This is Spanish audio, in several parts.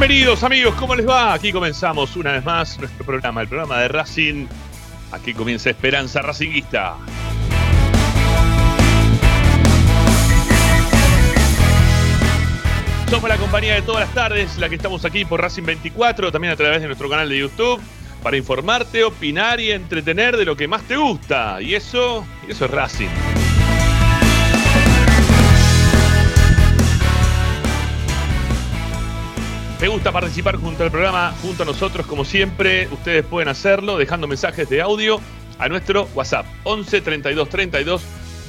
Bienvenidos amigos, ¿cómo les va? Aquí comenzamos una vez más nuestro programa, el programa de Racing. Aquí comienza Esperanza Racinguista. Somos la compañía de todas las tardes, la que estamos aquí por Racing 24, también a través de nuestro canal de YouTube, para informarte, opinar y entretener de lo que más te gusta. Y eso, eso es Racing. ¿Te gusta participar junto al programa, junto a nosotros como siempre? Ustedes pueden hacerlo dejando mensajes de audio a nuestro WhatsApp 11 32 32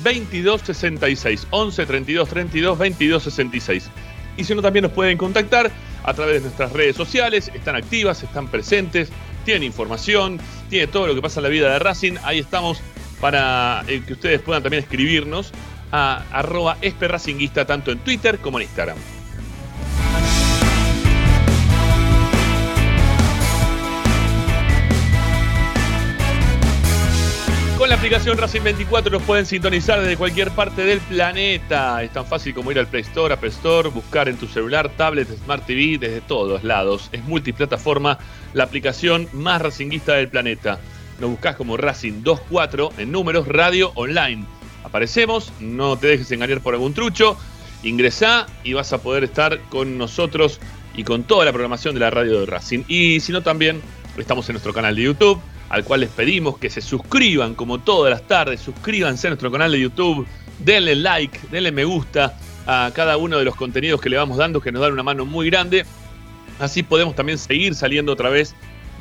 22 66 11 32 32 22 66 y si no también nos pueden contactar a través de nuestras redes sociales, están activas, están presentes, tienen información, tiene todo lo que pasa en la vida de Racing, ahí estamos para eh, que ustedes puedan también escribirnos a arroba esperracinguista tanto en Twitter como en Instagram. La aplicación Racing 24 nos pueden sintonizar desde cualquier parte del planeta. Es tan fácil como ir al Play Store, App Store, buscar en tu celular, tablet, Smart TV, desde todos lados. Es multiplataforma, la aplicación más racinguista del planeta. Nos buscas como Racing 24 en números, radio, online. Aparecemos, no te dejes engañar por algún trucho. Ingresá y vas a poder estar con nosotros y con toda la programación de la radio de Racing. Y si no, también estamos en nuestro canal de YouTube al cual les pedimos que se suscriban como todas las tardes, suscríbanse a nuestro canal de YouTube, denle like, denle me gusta a cada uno de los contenidos que le vamos dando, que nos dan una mano muy grande. Así podemos también seguir saliendo otra vez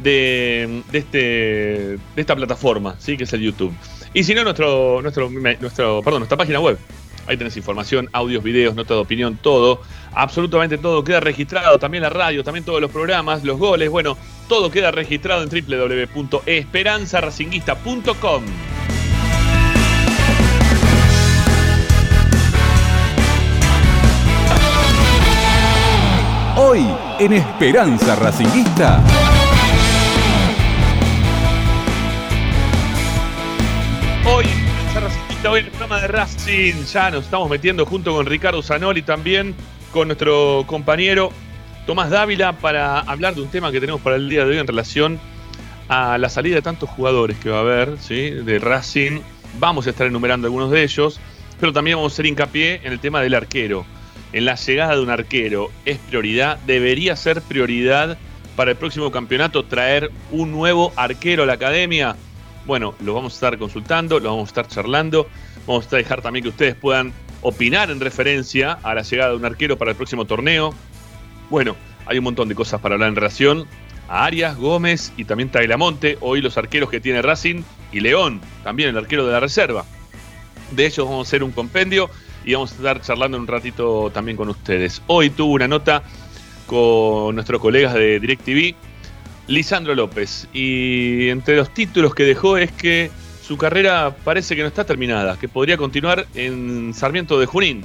de, este, de esta plataforma, ¿sí? que es el YouTube. Y si no, nuestro, nuestro, nuestro, perdón, nuestra página web. Ahí tenés información, audios, videos, notas de opinión, todo. Absolutamente todo queda registrado. También la radio, también todos los programas, los goles. Bueno, todo queda registrado en www.esperanzaracinguista.com. Hoy en Esperanza Racinguista. Hoy en Esperanza Racinguista, hoy en el programa de Racing, ya nos estamos metiendo junto con Ricardo Zanoli también, con nuestro compañero Tomás Dávila para hablar de un tema que tenemos para el día de hoy en relación a la salida de tantos jugadores que va a haber, ¿sí? de Racing. Vamos a estar enumerando algunos de ellos, pero también vamos a hacer hincapié en el tema del arquero. En la llegada de un arquero es prioridad, debería ser prioridad para el próximo campeonato traer un nuevo arquero a la academia. Bueno, lo vamos a estar consultando, lo vamos a estar charlando. Vamos a dejar también que ustedes puedan opinar en referencia a la llegada de un arquero para el próximo torneo. Bueno, hay un montón de cosas para hablar en relación a Arias, Gómez y también Tagliamonte, hoy los arqueros que tiene Racing y León, también el arquero de la reserva. De ellos vamos a hacer un compendio y vamos a estar charlando un ratito también con ustedes. Hoy tuvo una nota con nuestros colegas de DirecTV, Lisandro López, y entre los títulos que dejó es que su carrera parece que no está terminada, que podría continuar en Sarmiento de Junín.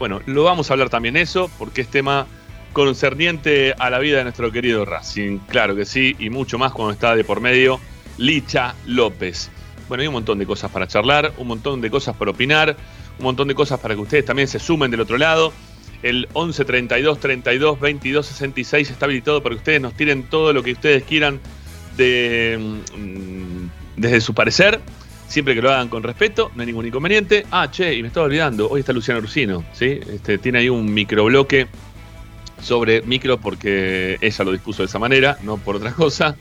Bueno, lo vamos a hablar también eso, porque es tema concerniente a la vida de nuestro querido Racing. Claro que sí, y mucho más cuando está de por medio Licha López. Bueno, hay un montón de cosas para charlar, un montón de cosas para opinar, un montón de cosas para que ustedes también se sumen del otro lado. El 11 32 32 22 66 está habilitado para que ustedes nos tiren todo lo que ustedes quieran de, mm, desde su parecer. Siempre que lo hagan con respeto, no hay ningún inconveniente. Ah, che, y me estaba olvidando, hoy está Luciano Ursino, ¿sí? Este, tiene ahí un microbloque sobre micro porque ella lo dispuso de esa manera, no por otra cosa.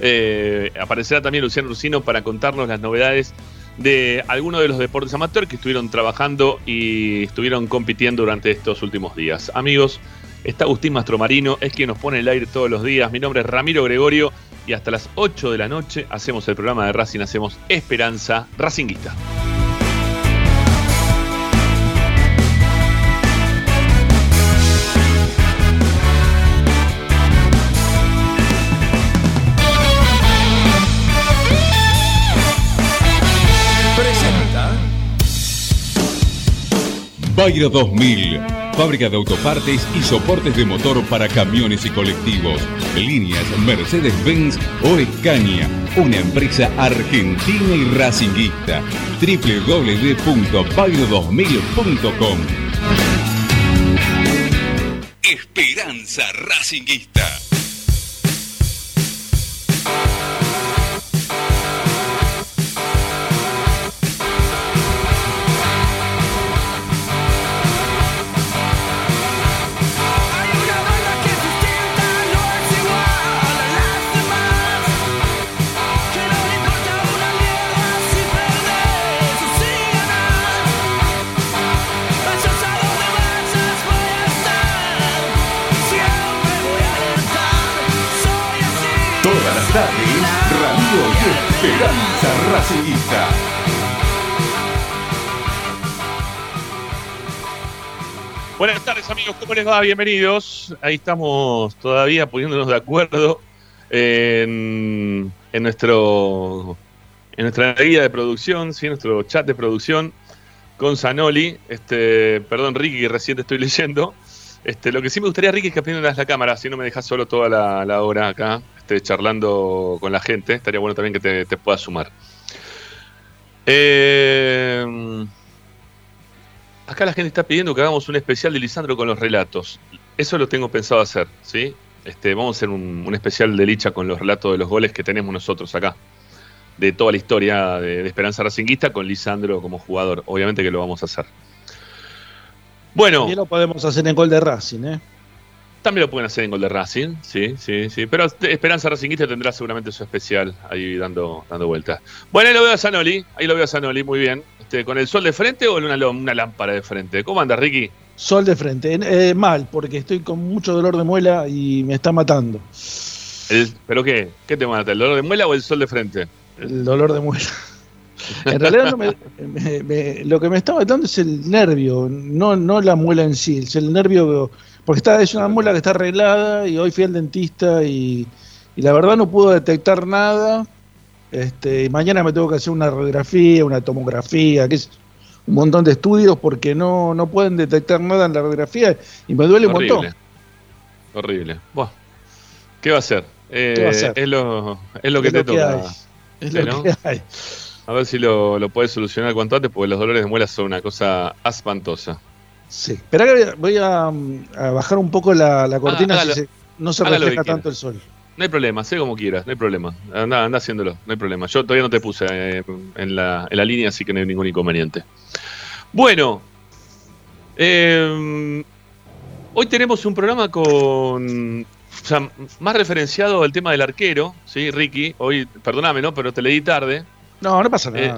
Eh, aparecerá también Luciano Rusino para contarnos las novedades de algunos de los deportes amateur que estuvieron trabajando y estuvieron compitiendo durante estos últimos días. Amigos, está Agustín Mastromarino, es quien nos pone el aire todos los días. Mi nombre es Ramiro Gregorio y hasta las 8 de la noche hacemos el programa de Racing, hacemos Esperanza Racinguista. Bayra 2000. Fábrica de autopartes y soportes de motor para camiones y colectivos. Líneas Mercedes-Benz o Escaña. Una empresa argentina y racinguista. www.bayro2000.com Esperanza Buenas tardes amigos, ¿cómo les va? Bienvenidos. Ahí estamos todavía poniéndonos de acuerdo en, nuestro en nuestra guía de producción, ¿sí? nuestro chat de producción con Zanoli. Este, perdón, Ricky, recién te estoy leyendo. Este, lo que sí me gustaría, Ricky, es que aprendas la cámara, si no me dejas solo toda la, hora acá, este, charlando con la gente. Estaría bueno también que te, puedas sumar. Eh, acá la gente está pidiendo que hagamos un especial de Lisandro con los relatos. Eso lo tengo pensado hacer, ¿sí? Este, vamos a hacer un, especial de Licha con los relatos de los goles que tenemos nosotros acá. De toda la historia de, Esperanza Racinguista con Lisandro como jugador. Obviamente que lo vamos a hacer. Bueno. También lo podemos hacer en gol de Racing, ¿eh? También lo pueden hacer en gol de Racing, sí, sí, sí. Pero Esperanza Racinguista tendrá seguramente su especial ahí dando, dando vueltas. Bueno, ahí lo veo a Zanoli, ahí lo veo a Zanoli, muy bien. Este, ¿Con el sol de frente o una, una lámpara de frente? ¿Cómo anda, Ricky? Sol de frente, eh, mal, porque estoy con mucho dolor de muela y me está matando. ¿Pero qué? ¿Qué te mata? ¿El dolor de muela o el sol de frente? El dolor de muela. En realidad lo que me está matando es el nervio, no, no la muela en sí, es el nervio porque está, es una muela que está arreglada y hoy fui al dentista y, la verdad no pudo detectar nada. Este, y mañana me tengo que hacer una radiografía, una tomografía, que es un montón de estudios porque no, no pueden detectar nada en la radiografía y me duele un montón. Horrible. ¿Qué va a hacer? Eh, es lo, es lo que te toca. Es lo que hay. A ver si lo, lo puedes solucionar cuanto antes, porque los dolores de muela son una cosa espantosa. Sí, espera que voy a, bajar un poco la, cortina si no se refleja tanto el sol. No hay problema, sé como quieras, no hay problema. Anda, anda haciéndolo, no hay problema. Yo todavía no te puse eh, en, la, en, la, línea, así que no hay ningún inconveniente. Bueno, eh, hoy tenemos un programa con. O sea, más referenciado al tema del arquero, ¿sí, Ricky? Hoy, perdóname, ¿no? Pero te leí tarde. No, no pasa eh,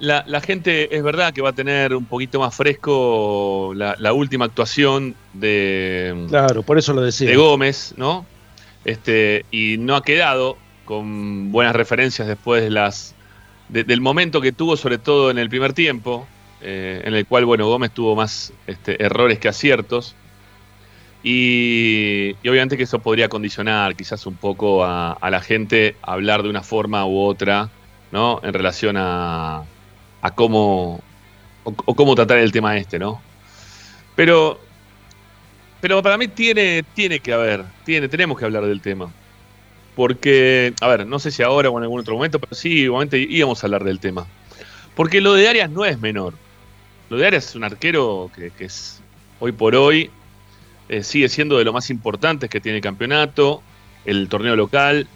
nada la, gente es verdad que va a tener un poquito más fresco la, última actuación de. Claro, por eso lo decía. De Gómez, ¿no? Este, y no ha quedado con buenas referencias después de las. del momento que tuvo, sobre todo en el primer tiempo, eh, en el cual, bueno, Gómez tuvo más este, errores que aciertos. Y, obviamente que eso podría condicionar quizás un poco a, a la gente a hablar de una forma u otra, ¿no? En relación a, a cómo, o, cómo tratar el tema este, ¿no? Pero, pero para mí tiene, tiene que haber, tiene, tenemos que hablar del tema. Porque, a ver, no sé si ahora o en algún otro momento, pero sí, igualmente íbamos a hablar del tema. Porque lo de Arias no es menor. Lo de Arias es un arquero que, es hoy por hoy eh, sigue siendo de lo más importante que tiene el campeonato, el torneo local.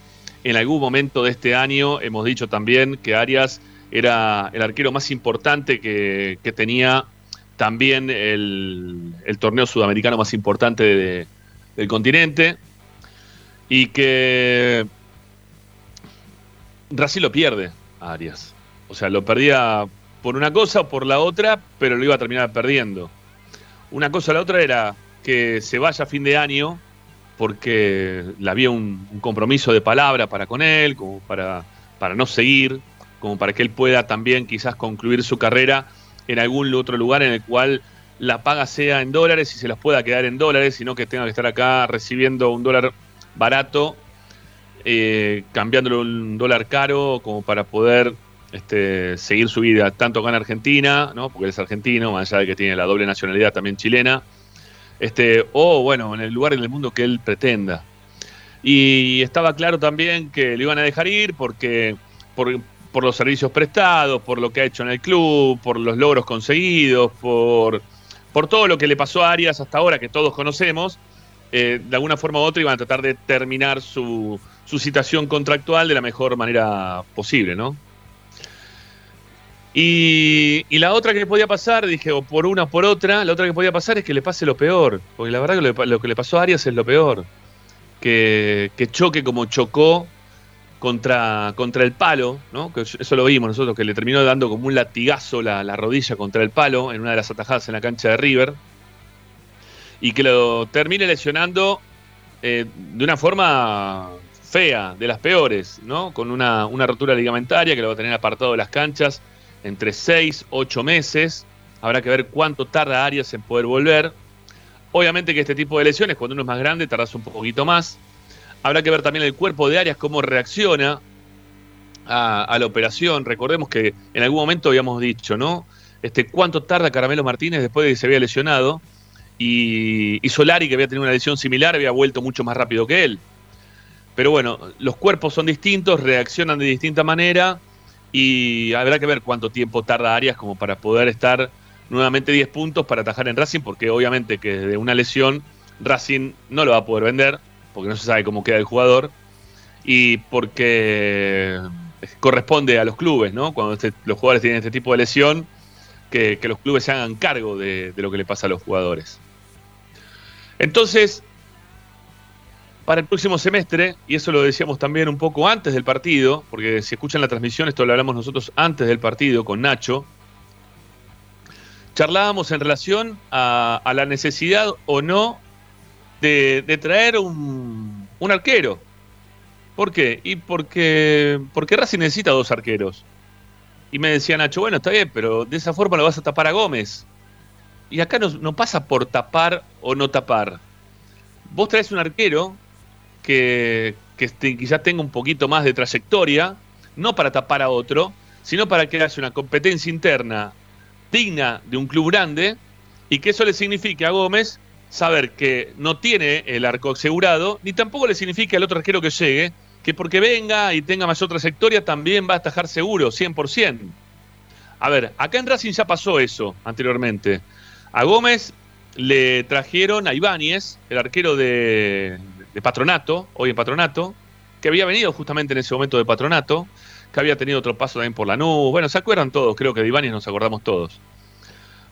En algún momento de este año hemos dicho también que Arias era el arquero más importante que, tenía también el, torneo sudamericano más importante del continente y que Brasil lo pierde a Arias. O sea, lo perdía por una cosa o por la otra, pero lo iba a terminar perdiendo. Una cosa o la otra era que se vaya a fin de año porque había un, un compromiso de palabra para con él, como para, para no seguir como para que él pueda también quizás concluir su carrera en algún otro lugar en el cual la paga sea en dólares y se las pueda quedar en dólares, sino que tenga que estar acá recibiendo un dólar barato, eh, cambiándolo un dólar caro como para poder este, seguir su vida tanto acá en Argentina, ¿no? porque él es argentino, más allá de que tiene la doble nacionalidad también chilena, este, o bueno, en el lugar en el mundo que él pretenda. Y estaba claro también que le iban a dejar ir porque por, por los servicios prestados, por lo que ha hecho en el club, por los logros conseguidos, por, por todo lo que le pasó a Arias hasta ahora, que todos conocemos, eh, de alguna forma u otra iban a tratar de terminar su, su situación contractual de la mejor manera posible, ¿no? Y, la otra que podía pasar, dije, o por una o por otra, la otra que podía pasar es que le pase lo peor. Porque la verdad que lo, que le pasó a Arias es lo peor. Que, choque como chocó contra, contra el palo, ¿no? Que eso lo vimos nosotros, que le terminó dando como un latigazo la, rodilla contra el palo en una de las atajadas en la cancha de River. Y que lo termine lesionando eh, de una forma fea, de las peores, ¿no? Con una, una rotura ligamentaria que lo va a tener apartado de las canchas entre 6, 8 meses. Habrá que ver cuánto tarda Arias en poder volver. Obviamente que este tipo de lesiones, cuando uno es más grande, tardas un poquito más. Habrá que ver también el cuerpo de Arias, cómo reacciona a, la operación. Recordemos que en algún momento habíamos dicho, ¿no? Este, cuánto tarda Caramelo Martínez después de que se había lesionado. Y, Solari, que había tenido una lesión similar, había vuelto mucho más rápido que él. Pero bueno, los cuerpos son distintos, reaccionan de distinta manera y habrá que ver cuánto tiempo tarda Arias como para poder estar nuevamente 10 puntos para atajar en Racing, porque obviamente que de una lesión Racing no lo va a poder vender, porque no se sabe cómo queda el jugador, y porque corresponde a los clubes, ¿no? Cuando este, los jugadores tienen este tipo de lesión, que, los clubes se hagan cargo de, de lo que le pasa a los jugadores. Entonces, para el próximo semestre, y eso lo decíamos también un poco antes del partido, porque si escuchan la transmisión, esto lo hablamos nosotros antes del partido con Nacho, charlábamos en relación a, la necesidad o no de, traer un, arquero. ¿Por qué? Y porque, porque Racing necesita dos arqueros. Y me decía Nacho, bueno, está bien, pero de esa forma lo vas a tapar a Gómez. Y acá no, pasa por tapar o no tapar. Vos traes un arquero que, que quizás tenga un poquito más de trayectoria, no para tapar a otro, sino para que haga una competencia interna digna de un club grande y que eso le signifique a Gómez saber que no tiene el arco asegurado, ni tampoco le signifique al otro arquero que llegue, que porque venga y tenga más otra trayectoria también va a atajar seguro, 100%. A ver, acá en Racing ya pasó eso anteriormente. A Gómez le trajeron a Ibáñez, el arquero de, Patronato, hoy en Patronato, que había venido justamente en ese momento de Patronato, que había tenido otro paso también por la nube. Bueno, se acuerdan todos, creo que de Ibáñez nos acordamos todos.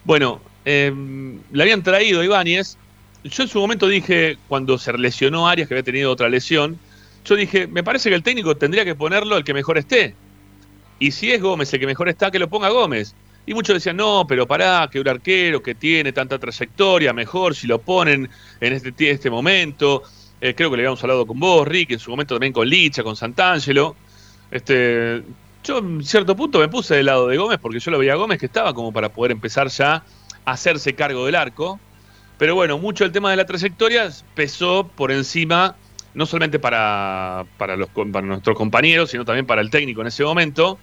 Bueno, em, le habían traído a Ibáñez. Yo en su momento dije, cuando se lesionó Arias, que había tenido otra lesión, yo dije, me parece que el técnico tendría que ponerlo el que mejor esté. Y si es Gómez el que mejor está, que lo ponga Gómez. Y muchos decían, no, pero pará, que un arquero que tiene tanta trayectoria, mejor si lo ponen en este, este momento. Eh, creo que le habíamos hablado con vos, Rick, en su momento también con Licha, con Santangelo. Este, yo en cierto punto me puse del lado de Gómez porque yo lo veía a Gómez que estaba como para poder empezar ya a hacerse cargo del arco. Pero bueno, mucho el tema de la trayectoria pesó por encima, no solamente para, para, los, para nuestros compañeros, sino también para el técnico en ese momento,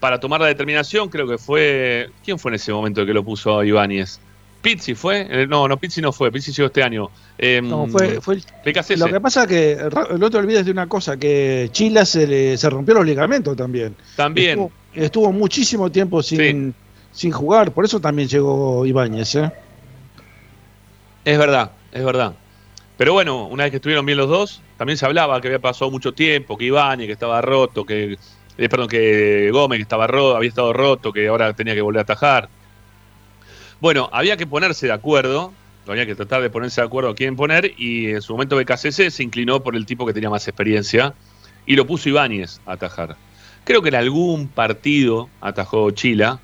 para tomar la determinación, creo que fue... ¿Quién fue en ese momento el que lo puso Ibáñez? Pizzi fue, eh, no, no, Pizzi no fue, Pizzi llegó este año. Em, no, fue, fue el, Lo que pasa es que el otro olvides de una cosa, que Chila se, le, se rompió los ligamentos también. También. Estuvo, muchísimo tiempo sin, sin jugar, por eso también llegó Ibáñez. ¿eh? Es verdad, es verdad. Pero bueno, una vez que estuvieron bien los dos, también se hablaba que había pasado mucho tiempo, que Ibáñez que estaba roto, que eh, perdón, que Gómez que estaba roto, había estado roto, que ahora tenía que volver a atajar. Bueno, había que ponerse de acuerdo, había que tratar de ponerse de acuerdo a quién poner, y en su momento BKCC se inclinó por el tipo que tenía más experiencia y lo puso Ibáñez a atajar. Creo que en algún partido atajó Chila,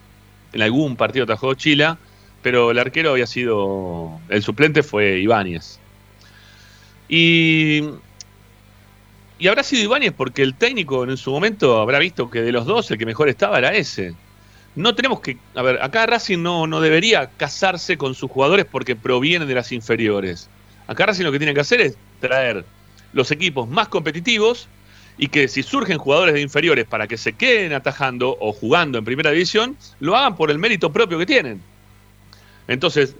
en algún partido atajó Chila, pero el arquero había sido, el suplente fue Ibáñez. Y, y habrá sido Ibáñez porque el técnico en su momento habrá visto que de los dos el que mejor estaba era ese no tenemos que. A ver, acá Racing no, no debería casarse con sus jugadores porque provienen de las inferiores. Acá Racing lo que tiene que hacer es traer los equipos más competitivos y que si surgen jugadores de inferiores para que se queden atajando o jugando en primera división, lo hagan por el mérito propio que tienen. Entonces,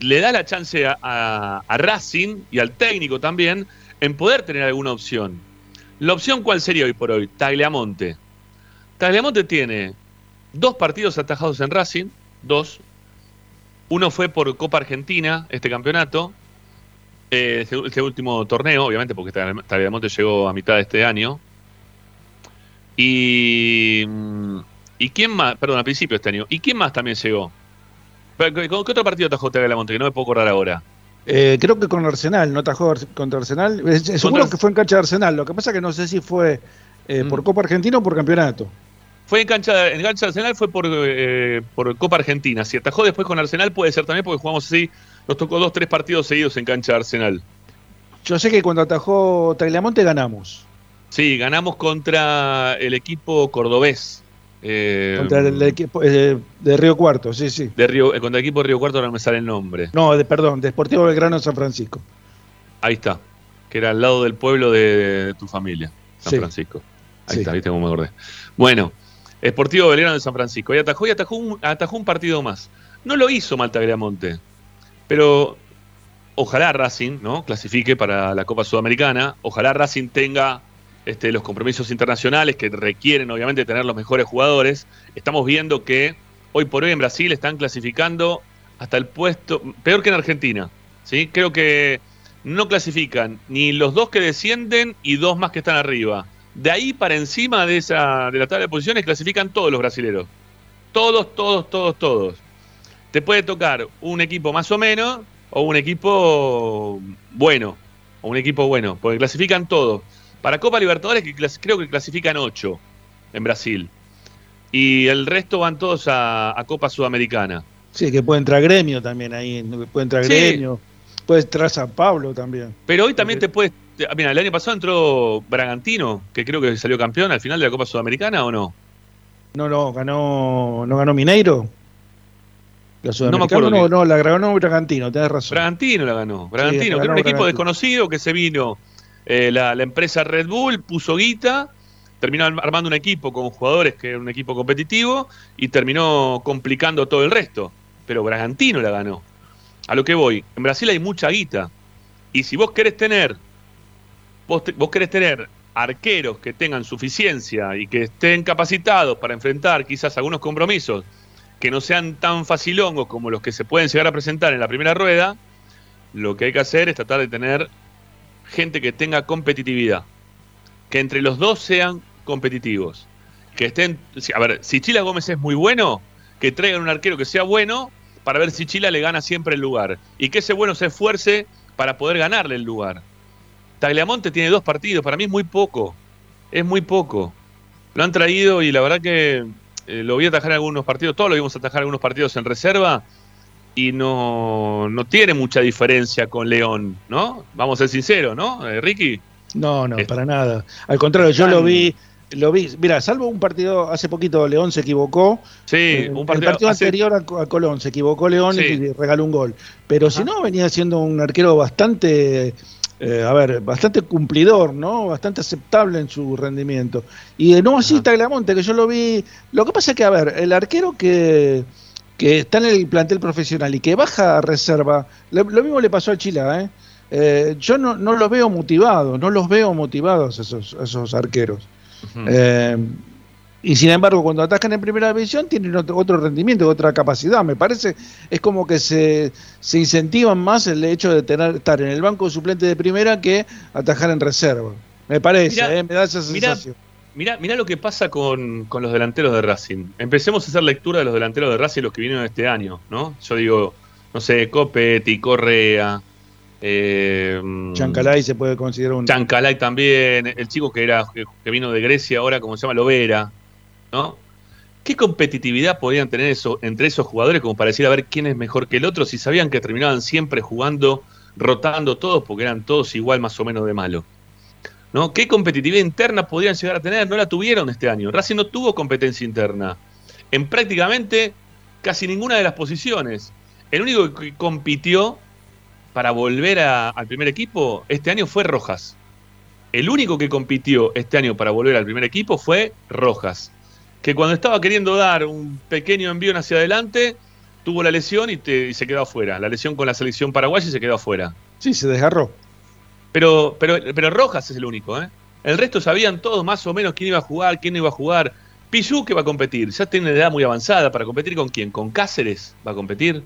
le da la chance a, Racing y al técnico también en poder tener alguna opción. ¿La opción cuál sería hoy por hoy? Tagliamonte. Tagliamonte tiene dos partidos atajados en Racing, dos. Uno fue por Copa Argentina, este campeonato, Eh, este, este último torneo, obviamente, porque Tagliamonte llegó a mitad de este año. Y. Mm, ¿Y quién más? Perdón, a principio de este año. ¿Y quién más también llegó? ¿Qué otro partido atajó Tagliamonte? Que no me puedo acordar ahora. Eh, creo que con Arsenal, no atajó contra Arsenal. seguro que fue en cancha de Arsenal. Lo que pasa es que no sé si fue eh, por mm. Copa Argentina o por campeonato. Fue en cancha, en cancha de Arsenal, fue por, eh, por Copa Argentina. Si atajó después con Arsenal, puede ser también porque jugamos así. Nos tocó dos, tres partidos seguidos en cancha de Arsenal. Yo sé que cuando atajó Tagliamonte ganamos. Sí, ganamos contra el equipo cordobés. Eh, contra el equipo eh, de Río Cuarto, sí, sí. De Río, eh, contra el equipo de Río Cuarto no me sale el nombre. No, de, perdón, Deportivo Belgrano San Francisco. Ahí está, que era al lado del pueblo de, tu familia, San Francisco. Ahí está, viste cómo me acordé. Bueno, Deportivo Belgrano de San Francisco. Y atajó y atajó un, atajó un partido más. No lo hizo Malta Greamonte, pero ojalá Racing ¿no? clasifique para la Copa Sudamericana. Ojalá Racing tenga este, los compromisos internacionales que requieren obviamente tener los mejores jugadores. Estamos viendo que hoy por hoy en Brasil están clasificando hasta el puesto, peor que en Argentina. ¿sí? Creo que no clasifican ni los dos que descienden y dos más que están arriba. De ahí para encima de, esa, de la tabla de posiciones clasifican todos los brasileros. Todos, todos, todos, todos. Te puede tocar un equipo más o menos o un equipo bueno. O un equipo bueno, porque clasifican todos. Para Copa Libertadores que creo que clasifican ocho en Brasil. Y el resto van todos a, Copa Sudamericana. Sí, que puede entrar gremio también ahí, puede entrar gremio, puede entrar San Pablo también. Pero hoy también te puedes... Mira, el año pasado entró Bragantino, que creo que salió campeón al final de la Copa Sudamericana, ¿o no? No, no, ganó, no ganó Mineiro. no me acuerdo. No, no, la ganó Bragantino, tenés razón. Bragantino la ganó. Bragantino, que era un equipo desconocido que se vino eh, la, empresa Red Bull puso guita, terminó armando un equipo con jugadores que era un equipo competitivo y terminó complicando todo el resto. Pero Bragantino la ganó. A lo que voy, en Brasil hay mucha guita. Y si vos querés tener, vos, vos querés tener arqueros que tengan suficiencia y que estén capacitados para enfrentar quizás algunos compromisos que no sean tan facilongos como los que se pueden llegar a presentar en la primera rueda, lo que hay que hacer es tratar de tener gente que tenga competitividad. Que entre los dos sean competitivos. Que estén. A ver, si Chila Gómez es muy bueno, que traigan un arquero que sea bueno para ver si Chila le gana siempre el lugar. Y que ese bueno se esfuerce para poder ganarle el lugar. Tagliamonte tiene dos partidos, para mí es muy poco. Es muy poco. Lo han traído y la verdad que eh, lo vi atajar en algunos partidos, todos lo vimos atajar en algunos partidos en reserva y no, no tiene mucha diferencia con León, ¿no? Vamos a ser sinceros, ¿no, eh, Ricky? No, no, para nada. Al contrario, yo lo vi, lo vi, mira, salvo un partido, hace poquito León se equivocó. Sí, eh, un partido, el partido anterior a, Colón se equivocó León y regaló un gol. Pero si no, venía siendo un arquero bastante, eh, a ver, bastante cumplidor, ¿no? Bastante aceptable en su rendimiento. Y no así Tagliamonte, que yo lo vi. Lo que pasa es que, a ver, el arquero que que está en el plantel profesional y que baja a reserva, lo, mismo le pasó al Chile, ¿eh? ¿eh? yo no, no los veo motivados, no los veo motivados esos, esos arqueros. Eh, y sin embargo, cuando atacan en primera división tienen otro, otro, rendimiento, otra capacidad. Me parece, es como que se, se incentivan más el hecho de tener, estar en el banco suplente de primera que atajar en reserva. Me parece, ¿eh? me da esa sensación. Mirá, lo que pasa con, los delanteros de Racing. Empecemos a hacer lectura de los delanteros de Racing, los que vinieron este año, ¿no? Yo digo, no sé, Copetti, Correa. Eh, Chancalay se puede considerar un. Chancalay también, el chico que era que vino de Grecia ahora, como se llama, Lovera, ¿no? ¿Qué competitividad podían tener eso, entre esos jugadores como para decir a ver quién es mejor que el otro si sabían que terminaban siempre jugando, rotando todos porque eran todos igual más o menos de malo? ¿No? ¿Qué competitividad interna podrían llegar a tener? No la tuvieron este año. Racing no tuvo competencia interna en prácticamente casi ninguna de las posiciones. El único que compitió para volver al primer equipo este año fue Rojas. El único que compitió este año para volver al primer equipo fue Rojas. Que cuando estaba queriendo dar un pequeño envío hacia adelante, tuvo la lesión y, y se quedó afuera. La lesión con la selección paraguaya y se quedó afuera. Sí, se desgarró. Pero, pero, pero Rojas es el único, ¿eh? El resto sabían todos más o menos quién iba a jugar, quién no iba a jugar. Pichu que va a competir, ya tiene una edad muy avanzada para competir con quién, con Cáceres va a competir.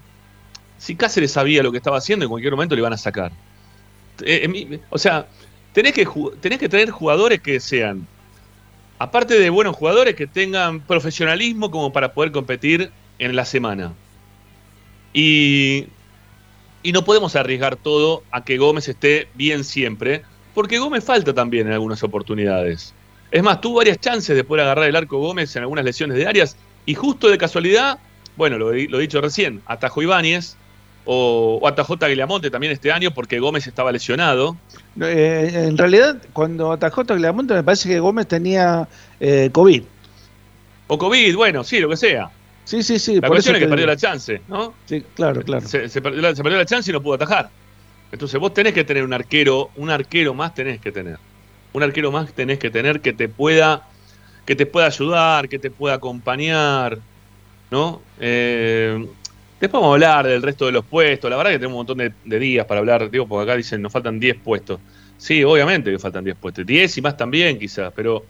Si Cáceres sabía lo que estaba haciendo, en cualquier momento le iban a sacar. Eh, o sea, tenés que, tenés que tener jugadores que sean, aparte de buenos jugadores, que tengan profesionalismo como para poder competir en la semana. Y, y no podemos arriesgar todo a que Gómez esté bien siempre, porque Gómez falta también en algunas oportunidades. Es más, tuvo varias chances de poder agarrar el arco Gómez en algunas lesiones de áreas y justo de casualidad, bueno, lo, he dicho recién, atajó Ibáñez o, o atajó Tagliamonte también este año porque Gómez estaba lesionado. Eh, en realidad, cuando atajó Tagliamonte me parece que Gómez tenía eh, COVID. O COVID, bueno, sí, lo que sea. Sí, sí, sí. La cuestión es que perdió la chance, ¿no? Sí, claro, claro. Se, perdió la, se, perdió la, chance y no pudo atajar. Entonces vos tenés que tener un arquero, un arquero más tenés que tener un arquero más tenés que tener que te pueda, que te pueda ayudar, que te pueda acompañar, ¿no? Eh, después vamos a hablar del resto de los puestos. La verdad que tenemos un montón de, días para hablar, digo, porque acá dicen nos faltan 10 puestos. Sí, obviamente que faltan 10 puestos. 10 y más también quizás, pero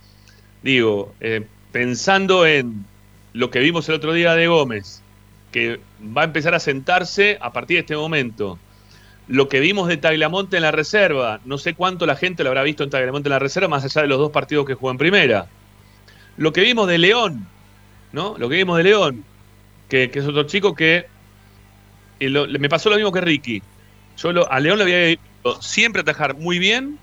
digo, eh, pensando en lo que vimos el otro día de Gómez, que va a empezar a sentarse a partir de este momento lo que vimos de Tagliamonte en la reserva, no sé cuánto la gente lo habrá visto en Tagliamonte en la reserva, más allá de los dos partidos que jugó en primera. Lo que vimos de León, ¿no? Lo que vimos de León, que, es otro chico que me pasó lo mismo que Ricky. Yo a León le había visto siempre atajar muy bien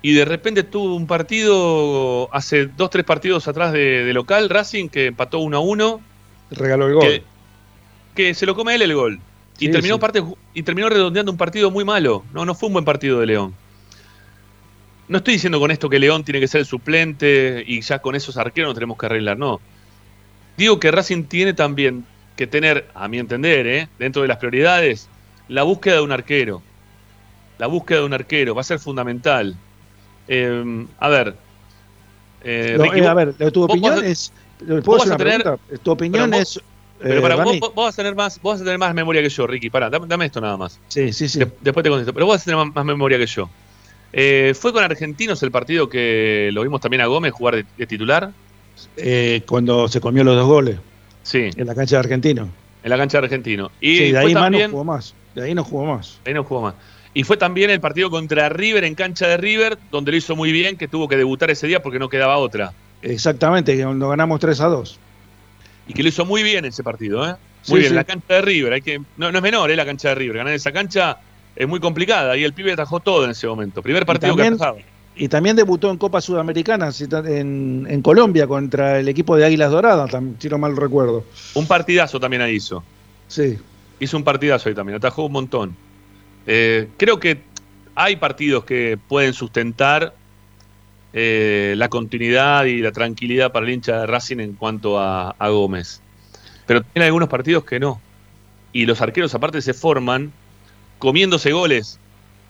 y de repente tuvo un partido hace dos, tres partidos atrás de, local, Racing, que empató 1 a 1. Regaló el gol. que se lo come él el gol. Y, terminó parte, y terminó redondeando un partido muy malo. No, no fue un buen partido de León. No estoy diciendo con esto que León tiene que ser el suplente y ya con esos arqueros no tenemos que arreglar, no. Digo que Racing tiene también que tener, a mi entender, ¿eh? dentro de las prioridades, la búsqueda de un arquero. La búsqueda de un arquero va a ser fundamental. Eh, a ver. Eh, a ver, tu opinión es. ¿Puedo hacer una pregunta? Tu opinión es pero para, vos, vos, vas a tener más, vos vas a tener más memoria que yo, Ricky. Pará, dame, esto nada más. Sí, sí, sí. después te contesto. Pero vos vas a tener más, memoria que yo. Eh, ¿Fue con Argentinos el partido que lo vimos también a Gómez jugar de, titular? Eh, cuando se comió los dos goles. Sí. En la cancha de Argentino. En la cancha de Argentino. Y sí, de ahí no jugó más. De ahí no jugó más. De ahí no jugó más. Y fue también el partido contra River en cancha de River, donde lo hizo muy bien, que tuvo que debutar ese día porque no quedaba otra. Exactamente, cuando ganamos 3 a 2. Y que lo hizo muy bien ese partido, ¿eh? Muy bien, la cancha de River, hay que, no, es menor ¿eh? la cancha de River, ganar esa cancha es muy complicada y el pibe atajó todo en ese momento, primer partido que atajaba. Y también debutó en Copa Sudamericana en, en, Colombia contra el equipo de Águilas Doradas, si no mal recuerdo. Un partidazo también ahí hizo. Sí. Hizo un partidazo ahí también, atajó un montón. Eh, creo que hay partidos que pueden sustentar eh, la continuidad y la tranquilidad para el hincha de Racing en cuanto a Gómez. Pero tiene algunos partidos que no. Y los arqueros aparte se forman comiéndose goles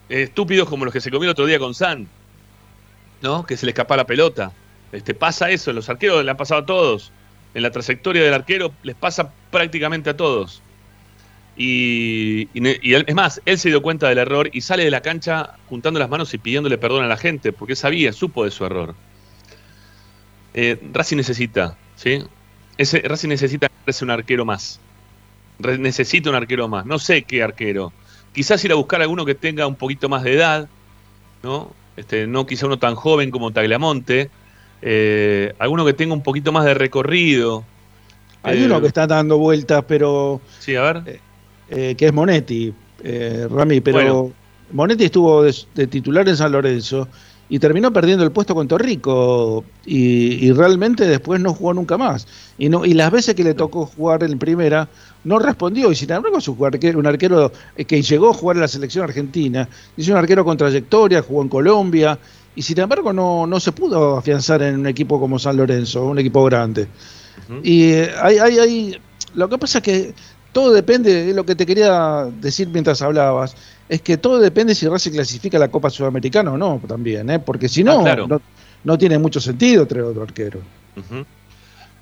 estúpidos como los que se comió el otro día con San. ¿No? Que se le escapa la pelota. Este, pasa eso, los arqueros le han pasado a todos. En la trayectoria del arquero les pasa prácticamente a todos. Y, es más, él se dio cuenta del error y sale de la cancha juntando las manos y pidiéndole perdón a la gente, porque sabía, supo de su error. Eh, Racing necesita, ¿sí? Ese, Racing necesita un arquero más. necesita un arquero más. No sé qué arquero. Quizás ir a buscar alguno que tenga un poquito más de edad, ¿no? Este, no quizá uno tan joven como Tagliamonte. Eh, alguno que tenga un poquito más de recorrido. Hay uno eh, que está dando vueltas, pero. Sí, a ver. Eh, que es Monetti, Rami, pero Monetti estuvo de, titular en San Lorenzo y terminó perdiendo el puesto con Torrico y, realmente después no jugó nunca más. Y, no, y las veces que le tocó jugar en primera no respondió. Y sin embargo es un arquero, un arquero que llegó a jugar en la selección argentina, es un arquero con trayectoria, jugó en Colombia. Y sin embargo no, no se pudo afianzar en un equipo como San Lorenzo, un equipo grande. Y eh, hay, hay, hay, lo que pasa es que todo depende, de lo que te quería decir mientras hablabas, es que todo depende si Racing clasifica a la Copa Sudamericana o no también, ¿eh? porque si no, ah, no, tiene mucho sentido traer otro arquero.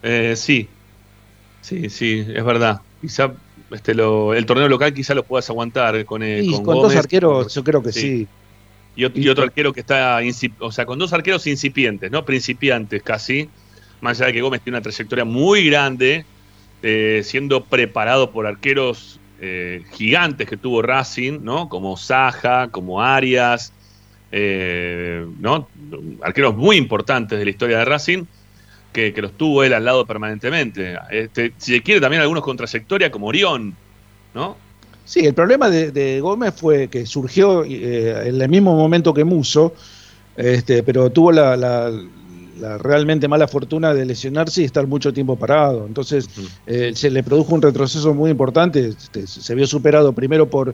Eh, sí, sí, sí, es verdad. Quizá este, lo, el torneo local quizá lo puedas aguantar con, eh, con, dos arqueros, yo creo que sí. Y, otro arquero que está, o sea, con dos arqueros incipientes, ¿no? Principiantes casi, más allá de que Gómez tiene una trayectoria muy grande, eh, siendo preparado por arqueros eh, gigantes que tuvo Racing, ¿no? Como Saja, como Arias, eh, ¿no? arqueros muy importantes de la historia de Racing, que, los tuvo él al lado permanentemente. Este, si se quiere, también algunos con como Orión, ¿no? Sí, el problema de, Gómez fue que surgió en el mismo momento que Muso, este, pero tuvo la realmente mala fortuna de lesionarse y estar mucho tiempo parado. Entonces eh, se le produjo un retroceso muy importante, este, se vio superado primero por,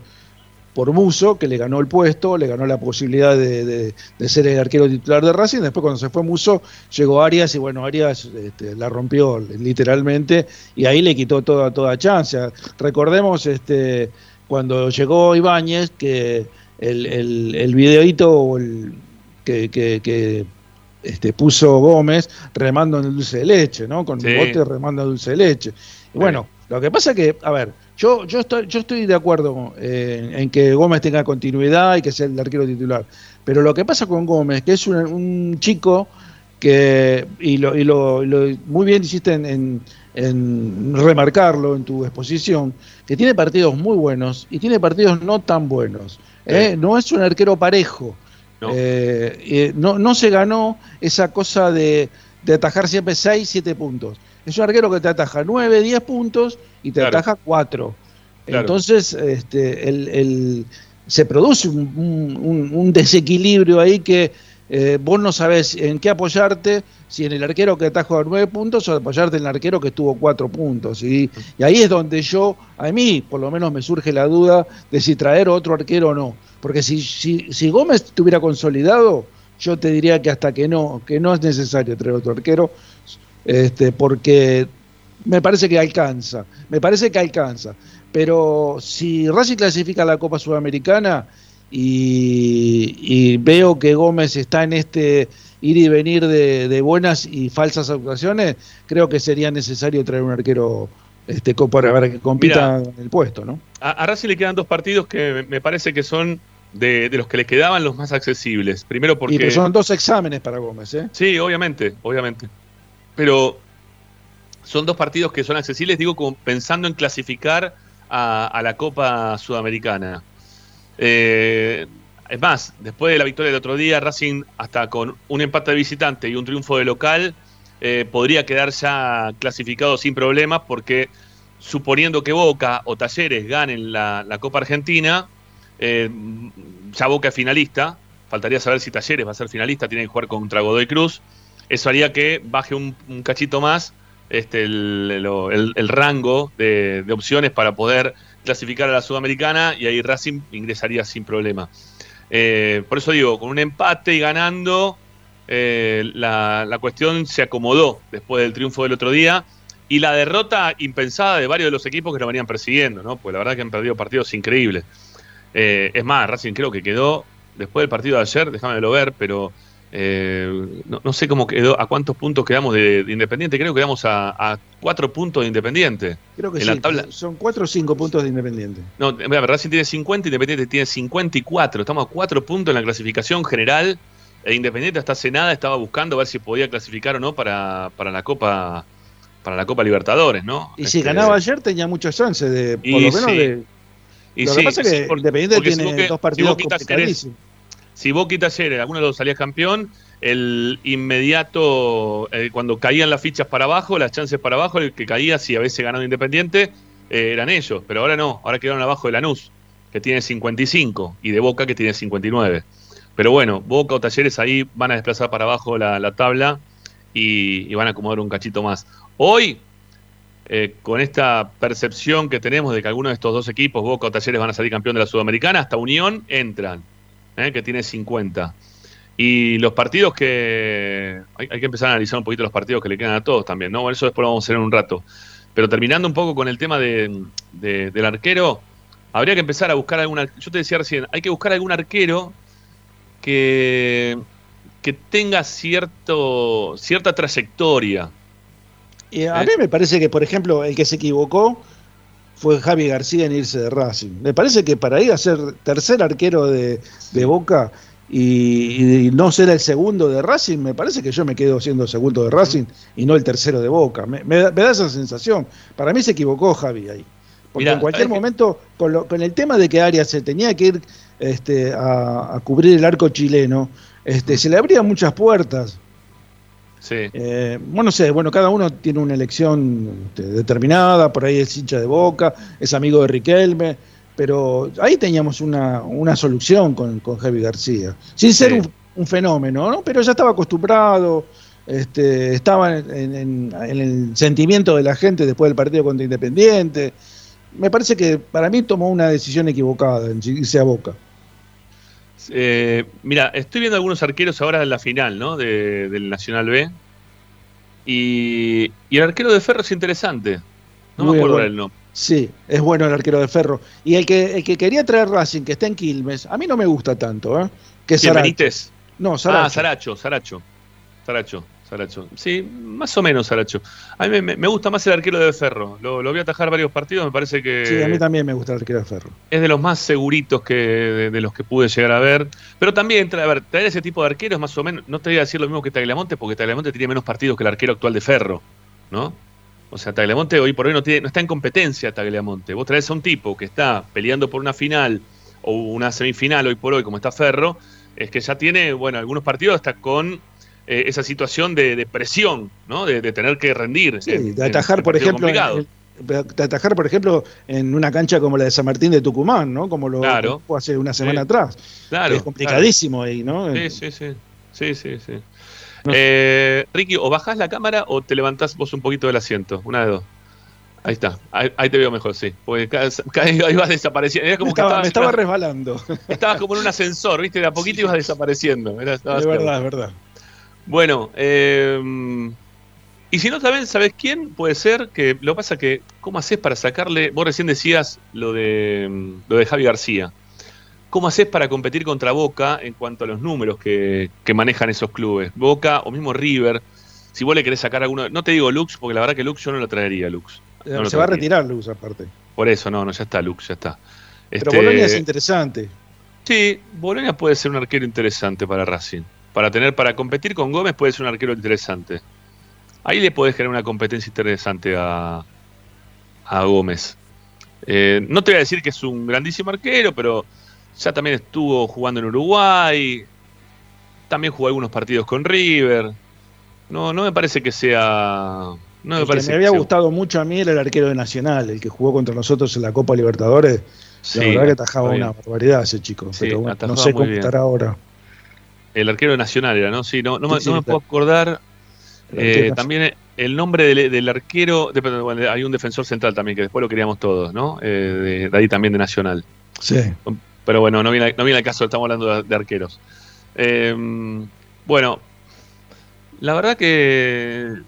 por Muso, que le ganó el puesto, le ganó la posibilidad de, ser el arquero titular de Racing, después cuando se fue Muso llegó Arias y bueno, Arias este, la rompió literalmente y ahí le quitó toda, toda chance. Recordemos este, cuando llegó Ibáñez que el, el, el videíto que, que este, puso Gómez remando en el dulce de leche, ¿no? Con un bote remando en dulce de leche. Y bueno, lo que pasa es que, a ver, yo, yo, estoy, yo estoy de acuerdo eh, en que Gómez tenga continuidad y que sea el arquero titular. Pero lo que pasa con Gómez, que es un, chico que, y, lo, y lo, muy bien hiciste en, en remarcarlo en tu exposición, que tiene partidos muy buenos y tiene partidos no tan buenos. ¿eh? No es un arquero parejo. Eh, no. no, se ganó esa cosa de, atajar siempre 6, 7 puntos. Es un arquero que te ataja 9, 10 puntos y te ataja 4. Entonces, este, el, se produce un, desequilibrio ahí que eh, vos no sabés en qué apoyarte, si en el arquero que atajó 9 puntos o apoyarte en el arquero que tuvo 4 puntos. Y, y ahí es donde yo, a mí por lo menos me surge la duda de si traer otro arquero o no porque si, si, si Gómez estuviera consolidado, yo te diría que hasta que no, que no es necesario traer otro arquero, este, porque me parece que alcanza, me parece que alcanza. Pero si Racing clasifica a la Copa Sudamericana y, veo que Gómez está en este ir y venir de, buenas y falsas actuaciones, creo que sería necesario traer un arquero este, para, que compita en el puesto. ¿no? A, a Racing le quedan dos partidos que me parece que son de, los que le quedaban los más accesibles. Primero porque. Y son dos exámenes para Gómez, ¿eh? Sí, obviamente, obviamente. Pero son dos partidos que son accesibles, digo, como pensando en clasificar a, la Copa Sudamericana. Eh, es más, después de la victoria del otro día, Racing, hasta con un empate de visitante y un triunfo de local, eh, podría quedar ya clasificado sin problemas, porque suponiendo que Boca o Talleres ganen la, la Copa Argentina, eh, ya Boca es finalista, faltaría saber si Talleres va a ser finalista, tiene que jugar contra Godoy Cruz. Eso haría que baje un, cachito más este, el, rango de, opciones para poder clasificar a la Sudamericana y ahí Racing ingresaría sin problema. Eh, por eso digo, con un empate y ganando, eh, la, cuestión se acomodó después del triunfo del otro día y la derrota impensada de varios de los equipos que lo venían persiguiendo, ¿no? Pues la verdad que han perdido partidos increíbles. Eh, es más, Racing creo que quedó, después del partido de ayer, déjame ver, pero eh, no, sé cómo quedó, a cuántos puntos quedamos de, Independiente, creo que quedamos a, cuatro puntos de Independiente. Creo que sí, son cuatro o cinco puntos de Independiente. No, Racing tiene 50, Independiente tiene 54, estamos a cuatro puntos en la clasificación general. E Independiente hasta hace nada estaba buscando a ver si podía clasificar o no para, para la Copa para la Copa Libertadores, ¿no? Y si este, ganaba ayer tenía muchas chances de, por lo menos de y lo que pasa es que Independiente tiene dos partidos si si vos quitas ayer, alguno de los salías campeón, el inmediato, eh, cuando caían las fichas para abajo, las chances para abajo, el que caía, si a veces ganaba Independiente, eh, eran ellos. Pero ahora no, ahora quedaron abajo de Lanús, que tiene 55, y de Boca, que tiene 59. Pero bueno, Boca o Talleres ahí van a desplazar para abajo la, tabla y, y van a acomodar un cachito más. Hoy eh, con esta percepción que tenemos de que algunos de estos dos equipos, Boca o Talleres, van a salir campeón de la Sudamericana, hasta Unión entran, eh, que tiene 50. Y los partidos que. Hay, que empezar a analizar un poquito los partidos que le quedan a todos también, ¿no? Eso después lo vamos a hacer en un rato. Pero terminando un poco con el tema de, del arquero, habría que empezar a buscar alguna. Yo te decía recién, hay que buscar algún arquero que, que tenga cierto, cierta trayectoria a mí me parece que, por ejemplo, el que se equivocó fue Javi García en irse de Racing. Me parece que para ir a ser tercer arquero de, Boca y, no ser el segundo de Racing, me parece que yo me quedo siendo segundo de Racing y no el tercero de Boca. Me, da, esa sensación. Para mí se equivocó Javi ahí. Porque en cualquier momento, con, el tema de que Arias se tenía que ir este, a, cubrir el arco chileno, este, se le abrían muchas puertas. Sí. Eh, bueno, no sé, bueno, cada uno tiene una elección este, determinada, por ahí es hincha de boca, es amigo de Riquelme, pero ahí teníamos una, solución con, con Javi García, sin ser un, fenómeno, ¿no? Pero ya estaba acostumbrado, este, estaba en, el sentimiento de la gente después del partido contra Independiente. Me parece que para mí tomó una decisión equivocada en irse a Boca. Eh, mira, estoy viendo algunos arqueros ahora en la final, ¿no? del Nacional B. Y, el arquero de Ferro es interesante. No me acuerdo del nombre. Sí, es bueno el arquero de Ferro. Y el que, el que quería traer Racing, que está en Quilmes, a mí no me gusta tanto, ¿eh? Que Benítez? No, Saracho. Ah, Saracho, Saracho. Saracho. Saracho. Sí, más o menos Saracho. A mí me, gusta más el arquero de Ferro. Lo, voy a atajar varios partidos, me parece que... Sí, a mí también me gusta el arquero de Ferro. Es de los más seguritos que de, los que pude llegar a ver. Pero también, a ver, traer ese tipo de arqueros más o menos... No te voy a decir lo mismo que Tagliamonte, porque Tagliamonte tiene menos partidos que el arquero actual de Ferro, ¿no? O sea, Tagliamonte hoy por hoy no, tiene, no está en competencia Tagliamonte. Vos traes a un tipo que está peleando por una final o una semifinal hoy por hoy, como está Ferro, es que ya tiene, bueno, algunos partidos hasta con eh, esa situación de, presión, ¿no? De, tener que rendir. de atajar, por ejemplo, de atajar, por ejemplo, en una cancha como la de San Martín de Tucumán, ¿no? Como lo fue hace una semana atrás. Claro. es complicadísimo ahí, ¿no? Sí, sí, sí. Sí, sí, sí. Eh, Ricky, o bajás la cámara o te levantás vos un poquito del asiento, una de dos. Ahí está, ahí, te veo mejor, sí. Porque ahí vas desapareciendo. como me, estaba, me estaba resbalando. Estabas como en un ascensor, ¿viste? De a poquito ibas desapareciendo. de verdad, es verdad. Bueno, eh, y si no saben, ¿sabes quién? Puede ser que lo que pasa que, ¿cómo haces para sacarle? Vos recién decías lo de, lo de Javi García. ¿Cómo haces para competir contra Boca en cuanto a los números que, manejan esos clubes? Boca o mismo River. Si vos le querés sacar alguno. No te digo Lux, porque la verdad que Lux yo no lo traería, Lux. Se va a retirar Lux, aparte. Por eso, no, no, ya está Lux, ya está. Pero este, Bolonia es interesante. Sí, Bolonia puede ser un arquero interesante para Racing para tener para competir con Gómez puede ser un arquero interesante. Ahí le podés generar una competencia interesante a, a Gómez. Eh, no te voy a decir que es un grandísimo arquero, pero ya también estuvo jugando en Uruguay. También jugó algunos partidos con River. No, no me parece que sea. No me, parece me había gustado mucho a mí era el arquero de Nacional, el que jugó contra nosotros en la Copa Libertadores. la verdad que atajaba una barbaridad ese chico. pero no sé cómo estará ahora. El arquero nacional era, ¿no? Sí, no, no, me, puedo acordar. Eh, también el nombre del, arquero, hay un defensor central también, que después lo queríamos todos, ¿no? Eh, de, ahí también de Nacional. Sí. Pero bueno, no viene, no viene al caso, estamos hablando de, arqueros. Eh, bueno, la verdad que,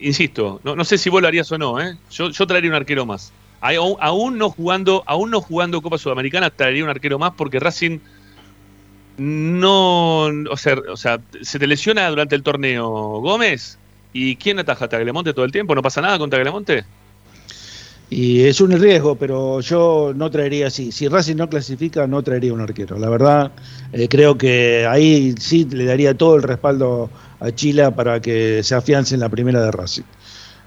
insisto, no, sé si vos lo harías o no, ¿eh? Yo, yo traería un arquero más. Aún, no jugando, aún no jugando Copa Sudamericana, traería un arquero más porque Racing no, o sea, o sea, se te lesiona durante el torneo Gómez y ¿quién ataja a Tagliamonte todo el tiempo? ¿No pasa nada con Tagliamonte? Y es un riesgo, pero yo no traería así. Si Racing no clasifica, no traería un arquero. La verdad, eh, creo que ahí sí le daría todo el respaldo a Chile para que se afiance en la primera de Racing.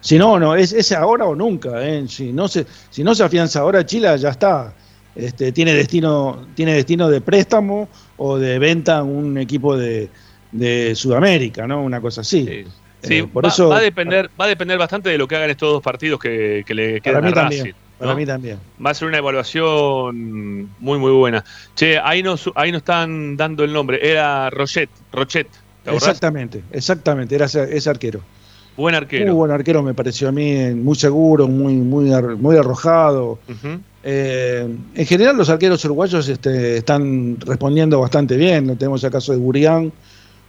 Si no, no, es, es ahora o nunca. ¿eh? Si, no se, si no se afianza ahora, Chile ya está. Este, tiene, destino, tiene destino de préstamo o de venta a un equipo de, Sudamérica, ¿no? Una cosa así. Sí, eh, por va, eso, va, a depender, va a depender bastante de lo que hagan estos dos partidos que, le quedan para mí también, Para mí también. Va a ser una evaluación muy, muy buena. Che, ahí nos, ahí nos están dando el nombre. Era Rochet. Rochet exactamente, exactamente. Era ese, arquero. Buen arquero. Muy buen arquero me pareció a mí, muy seguro, muy, muy, muy arrojado. Eh, en general los arqueros uruguayos este, están respondiendo bastante bien. Tenemos el caso de Gurián.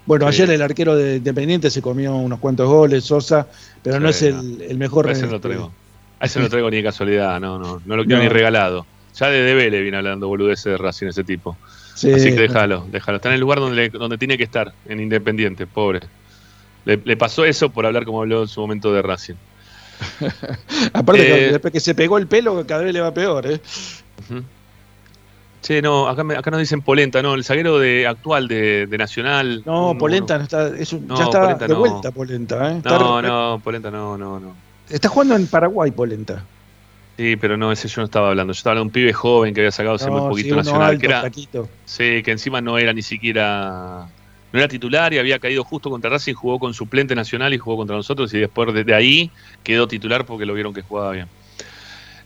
Bueno, ayer el arquero de Independiente se comió unos cuantos goles, Sosa, pero no es el, mejor. A ese no traigo. A ese no traigo ni de casualidad, no, no, no lo quiero ni regalado. Ya de Debele viene hablando boludeces de Racing ese tipo. Así que déjalo, déjalo. Está en el lugar donde, donde tiene que estar, en Independiente, pobre. Le, le pasó eso por hablar como habló en su momento de Racing. Aparte, que después que se pegó el pelo, cada vez le va peor, ¿eh? Che, no, acá, acá nos dicen Polenta, no, el zaguero de, actual de, Nacional. No, Polenta no, está, es ya está de vuelta Polenta, ¿eh? no, no, Polenta no, no, no. Está jugando en Paraguay Polenta. Sí, pero no, ese yo no estaba hablando. Yo estaba hablando de un pibe joven que había sacado hace muy poquito nacional. que era, sí, que encima no era ni siquiera. No era titular y había caído justo contra Racing, jugó con suplente nacional y jugó contra nosotros y después de, ahí quedó titular porque lo vieron que jugaba bien.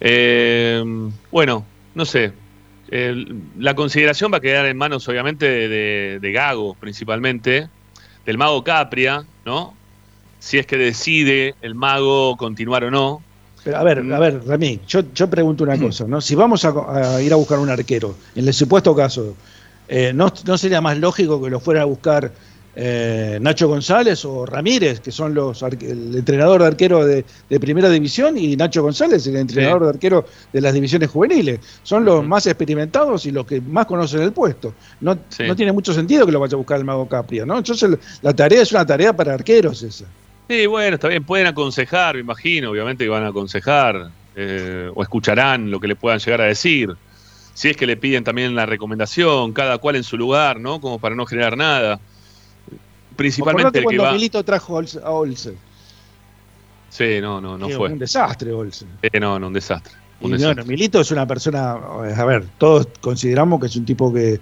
Eh, bueno, no sé. la consideración va a quedar en manos, obviamente, de, de Gago, principalmente, del mago Capria, ¿no? Si es que decide el mago continuar o no pero a ver, a ver, Rami, yo, yo pregunto una cosa, ¿no? Si vamos a, ir a buscar un arquero, en el supuesto caso, eh, ¿no, sería más lógico que lo fuera a buscar eh, Nacho González o Ramírez, que son los el entrenador de arquero de, primera división, y Nacho González, el entrenador de arquero de las divisiones juveniles? Son los más experimentados y los que más conocen el puesto. No, no tiene mucho sentido que lo vaya a buscar el Mago Capria, ¿no? Entonces la tarea es una tarea para arqueros esa. Sí, bueno, está bien, pueden aconsejar, me imagino, obviamente que van a aconsejar eh, o escucharán lo que le puedan llegar a decir. Si es que le piden también la recomendación, cada cual en su lugar, ¿no? Como para no generar nada. Principalmente el que cuando Milito trajo a Olsen. Sí, no, no, no fue. Un desastre, Olsen. Eh, no, no, un desastre. y Milito es una persona, a ver, todos consideramos que es un tipo que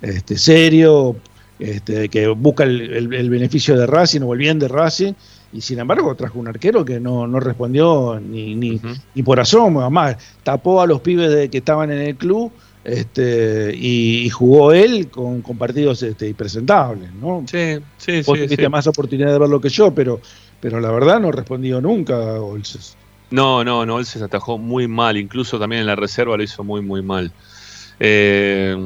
este, serio, este, que busca el, beneficio de Racing o el bien de Racing y sin embargo trajo un arquero que no, respondió ni, ni, ni, por asomo, además tapó a los pibes de, que estaban en el club este, y, jugó él con, partidos este, impresentables, ¿no? Sí, sí, Vos tuviste más oportunidad de verlo que yo, pero, pero la verdad no respondió nunca Olses. No, no, no, Olses atajó muy mal, incluso también en la reserva lo hizo muy, muy mal. Eh,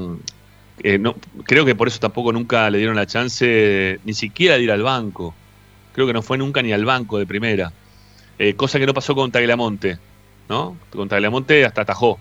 eh, no, creo que por eso tampoco nunca le dieron la chance ni siquiera de ir al banco creo que no fue nunca ni al banco de primera. Eh, cosa que no pasó con Tagliamonte, ¿no? Con Tagliamonte hasta atajó.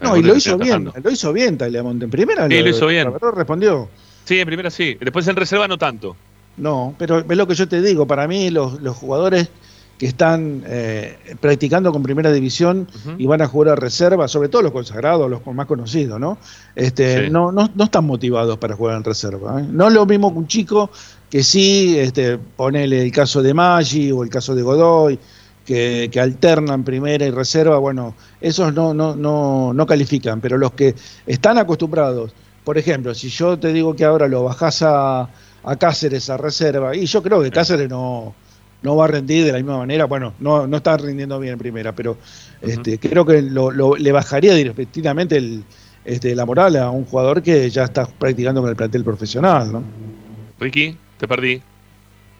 no, y lo hizo bien, lo hizo bien Tagliamonte. En primera sí, lo, hizo bien. respondió. Sí, en primera sí. Después en reserva no tanto. No, pero es lo que yo te digo. Para mí los, los jugadores que están eh, practicando con primera división y van a jugar a reserva, sobre todo los consagrados, los más conocidos, ¿no? Este, no, no, no, están motivados para jugar en reserva. ¿eh? No es lo mismo que un chico que sí, este, ponele el caso de Maggi o el caso de Godoy, que, que, alternan primera y reserva, bueno, esos no, no, no, no califican, pero los que están acostumbrados, por ejemplo, si yo te digo que ahora lo bajás a, a Cáceres a reserva, y yo creo que Cáceres no, no va a rendir de la misma manera, bueno, no, no está rindiendo bien en primera, pero este, creo que lo, le bajaría directamente el, este, la moral a un jugador que ya está practicando con el plantel profesional, ¿no? Ricky. Te perdí.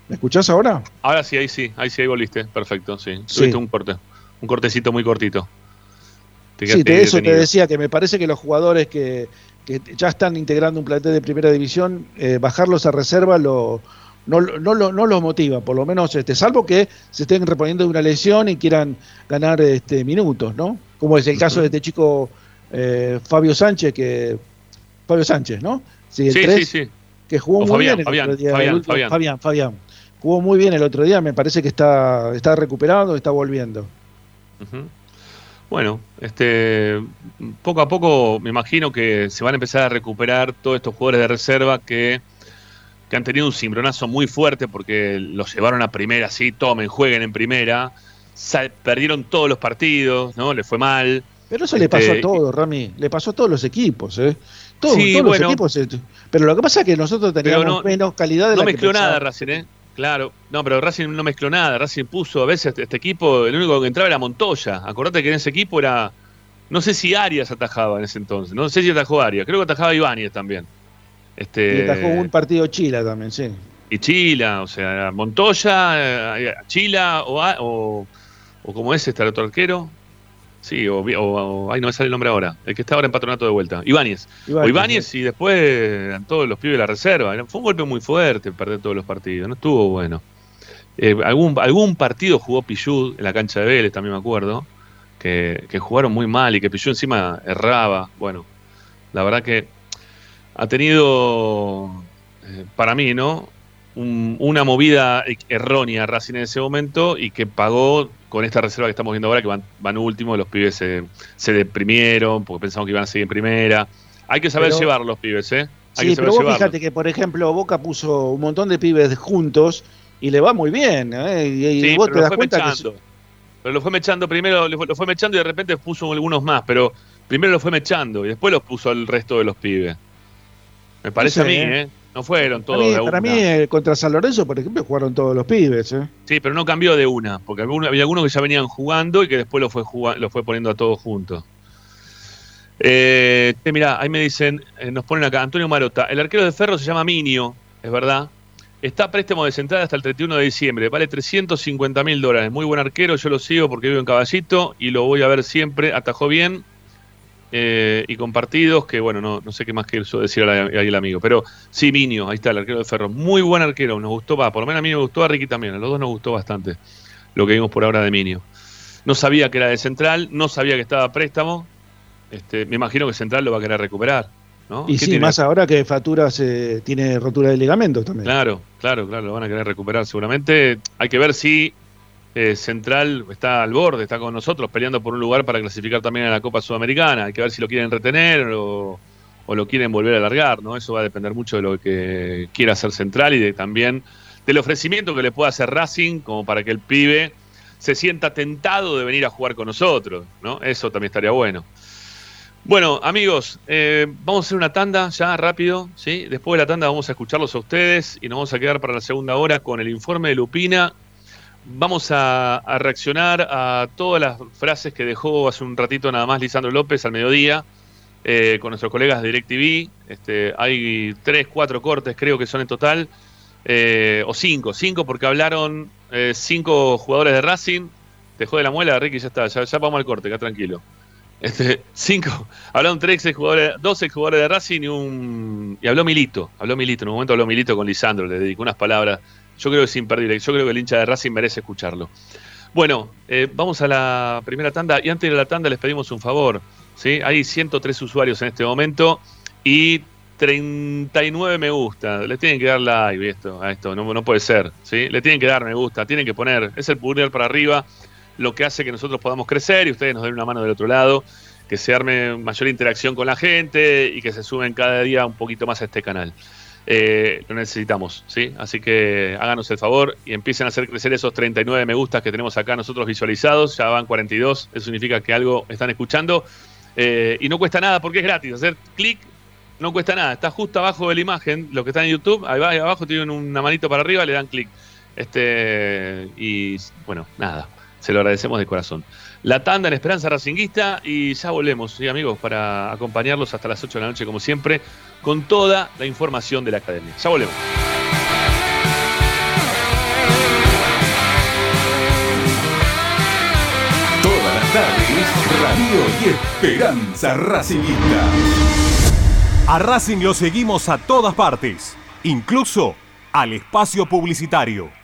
¿Me escuchás ahora? Ahora sí, ahí sí, ahí sí, ahí volviste. Perfecto, sí. Tuviste un corte, un cortecito muy cortito. sí, de eso te decía que me parece que los jugadores que, ya están integrando un plantel de primera división, eh, bajarlos a reserva lo, no, no, no, los motiva, por lo menos, este, salvo que se estén reponiendo de una lesión y quieran ganar este, minutos, ¿no? Como es el caso de este chico eh, Fabio Sánchez, que Fabio Sánchez, ¿no? Sí, sí, sí que jugó muy bien el otro día. Fabián, Fabián, Jugó muy bien el otro día, me parece que está, está recuperando, está volviendo. Bueno, este, poco a poco me imagino que se van a empezar a recuperar todos estos jugadores de reserva que, que han tenido un cimbronazo muy fuerte porque los llevaron a primera, sí, tomen, jueguen en primera, perdieron todos los partidos, ¿no? Le fue mal. Pero eso le pasó a este, todos, Rami, le pasó a todos los equipos, ¿eh? Todos, los equipos. Eh, pero lo que pasa es que nosotros teníamos menos calidad de No mezcló nada Racing, ¿eh? Claro, no, pero Racing no mezcló nada. Racing puso a veces este, equipo, el único que entraba era Montoya. Acordate que en ese equipo era. No sé si Arias atajaba en ese entonces. No sé si atajó Arias. Creo que atajaba Ibáñez también. Este, y atajó un partido Chila también, sí. Y Chila, o sea, Montoya, eh, Chila o, o, o como es este otro arquero. Sí, o, o, ay, no me sale el nombre ahora. El que está ahora en patronato de vuelta. Ibáñez. o Ibáñez y después eran todos los pibes de la reserva. Fue un golpe muy fuerte perder todos los partidos. No estuvo bueno. Eh, algún, algún partido jugó Pichud en la cancha de Vélez, también me acuerdo. Que, jugaron muy mal y que Pichud encima erraba. Bueno, la verdad que ha tenido, eh, para mí, ¿no? una movida errónea Racing en ese momento y que pagó con esta reserva que estamos viendo ahora, que van, van últimos, los pibes se, deprimieron porque pensaban que iban a seguir en primera. Hay que saber llevar los pibes, ¿eh? sí, pero vos fíjate que, por ejemplo, Boca puso un montón de pibes juntos y le va muy bien, ¿eh? Y, vos te das cuenta que... pero lo fue mechando primero, lo fue mechando y de repente puso algunos más, pero primero lo fue mechando y después los puso al resto de los pibes. Me parece a mí, ¿eh? ¿eh? No fueron todos para mí, de una. Para mí, eh, contra San Lorenzo, por ejemplo, jugaron todos los pibes. ¿eh? Sí, pero no cambió de una, porque había algunos que ya venían jugando y que después lo fue, lo fue poniendo a todos juntos. Eh, mira, ahí me dicen, eh, nos ponen acá, Antonio Marota, el arquero de Ferro se llama Minio, es verdad. Está a préstamo de central hasta el 31 de diciembre, vale 350 mil dólares. Muy buen arquero, yo lo sigo porque vivo en Caballito y lo voy a ver siempre. Atajó bien eh, y compartidos, que bueno, no, no sé qué más quiero decir ahí el amigo. Pero sí, Minio, ahí está el arquero de Ferro. Muy buen arquero, nos gustó, va, por lo menos a mí me gustó, a Ricky también, a los dos nos gustó bastante lo que vimos por ahora de Minio. No sabía que era de central, no sabía que estaba a préstamo, este, me imagino que Central lo va a querer recuperar. ¿no? Y sí, más ahora que Faturas tiene rotura de ligamentos también. Claro, claro, claro, lo van a querer recuperar seguramente. Hay que ver si eh, Central está al borde, está con nosotros peleando por un lugar para clasificar también a la Copa Sudamericana. Hay que ver si lo quieren retener o, lo quieren volver a alargar, ¿no? Eso va a depender mucho de lo que quiera hacer Central y también del ofrecimiento que le pueda hacer Racing como para que el pibe se sienta tentado de venir a jugar con nosotros, ¿no? Eso también estaría bueno. Bueno, amigos, eh, vamos a hacer una tanda ya rápido, ¿sí? Después de la tanda vamos a escucharlos a ustedes y nos vamos a quedar para la segunda hora con el informe de Lupina. Vamos a, reaccionar a todas las frases que dejó hace un ratito nada más Lisandro López al mediodía eh, con nuestros colegas de DirecTV. Este, hay tres, cuatro cortes creo que son en total, eh, o cinco, cinco porque hablaron cinco jugadores de Racing. Dejó de la muela, Ricky, ya está, ya, ya vamos al corte, acá tranquilo. Este, cinco, hablaron tres jugadores, dos jugadores de Racing y un. Y habló Milito, habló Milito, en un momento habló Milito con Lisandro, le dedicó unas palabras. Yo creo que es imperdible, yo creo que el hincha de Racing merece escucharlo. Bueno, eh, vamos a la primera tanda y antes de la tanda les pedimos un favor. ¿sí? Hay 103 usuarios en este momento y 39 me gusta. Les tienen que dar like esto, a esto, no, puede ser. ¿sí? Le tienen que dar me gusta, tienen que poner, es el pulgar para arriba lo que hace que nosotros podamos crecer y ustedes nos den una mano del otro lado, que se arme mayor interacción con la gente y que se sumen cada día un poquito más a este canal. Eh, lo necesitamos, ¿sí? Así que háganos el favor y empiecen a hacer crecer esos 39 me gustas que tenemos acá nosotros visualizados, ya van 42, eso significa que algo están escuchando eh, y no cuesta nada porque es gratis, hacer clic no cuesta nada, está justo abajo de la imagen, lo que está en YouTube, ahí, va, ahí abajo tienen una manito para arriba, le dan clic. Este, y bueno, nada. Se lo agradecemos de corazón. La tanda en Esperanza Racinguista y ya volvemos, ¿sí, amigos, para acompañarlos hasta las 8 de la noche, como siempre, con toda la información de la academia. Ya volvemos. Todas las tardes, Radio y Esperanza Racinguista. A Racing lo seguimos a todas partes, incluso al espacio publicitario.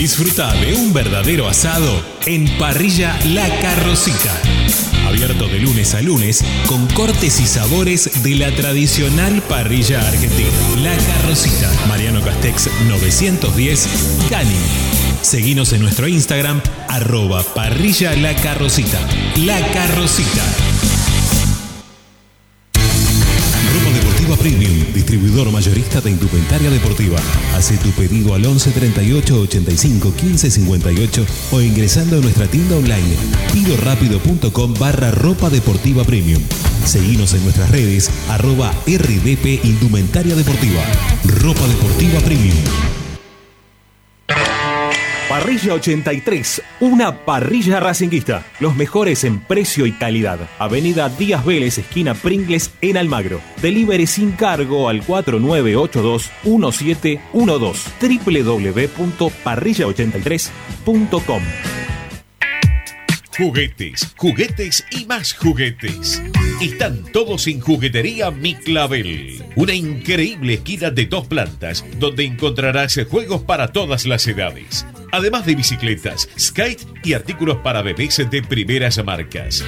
Disfruta de un verdadero asado en Parrilla La Carrocita. Abierto de lunes a lunes con cortes y sabores de la tradicional parrilla argentina. La Carrocita, Mariano Castex 910, Cani. Seguinos en nuestro Instagram, arroba parrilla La Carrocita. La Carrocita. Premium, distribuidor mayorista de indumentaria deportiva. Hace tu pedido al 11 38 85 15 58 o ingresando a nuestra tienda online pidorapido.com barra ropa deportiva premium. Seguinos en nuestras redes arroba RDP Indumentaria Deportiva. Ropa Deportiva Premium. Parrilla 83, una parrilla racinguista. Los mejores en precio y calidad. Avenida Díaz Vélez, esquina Pringles, en Almagro. Delivery sin cargo al 4982-1712. www.parrilla83.com. Juguetes, juguetes y más juguetes. Están todos en Juguetería Mi Clavel. Una increíble esquina de dos plantas donde encontrarás juegos para todas las edades además de bicicletas, skate y artículos para bebés de primeras marcas.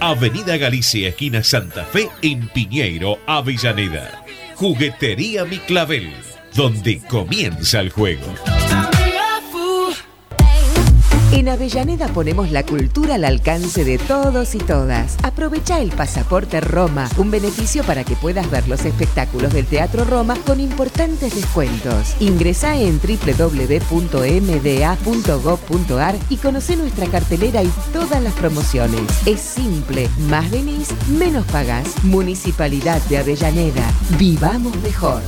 Avenida Galicia, esquina Santa Fe, en Piñeiro, Avellaneda. Juguetería Mi Clavel, donde comienza el juego. En Avellaneda ponemos la cultura al alcance de todos y todas. Aprovecha el pasaporte Roma, un beneficio para que puedas ver los espectáculos del Teatro Roma con importantes descuentos. Ingresa en www.mda.gov.ar y conoce nuestra cartelera y todas las promociones. Es simple, más venís, menos pagás. Municipalidad de Avellaneda. Vivamos mejor.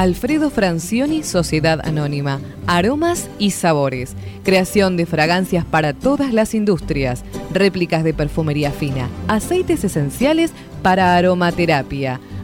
Alfredo Francioni, Sociedad Anónima. Aromas y sabores. Creación de fragancias para todas las industrias. Réplicas de perfumería fina. Aceites esenciales para aromaterapia.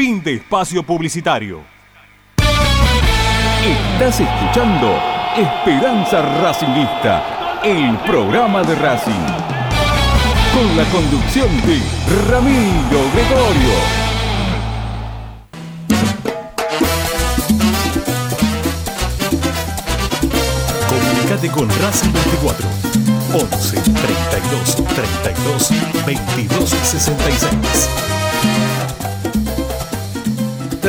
Fin de espacio publicitario. Estás escuchando Esperanza Racingista, el programa de Racing. Con la conducción de Ramiro Gregorio. Comunicate con Racing 24 11 32 32 22 66.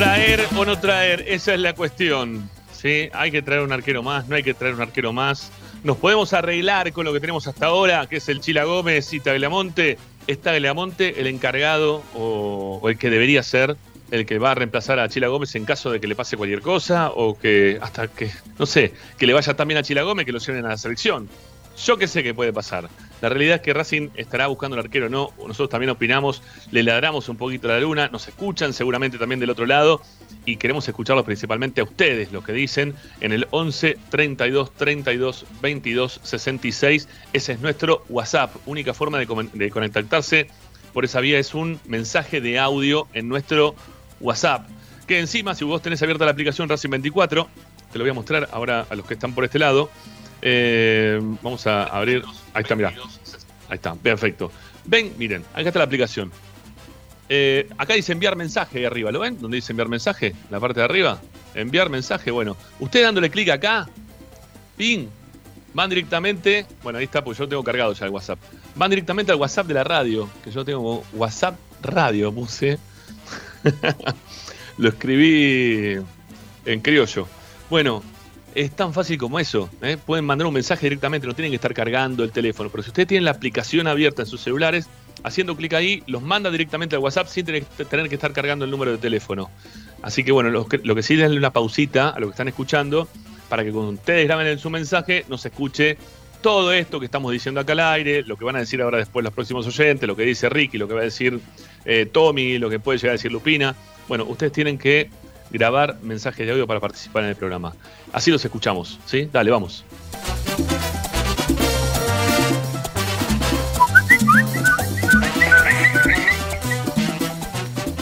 Traer o no traer, esa es la cuestión. ¿sí? Hay que traer un arquero más, no hay que traer un arquero más. Nos podemos arreglar con lo que tenemos hasta ahora, que es el Chila Gómez y Tagliamonte. Es Tagliamonte el encargado o, o el que debería ser el que va a reemplazar a Chila Gómez en caso de que le pase cualquier cosa o que hasta que, no sé, que le vaya también a Chila Gómez que lo lleven a la selección. Yo que sé qué puede pasar. La realidad es que Racing estará buscando un arquero o no. Nosotros también opinamos, le ladramos un poquito a la luna, nos escuchan seguramente también del otro lado y queremos escucharlos principalmente a ustedes, lo que dicen en el 11 32 32 22 66. Ese es nuestro WhatsApp. Única forma de, de contactarse por esa vía es un mensaje de audio en nuestro WhatsApp. Que encima, si vos tenés abierta la aplicación Racing 24, te lo voy a mostrar ahora a los que están por este lado. Eh, vamos a abrir. Ahí está, mirá. Ahí está, perfecto. Ven, miren, acá está la aplicación. Eh, acá dice enviar mensaje ahí arriba, ¿lo ven? Donde dice enviar mensaje, la parte de arriba. Enviar mensaje, bueno. Usted dándole clic acá, ping, van directamente. Bueno, ahí está, porque yo tengo cargado ya el WhatsApp. Van directamente al WhatsApp de la radio, que yo tengo WhatsApp radio, puse. lo escribí en criollo. Bueno, es tan fácil como eso. ¿eh? Pueden mandar un mensaje directamente, no tienen que estar cargando el teléfono. Pero si ustedes tienen la aplicación abierta en sus celulares, haciendo clic ahí, los manda directamente al WhatsApp sin tener que estar cargando el número de teléfono. Así que bueno, lo que, lo que sí una pausita a lo que están escuchando para que cuando ustedes graben en su mensaje nos escuche todo esto que estamos diciendo acá al aire, lo que van a decir ahora después los próximos oyentes, lo que dice Ricky, lo que va a decir eh, Tommy, lo que puede llegar a decir Lupina. Bueno, ustedes tienen que grabar mensajes de audio para participar en el programa. Así los escuchamos, ¿sí? Dale, vamos.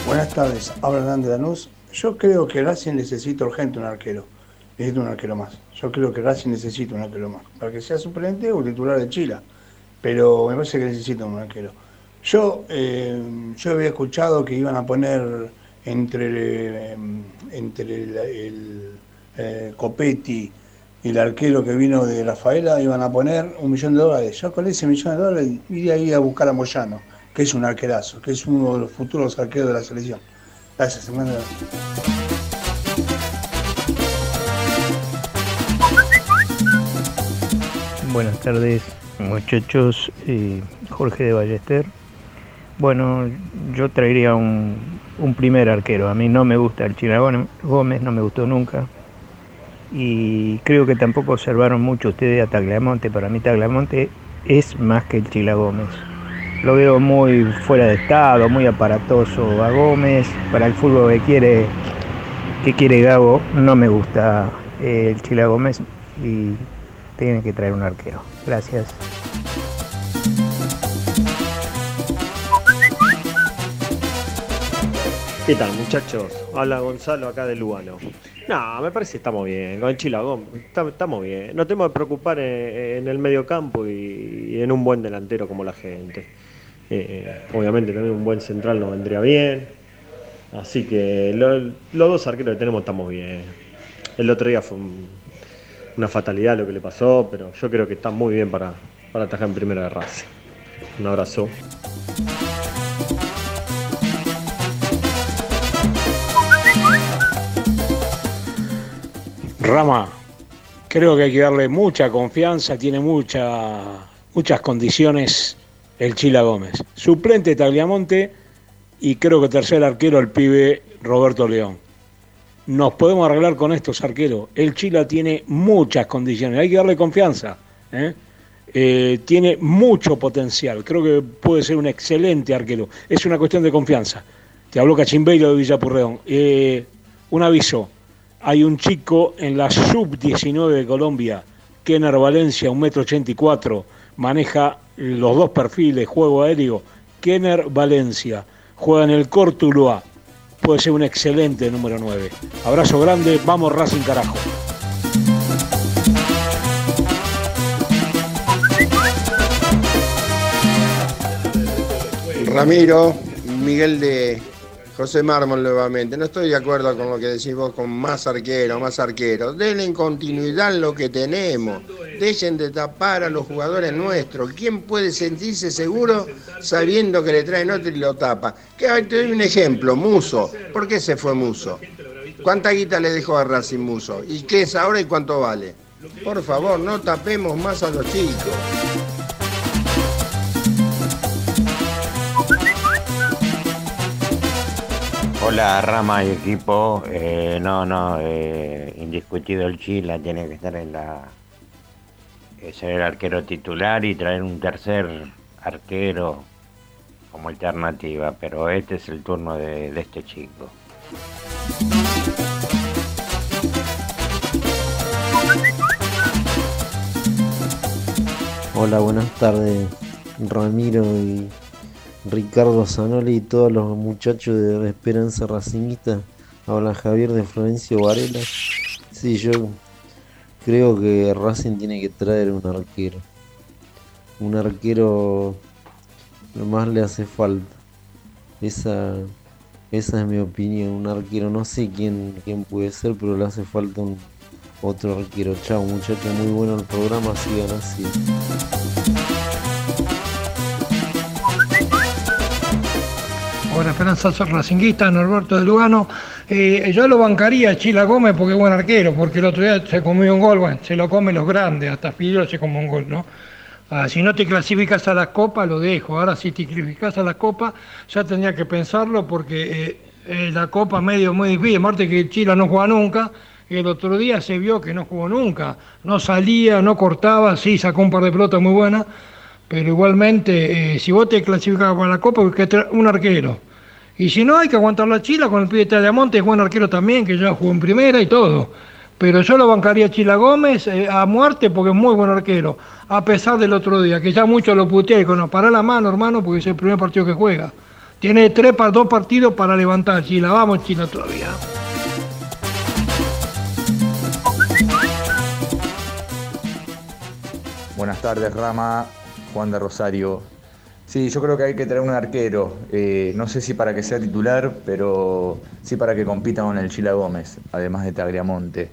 Buenas tardes, habla Hernán de Danús. Yo creo que Racing necesita urgente un arquero. Necesita un arquero más. Yo creo que Racing necesita un arquero más. Para que sea suplente o titular de Chile. Pero me parece que necesita un arquero. Yo, eh, yo había escuchado que iban a poner entre, entre el, el eh, Copetti y el arquero que vino de Rafaela, iban a poner un millón de dólares. Yo con ese millón de dólares iría ahí a buscar a Moyano, que es un arquerazo, que es uno de los futuros arqueros de la selección. Gracias, hermano. Buenas tardes, muchachos, eh, Jorge de Ballester. Bueno, yo traería un, un primer arquero. A mí no me gusta el Chila Gómez, no me gustó nunca. Y creo que tampoco observaron mucho ustedes a Tagliamonte. Para mí Tagliamonte es más que el Chila Gómez. Lo veo muy fuera de estado, muy aparatoso a Gómez. Para el fútbol que quiere, que quiere Gago, no me gusta eh, el Chila Gómez y tienen que traer un arquero. Gracias. ¿Qué tal muchachos? Habla Gonzalo acá de Lugano. No, me parece que estamos bien, con Chilagón, estamos bien. Nos tenemos que preocupar en, el medio campo y, en un buen delantero como la gente. Eh, obviamente también un buen central nos vendría bien. Así que los dos arqueros que tenemos estamos bien. El otro día fue una fatalidad lo que le pasó, pero yo creo que está muy bien para, para atajar en primera de raza. Un abrazo. Rama, creo que hay que darle mucha confianza, tiene mucha, muchas condiciones el Chila Gómez. Suplente Tagliamonte y creo que tercer arquero el pibe Roberto León. Nos podemos arreglar con estos arqueros. El Chila tiene muchas condiciones, hay que darle confianza. ¿eh? Eh, tiene mucho potencial, creo que puede ser un excelente arquero. Es una cuestión de confianza. Te habló Cachimbeiro de Villapurreón. Eh, un aviso hay un chico en la sub-19 de Colombia, Kenner Valencia, 1,84 m, maneja los dos perfiles, juego aéreo. Kenner Valencia, juega en el Cortuloa, puede ser un excelente número 9. Abrazo grande, vamos Racing carajo. Ramiro, Miguel de José Mármol nuevamente, no estoy de acuerdo con lo que decís vos con más arqueros, más arqueros. Denle en continuidad lo que tenemos. Dejen de tapar a los jugadores nuestros. ¿Quién puede sentirse seguro sabiendo que le traen otro y lo tapa? Que, te doy un ejemplo, Muso. ¿Por qué se fue Muso? ¿Cuánta guita le dejó a Racing Muso? ¿Y qué es ahora y cuánto vale? Por favor, no tapemos más a los chicos. Hola Rama y equipo, eh, no, no, eh, indiscutido el Chile tiene que estar en la eh, ser el arquero titular y traer un tercer arquero como alternativa, pero este es el turno de, de este chico. Hola, buenas tardes, Ramiro y Ricardo Zanoli y todos los muchachos de Esperanza Racingista. Habla Javier de Florencio Varela. Sí, yo creo que Racing tiene que traer un arquero. Un arquero más le hace falta. Esa, esa es mi opinión. Un arquero, no sé quién, quién puede ser, pero le hace falta un otro arquero. Chao muchachos, muy bueno el programa, sigan así. Buena Esperanza Racinguista, Norberto de Lugano. Eh, yo lo bancaría a Chila Gómez porque es buen arquero, porque el otro día se comió un gol, bueno, se lo comen los grandes, hasta Fidel se come un gol, ¿no? Ah, si no te clasificas a la Copa, lo dejo. Ahora, si te clasificas a la Copa, ya tenía que pensarlo porque eh, eh, la Copa medio muy difícil. Aparte que Chila no juega nunca. Y el otro día se vio que no jugó nunca. No salía, no cortaba, sí, sacó un par de pelotas muy buenas. Pero igualmente, si vos te clasificas para la Copa, hay que un arquero. Y si no, hay que aguantar la chila con el pibe de Diamante, es buen arquero también, que ya jugó en primera y todo. Pero yo lo bancaría a Chila Gómez eh, a muerte porque es muy buen arquero. A pesar del otro día, que ya mucho lo puteé con para la mano, hermano, porque es el primer partido que juega. Tiene tres, dos partidos para levantar Chila. Vamos, Chila, todavía. Buenas tardes, Rama. Juan de Rosario. Sí, yo creo que hay que traer un arquero. Eh, no sé si para que sea titular, pero sí para que compita con el Chila Gómez, además de Tagliamonte,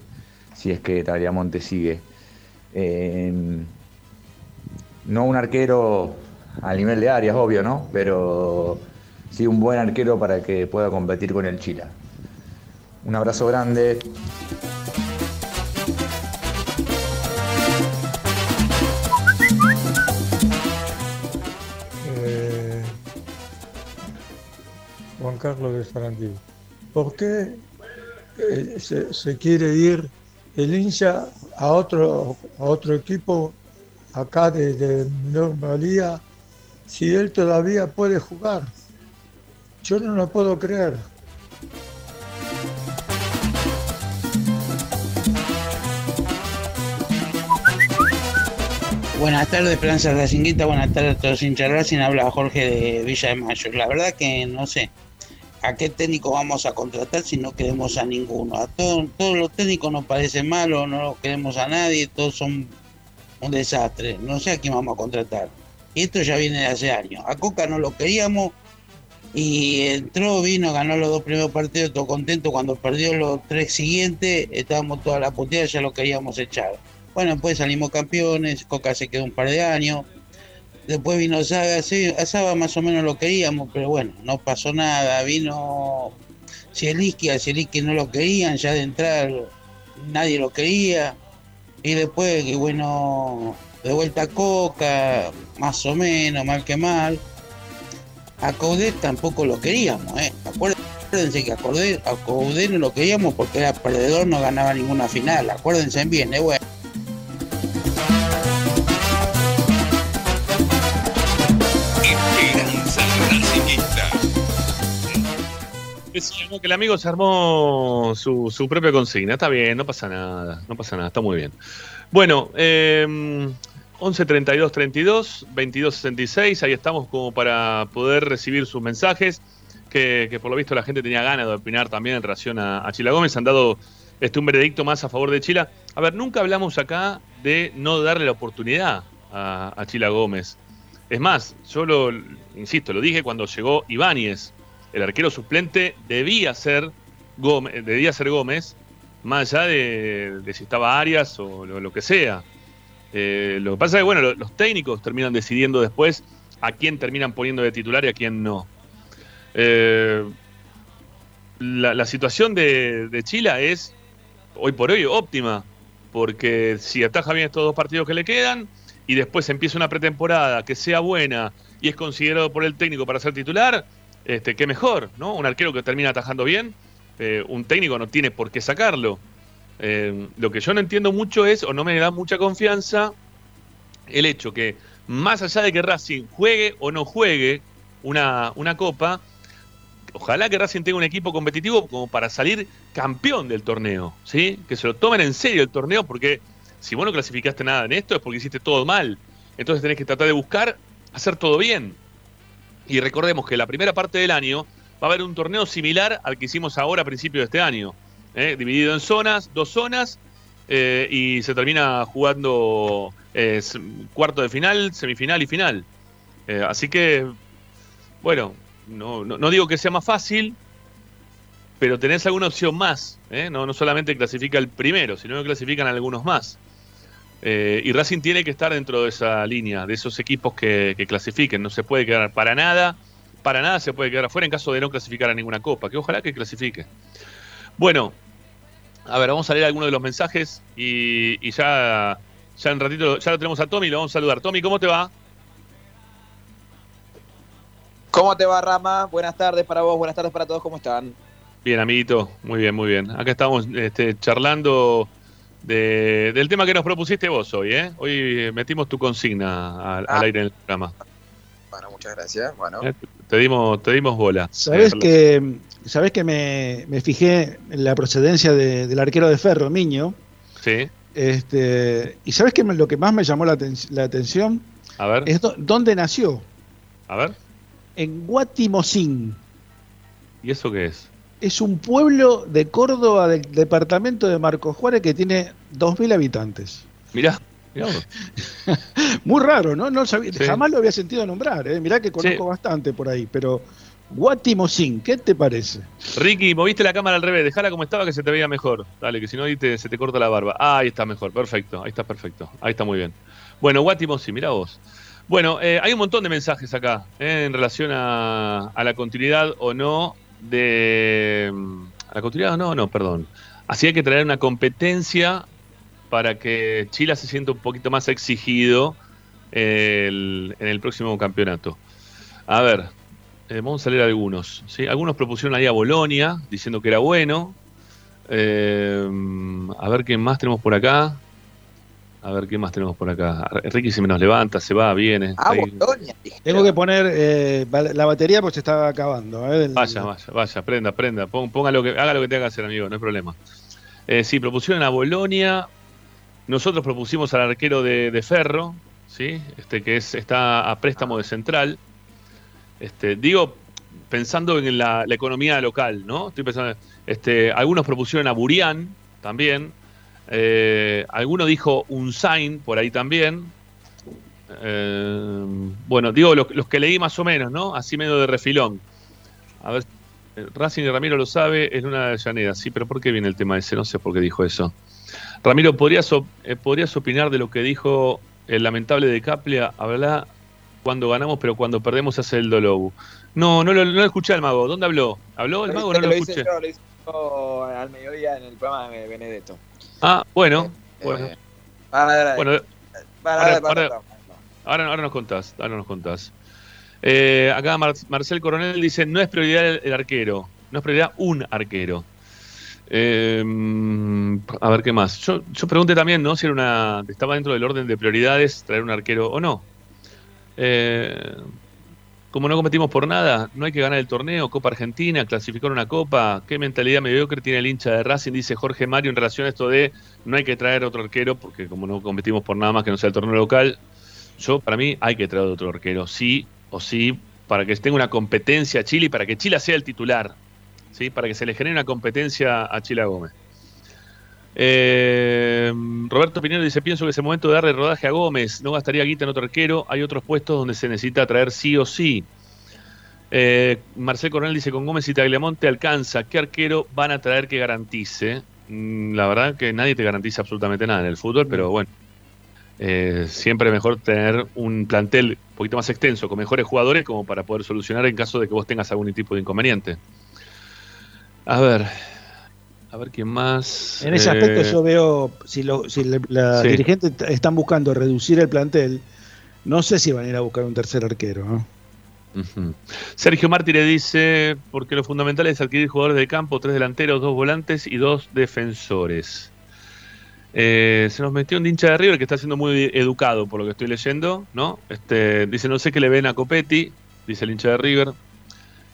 si es que Tagliamonte sigue. Eh, no un arquero a nivel de áreas, obvio, ¿no? Pero sí un buen arquero para que pueda competir con el Chila. Un abrazo grande. Juan Carlos de Sarandí. ¿Por qué eh, se, quiere ir el hincha a otro, a otro equipo acá de, de normalía si él todavía puede jugar? Yo no lo puedo creer. Buenas tardes, Esperanza Racinguita. Buenas tardes a todos hinchas Racing. Habla Jorge de Villa de Mayo. La verdad que no sé a qué técnico vamos a contratar si no queremos a ninguno. A todos, todos los técnicos nos parecen malos, no queremos a nadie, todos son un desastre. No sé a quién vamos a contratar. Y esto ya viene de hace años. A Coca no lo queríamos y entró, vino, ganó los dos primeros partidos, todo contento. Cuando perdió los tres siguientes, estábamos toda la puteada, ya lo queríamos echar. Bueno, después salimos campeones, Coca se quedó un par de años. Después vino Saga, sí, a Saga más o menos lo queríamos, pero bueno, no pasó nada. Vino Cieliski, a no lo querían, ya de entrar nadie lo quería. Y después, bueno, de vuelta a Coca, más o menos, mal que mal. A Coudet tampoco lo queríamos, ¿eh? Acuérdense que a a Coudet no lo queríamos porque era perdedor, no ganaba ninguna final. Acuérdense bien, ¿eh? Bueno. Que el amigo se armó su, su propia consigna. Está bien, no pasa nada. No pasa nada, está muy bien. Bueno, eh, 11 32 32 22 66. Ahí estamos como para poder recibir sus mensajes. Que, por lo visto la gente tenía ganas de opinar también en relación a, a Chila Gómez. Han dado este, un veredicto más a favor de Chila. A ver, nunca hablamos acá de no darle la oportunidad a, a Chila Gómez. Es más, yo lo, insisto, lo dije cuando llegó Ibáñez, el arquero suplente debía ser Gómez, debía ser Gómez más allá de, si estaba Arias o lo, que sea. Eh, lo que pasa es que, bueno, lo- los técnicos terminan decidiendo después a quién terminan poniendo de titular y a quién no. Eh, la, la situación de, de Chila es hoy por hoy óptima, porque si ataja bien estos dos partidos que le quedan y después empieza una pretemporada que sea buena y es considerado por el técnico para ser titular, este, qué mejor, ¿no? Un arquero que termina atajando bien, eh, un técnico no tiene por qué sacarlo. Eh, lo que yo no entiendo mucho es, o no me da mucha confianza, el hecho que, más allá de que Racing juegue o no juegue una, una copa, ojalá que Racing tenga un equipo competitivo como para salir campeón del torneo, ¿sí? Que se lo tomen en serio el torneo, porque si vos no clasificaste nada en esto es porque hiciste todo mal. Entonces tenés que tratar de buscar hacer todo bien. Y recordemos que la primera parte del año va a haber un torneo similar al que hicimos ahora a principios de este año. ¿eh? Dividido en zonas, dos zonas, eh, y se termina jugando eh, cuarto de final, semifinal y final. Eh, así que, bueno, no, no- digo que sea más fácil, pero tenés alguna opción más. No, no solamente clasifica el primero, sino que clasifican algunos más. Eh, y Racing tiene que estar dentro de esa línea, de esos equipos que, que clasifiquen. No se puede quedar para nada, para nada se puede quedar afuera en caso de no clasificar a ninguna copa, que ojalá que clasifique. Bueno, a ver, vamos a leer algunos de los mensajes y, y ya, ya en ratito ya lo tenemos a Tommy lo vamos a saludar. Tommy, ¿cómo te va? ¿Cómo te va, Rama? Buenas tardes para vos, buenas tardes para todos, ¿cómo están? Bien, amiguito, muy bien, muy bien. Acá estamos este, charlando de- del tema que nos propusiste vos hoy, ¿eh? Hoy metimos tu consigna al, al Ah. aire en el programa. Bueno, muchas gracias. Bueno, ¿eh? Te dimos, te dimos bola. Sabés Eh, que, sabés que me, me fijé en la procedencia de- del arquero de Ferro, Miño. Sí, Este, y sabés que me- lo que más me llamó la, aten- la atención a ver, es dó- dónde nació. a ver. En Guatimocín. ¿Y eso qué es? Es un pueblo de Córdoba del departamento de Marcos Juárez que tiene 2.000 habitantes. Mirá, mirá vos. Muy raro, ¿no? no sabía- Sí. Jamás lo había sentido nombrar. ¿eh? Mirá que conozco Sí. bastante por ahí, pero Guatimocín, ¿qué te parece? Ricky, moviste la cámara al revés, dejala como estaba que se te veía mejor. Dale, que si no ahí te- se te corta la barba. Ah, ahí está mejor, perfecto, ahí está perfecto, ahí está muy bien. Bueno, Guatimo, sí, mira vos. Bueno, eh, hay un montón de mensajes acá eh, en relación a, a la continuidad o no de... mm, A la no, no, perdón. Así hay que traer una competencia para que Chile se sienta un poquito más exigido el- en el próximo campeonato. A ver, Eh, vamos a leer algunos. ¿sí? Algunos propusieron ahí a Bolonia, diciendo que era bueno. Eh, a ver qué más tenemos por acá. A ver qué más tenemos por acá. Ricky se me nos levanta, se va, viene. Ah, Ahí. Bolonia. Tengo que poner eh, la batería porque se está acabando. ¿eh? El- Vaya, vaya, vaya, prenda, prenda. Pon- ponga lo que, haga lo que tenga que hacer, amigo, no hay problema. Eh, sí, propusieron a Bolonia. Nosotros propusimos al arquero de, de Ferro, ¿sí? Este que es, está a préstamo de central. Este, digo, pensando en la, la economía local, ¿no? Estoy pensando. Este, algunos propusieron a Burián también. Eh, alguno dijo un sign por ahí también. Eh, bueno, digo los, los que leí más o menos, ¿no? Así medio de refilón. A ver, eh, Racing y Ramiro lo sabe, es Luna de Avellaneda. Sí, pero ¿por qué viene el tema ese? No sé por qué dijo eso. Ramiro, ¿podrías, op- eh, ¿podrías opinar de lo que dijo el lamentable de Caplia? Habla cuando ganamos, pero cuando perdemos hace el dolobu. No, no lo, no lo escuché al mago. ¿Dónde habló? ¿Habló el mago o no lo Lo hice escuché? yo, lo hice yo al mediodía en el programa de Benedetto. Ah, bueno. bueno. Ahora- ahora- Ahora, ahora nos contás, ahora nos contás. Eh, acá Mar- Marcel Coronel dice, no es prioridad el, el arquero, no es prioridad un arquero. Eh, a ver qué más. Yo, yo pregunté también, ¿no? Si era una. estaba dentro del orden de prioridades traer un arquero o no. Eh, como no competimos por nada, no hay que ganar el torneo, Copa Argentina, clasificar una copa, qué mentalidad mediocre tiene el hincha de Racing, dice Jorge Mario en relación a esto de no hay que traer otro arquero, porque como no competimos por nada más que no sea el torneo local, yo para mí hay que traer otro arquero, sí o sí, para que tenga una competencia a Chile y para que Chile sea el titular, ¿sí? para que se le genere una competencia a Chila Gómez. Eh, Roberto Pinero dice, pienso que es el momento de darle rodaje a Gómez, no gastaría guita en otro arquero, hay otros puestos donde se necesita traer sí o sí. Eh, Marcel Coronel dice, con Gómez y Tagliamonte alcanza, ¿qué arquero van a traer que garantice? Mm, La verdad que nadie te garantiza absolutamente nada en el fútbol, pero bueno, eh, siempre es mejor tener un plantel un poquito más extenso, con mejores jugadores, como para poder solucionar en caso de que vos tengas algún tipo de inconveniente. A ver, a ver quién más. En ese Eh, aspecto yo veo, si, lo, si la Sí. dirigente están buscando reducir el plantel, no sé si van a ir a buscar un tercer arquero. ¿no? Ujú. Sergio Mártire dice, porque lo fundamental es adquirir jugadores de campo, tres delanteros, dos volantes y dos defensores. Eh, se nos metió un hincha de River que está siendo muy educado por lo que estoy leyendo, ¿no? Este, dice, no sé qué le ven a Copetti, dice el hincha de River.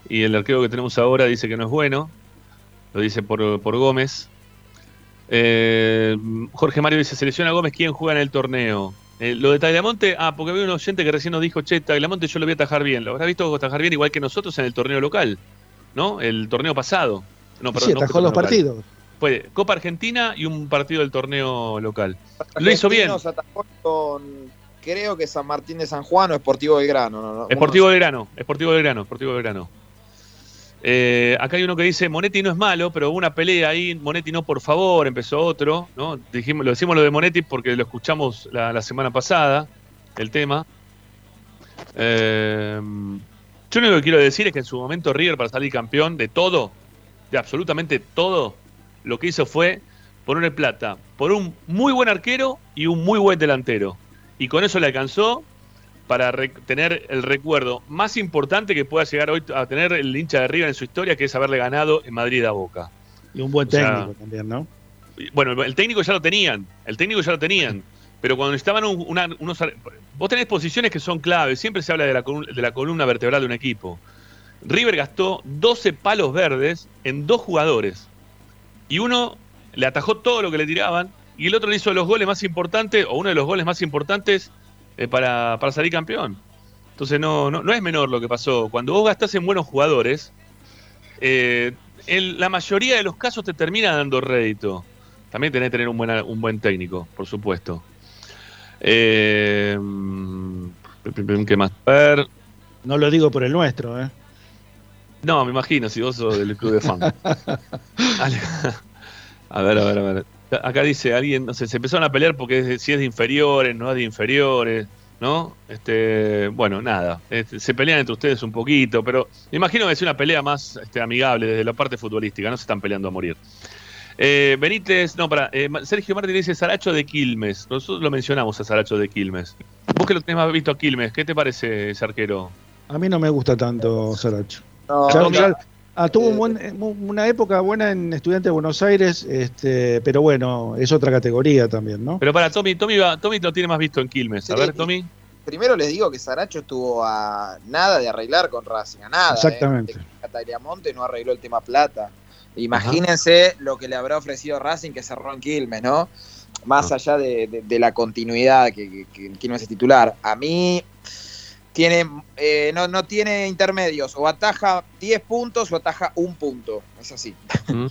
Y el arquero que tenemos ahora dice que no es bueno. Lo dice por, por Gómez. Eh, Jorge Mario dice, selecciona a Gómez, ¿quién juega en el torneo? Eh, lo de Tagliamonte, ah, porque había un oyente que recién nos dijo, che, Tagliamonte yo lo voy a atajar bien. Lo habrá visto atajar bien igual que nosotros en el torneo local, ¿no? El torneo pasado. No, sí, perdón, no fue los local. partidos. Fue Copa Argentina y un partido del torneo local. Lo hizo bien. Argentinos atajó con, creo que San Martín de San Juan o Esportivo Belgrano. No, no, Esportivo Belgrano, Esportivo Belgrano, Esportivo Belgrano. Eh, acá hay uno que dice, Monetti no es malo, pero hubo una pelea ahí, Monetti no, por favor, empezó otro, ¿no? Dijimos, lo decimos lo de Monetti porque lo escuchamos la, semana pasada, el tema. Eh, yo lo único que quiero decir es que en su momento River para salir campeón de todo, de absolutamente todo, lo que hizo fue ponerle plata por un muy buen arquero y un muy buen delantero. Y con eso le alcanzó para tener el recuerdo más importante que pueda llegar hoy a tener el hincha de River en su historia, que es haberle ganado en Madrid a Boca. Y un buen O sea, técnico también, ¿no? Bueno, el técnico ya lo tenían, el técnico ya lo tenían, pero cuando estaban unos... Vos tenés posiciones que son claves, siempre se habla de la, de la columna vertebral de un equipo. River gastó 12 palos verdes en dos jugadores. Y uno le atajó todo lo que le tiraban y el otro le hizo los goles más importantes, o uno de los goles más importantes eh, para, para salir campeón. Entonces no, no, no es menor lo que pasó. Cuando vos gastás en buenos jugadores, eh, en la mayoría de los casos te termina dando rédito. También tenés que tener un buen, un buen técnico, por supuesto. Eh, ¿Qué más? A ver. No lo digo por el nuestro, ¿eh? No, me imagino, si vos sos del club de fan. A ver, a ver, a ver. Acá dice alguien, no sé, se empezaron a pelear porque es de- si es de inferiores, no es de inferiores, ¿no? Este, bueno, nada. Este, se pelean entre ustedes un poquito, pero me imagino que es una pelea más este, amigable desde la parte futbolística, no se están peleando a morir. Eh, Benítez, no, para, Sergio Martín dice Saracho de Quilmes. Nosotros lo mencionamos a Saracho de Quilmes. Vos que lo tenés más visto a Quilmes, ¿qué te parece ese arquero? A mí no me gusta tanto Saracho. No, Ya- no, ya- ah, tuvo un buen- eh, una época buena en Estudiantes de Buenos Aires, este, pero bueno, es otra categoría también, ¿no? Pero para Tommy, Tommy, va- Tommy lo tiene más visto en Quilmes. A Sí. ver, Tommy. Primero les digo que Saracho estuvo a nada de arreglar con Racing, a nada. Exactamente. Eh. Tagliamonte no arregló el tema plata. Imagínense lo que le habrá ofrecido Racing que cerró en Quilmes, ¿no? Más Ah. allá de, de- de la continuidad que, que, que en Quilmes es titular. A mí tiene eh, no, no tiene intermedios. O ataja 10 puntos o ataja un punto. Es así. Mm.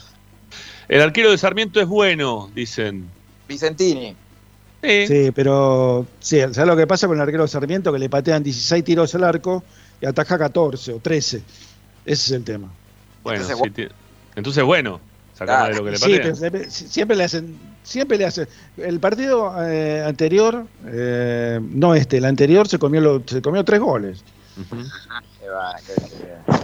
El arquero de Sarmiento es bueno, dicen. Vicentini. Sí, pero sí, ¿sabes lo que pasa con el arquero de Sarmiento? Que le patean 16 tiros al arco y ataja 14 o 13. Ese es el tema. Bueno, Entonces, sí, entonces bueno, sacamos de lo que le Sí, patea. pero le- siempre le hacen, siempre le hacen. El partido eh, anterior, eh, no este, el anterior se comió lo- se comió tres goles. Qué va, qué- qué-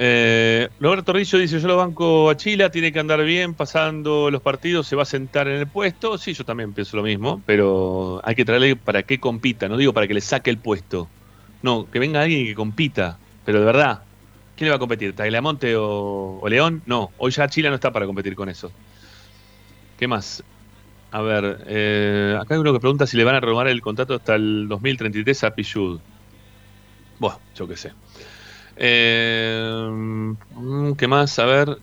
Eh, Roberto Rizzo dice, yo lo banco a Chila, tiene que andar bien pasando los partidos, se va a sentar en el puesto. Sí, yo también pienso lo mismo, pero hay que traerle para que compita, no digo para que le saque el puesto. No, que venga alguien que compita, pero de verdad. ¿Quién le va a competir? ¿Tagliamonte o, o León? No, hoy ya Chila no está para competir con eso. ¿Qué más? A ver, eh, acá hay uno que pregunta si le van a renovar el contrato hasta el 2033 a Pichud. Bueno, yo qué sé. Eh, ¿Qué más? A ver.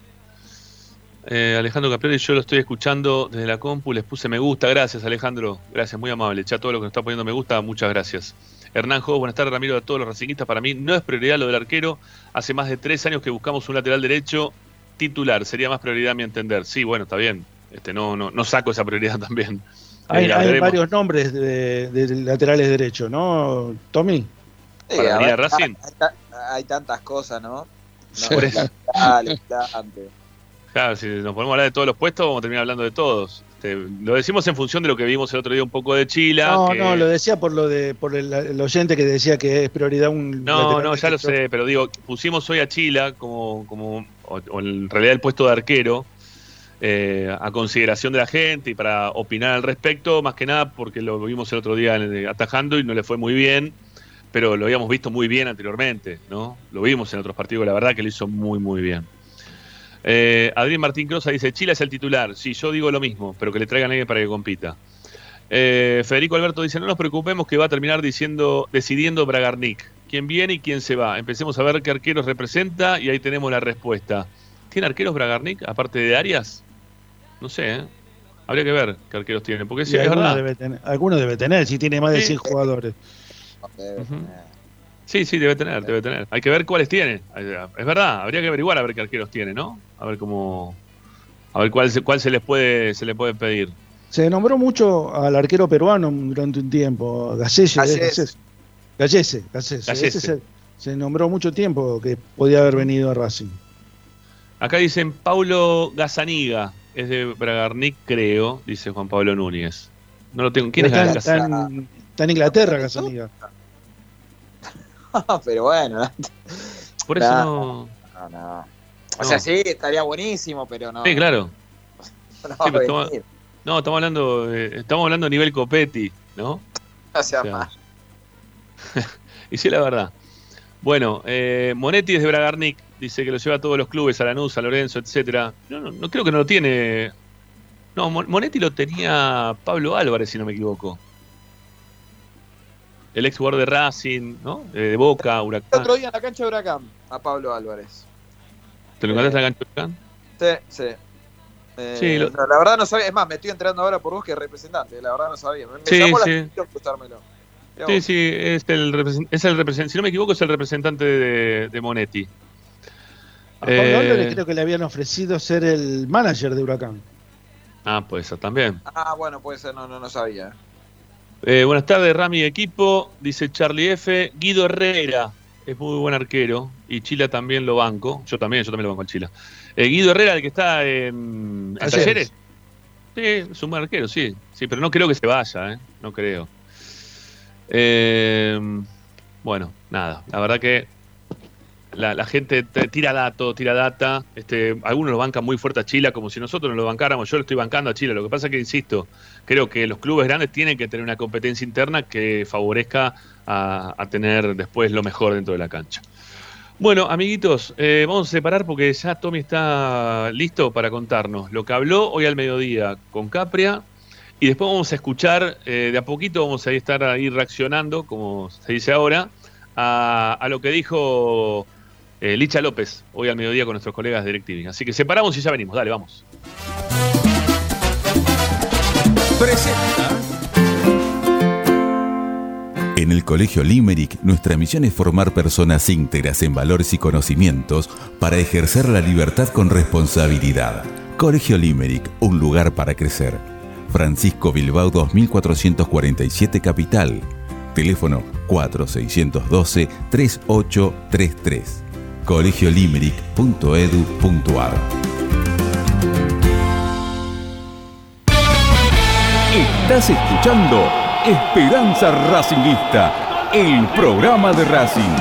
Eh, Alejandro Caprioli, yo lo estoy escuchando desde la compu, les puse me gusta, gracias Alejandro, gracias, muy amable. Ya todo lo que nos está poniendo me gusta, muchas gracias. Hernán Jo, buenas tardes Ramiro, a todos los racinguistas, para mí no es prioridad lo del arquero, hace más de tres años que buscamos un lateral derecho titular, sería más prioridad a mi entender. Sí, bueno, está bien, este no, no, no saco esa prioridad también. Hay, Eh, hay varios nombres de, de laterales derechos, ¿no, Tommy? Sí, Para a venir a Racing. Hay, ta- hay tantas cosas, ¿no? No, Por eso. Dale, dale. Claro, si nos podemos hablar de todos los puestos, vamos a terminar hablando de todos. Este, lo decimos en función de lo que vimos el otro día un poco de Chile. No, que- no, lo decía por lo de por el, el oyente que decía que es prioridad un No, no, ya lo sé, pero digo, pusimos hoy a Chila como, como o, o en realidad el puesto de arquero eh, a consideración de la gente y para opinar al respecto, más que nada porque lo vimos el otro día atajando y no le fue muy bien, pero lo habíamos visto muy bien anteriormente, ¿no? Lo vimos en otros partidos, la verdad que lo hizo muy, muy bien. Eh, Adrián Martín Crosa dice, Chila es el titular, sí, yo digo lo mismo, pero que le traigan a alguien para que compita. Eh, Federico Alberto dice, no nos preocupemos que va a terminar diciendo, decidiendo Bragarnik. ¿Quién viene y quién se va? Empecemos a ver qué arqueros representa y ahí tenemos la respuesta. ¿Tiene arqueros Bragarnik aparte de Arias? No sé, ¿eh? Habría que ver qué arqueros tiene, porque es verdad. debe tener, alguno debe tener, si tiene más de Sí. 100 jugadores. Sí, sí, debe tener, debe tener. Hay que ver cuáles tiene. Es verdad, habría que averiguar a ver qué arqueros tiene, ¿no? A ver cómo... A ver cuál se, cuál se les puede se les puede pedir. Se nombró mucho al arquero peruano durante un tiempo, Gallese. Gallese. Gallese, Gallese, Gallese. Gallese. Ese se, se nombró mucho tiempo que podía haber venido a Racing. Acá dicen Paulo Gazaniga, es de Bragarnik, creo, dice Juan Pablo Núñez. No lo tengo. ¿Quién es está, Gazaniga? está en, está en Inglaterra, Gazaniga. Pero bueno. Por eso No. no. No. O No. sea, sí, estaría buenísimo, pero no. Sí, claro. No, Sí, estamos, venir. no, estamos hablando, de- estamos hablando a nivel Copetti, ¿no? No sea O sea, más. Y sí, la verdad. Bueno, eh, Monetti es de Bragarnik, dice que lo lleva a todos los clubes, a Lanús, a Lorenzo, etcétera. No, no, no creo que no lo tiene. No, Mon- Monetti lo tenía Pablo Álvarez, si no me equivoco. El ex jugador de Racing, ¿no? Eh, de Boca, El Huracán. otro día en la cancha de Huracán, a Pablo Álvarez. ¿Te lo encontraste en la cancha de Huracán? Sí, sí. Eh, Sí, lo- no, la verdad no sabía, es más, me estoy enterando ahora por vos que es representante, la verdad no sabía. Me, me Sí, llamó sí. la atención. Mirá Sí, sí, es el, es el representante, si no me equivoco, es el representante de, de Monetti. A Pablo Eh, Álvarez creo que le habían ofrecido ser el manager de Huracán. Ah, puede ser también. Ah, bueno, puede ser, no, no, no sabía. Eh, buenas tardes, Rami equipo, dice Charlie F. Guido Herrera, es muy buen arquero. Y Chila también lo banco. Yo también, yo también lo banco al Chila. Eh, Guido Herrera, el que está en, en Talleres. Talleres. Sí, es un buen arquero, sí. Sí, pero no creo que se vaya, ¿eh? No creo. Eh, bueno, nada. La verdad que la, gente te- tira datos, tira data. Este, algunos lo bancan muy fuerte a Chile, como si nosotros no lo bancáramos. Yo lo estoy bancando a Chile. Lo que pasa es que, insisto, creo que los clubes grandes tienen que tener una competencia interna que favorezca a, tener después lo mejor dentro de la cancha. Bueno, amiguitos, eh, vamos a separar porque ya Tommy está listo para contarnos lo que habló hoy al mediodía con Capria y después vamos a escuchar, eh, de a poquito vamos a estar ahí reaccionando, como se dice ahora, a lo que dijo eh, Licha López hoy al mediodía con nuestros colegas de DirecTV. Así que separamos y ya venimos, dale, vamos. Presenta. En el Colegio Limerick, nuestra misión es formar personas íntegras en valores y conocimientos para ejercer la libertad con responsabilidad. Colegio Limerick, un lugar para crecer. Francisco Bilbao 2447 Capital. Teléfono 4612-3833. colegiolimerick.edu.ar Estás escuchando Esperanza Racingista, el programa de Racing.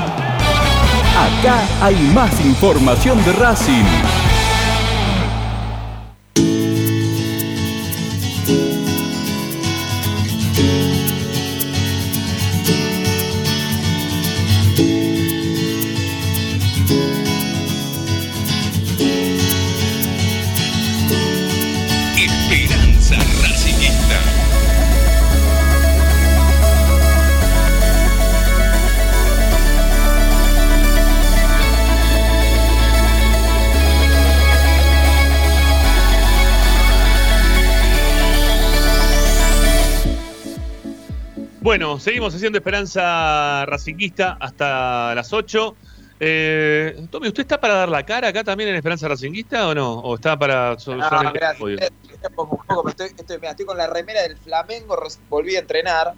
Acá hay más información de Racing. Seguimos haciendo Esperanza Racinguista hasta las 8. Eh, Tommy, ¿usted está para dar la cara acá también en Esperanza Racinguista o no? ¿O está para so- No, mirá, eh, poco, poco, me estoy, estoy, mirá, estoy con la remera del Flamengo, volví a entrenar.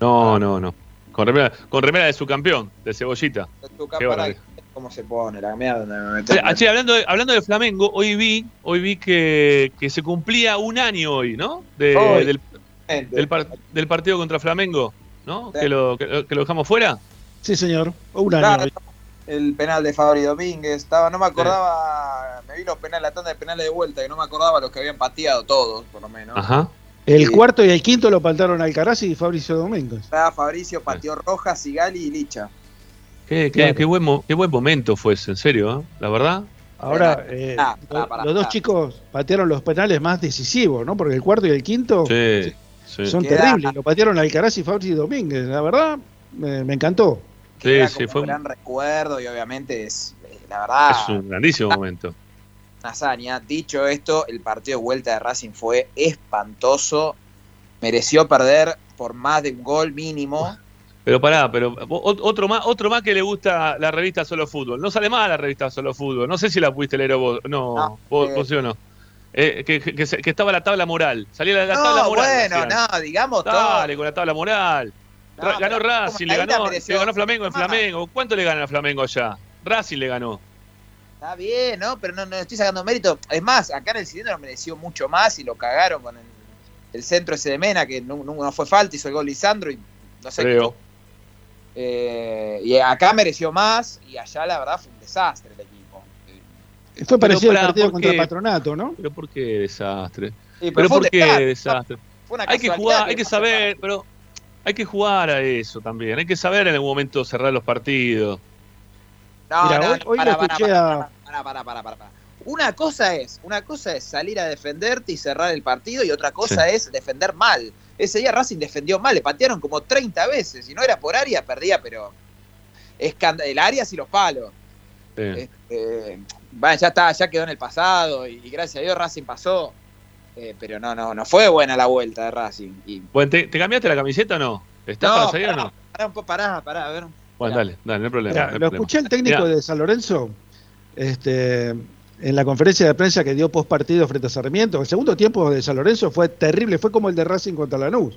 No, no, no. Con remera, con remera de su campeón, de Cebollita. Tu barbaridad. ¿Cómo se pone? La mierda donde me meto. Che, ah, che, hablando de, hablando de Flamengo, hoy vi, hoy vi que, que se cumplía un año hoy, ¿no? De- Hoy. del, del, par- del partido contra Flamengo, ¿no? Sí. Que lo, que, lo- que lo dejamos fuera. Sí, señor. Un año. Claro, el penal de Fabri Domínguez, estaba, no me acordaba, me vi los penales, la tanda de penales de vuelta, que no me acordaba los que habían pateado todos, por lo menos. Ajá. El Sí. cuarto y el quinto lo faltaron Alcaraz y Fabricio Domínguez. Estaba Fabricio, pateó Rojas, Sigali y Licha. Qué, qué- Claro. qué buen, mo- qué buen momento fue ese, en serio, ¿eh? La verdad. Ahora, eh, Ah, los dos chicos patearon los penales más decisivos, ¿no? Porque el cuarto y el quinto Sí, sí. son Queda- terribles. Lo patearon Alcaraz y Fabricio Domínguez. La verdad, me, me encantó. Sí, Queda sí, como fue un gran recuerdo y obviamente es, eh, la verdad, es un grandísimo momento. una hazaña. Dicho esto, el partido de vuelta de Racing fue espantoso. Mereció perder por más de un gol mínimo. Pero pará, pero otro más, otro más que le gusta la revista Solo Fútbol. No sale más la revista Solo Fútbol. No sé si la pudiste leer vos. No, No, vos, eh. vos sí o no. Eh, que, que- que estaba la tabla moral. Salía la, la tabla No, moral. bueno, no, digamos todo. Dale, con la tabla moral. No, Ra- ganó Racing, le ganó, le ganó Flamengo en. Flamengo. ¿Cuánto le gana a Flamengo allá? Racing le ganó. Está bien, ¿no? Pero no, no estoy sacando mérito. Es más, acá en el cilindro mereció mucho más y lo cagaron con el, el centro ese de Mena, que no- no fue falta, hizo el gol Lisandro y no sé. Creo. Eh, y acá mereció más y allá la verdad fue un desastre el equipo. Fue parecido al pará, partido ¿por contra qué? Patronato, ¿no? Pero ¿por qué desastre? Sí, Pero un ¿por qué desastre, desastre? Fue una Hay que jugar, hay que saber, pero hay que jugar a eso también. Hay que saber en algún momento cerrar los partidos. No, Mira, no, hoy- no, hoy pará, escuché pará, a- pará, pará, pará, pará, pará. Una cosa es, una cosa es salir a defenderte y cerrar el partido y otra cosa es defender mal. Ese día Racing defendió mal, le patearon como 30 veces. Si no era por área, perdía, pero el área y los palos. Sí. Este, bueno, ya está, ya quedó en el pasado y, y gracias a Dios Racing pasó. Eh, pero no, no, no fue buena la vuelta de Racing. Y, Bueno, ¿te, te cambiaste la camiseta o no? ¿Estás No, para salir o no? pará, un poco, pará, pará, a ver. Bueno, dale, dale, no hay problema. Mira, no hay lo problema. escuché al técnico Mirá, de San Lorenzo este, en la conferencia de prensa que dio post partido frente a Sarmiento. El segundo tiempo de San Lorenzo fue terrible, fue como el de Racing contra Lanús.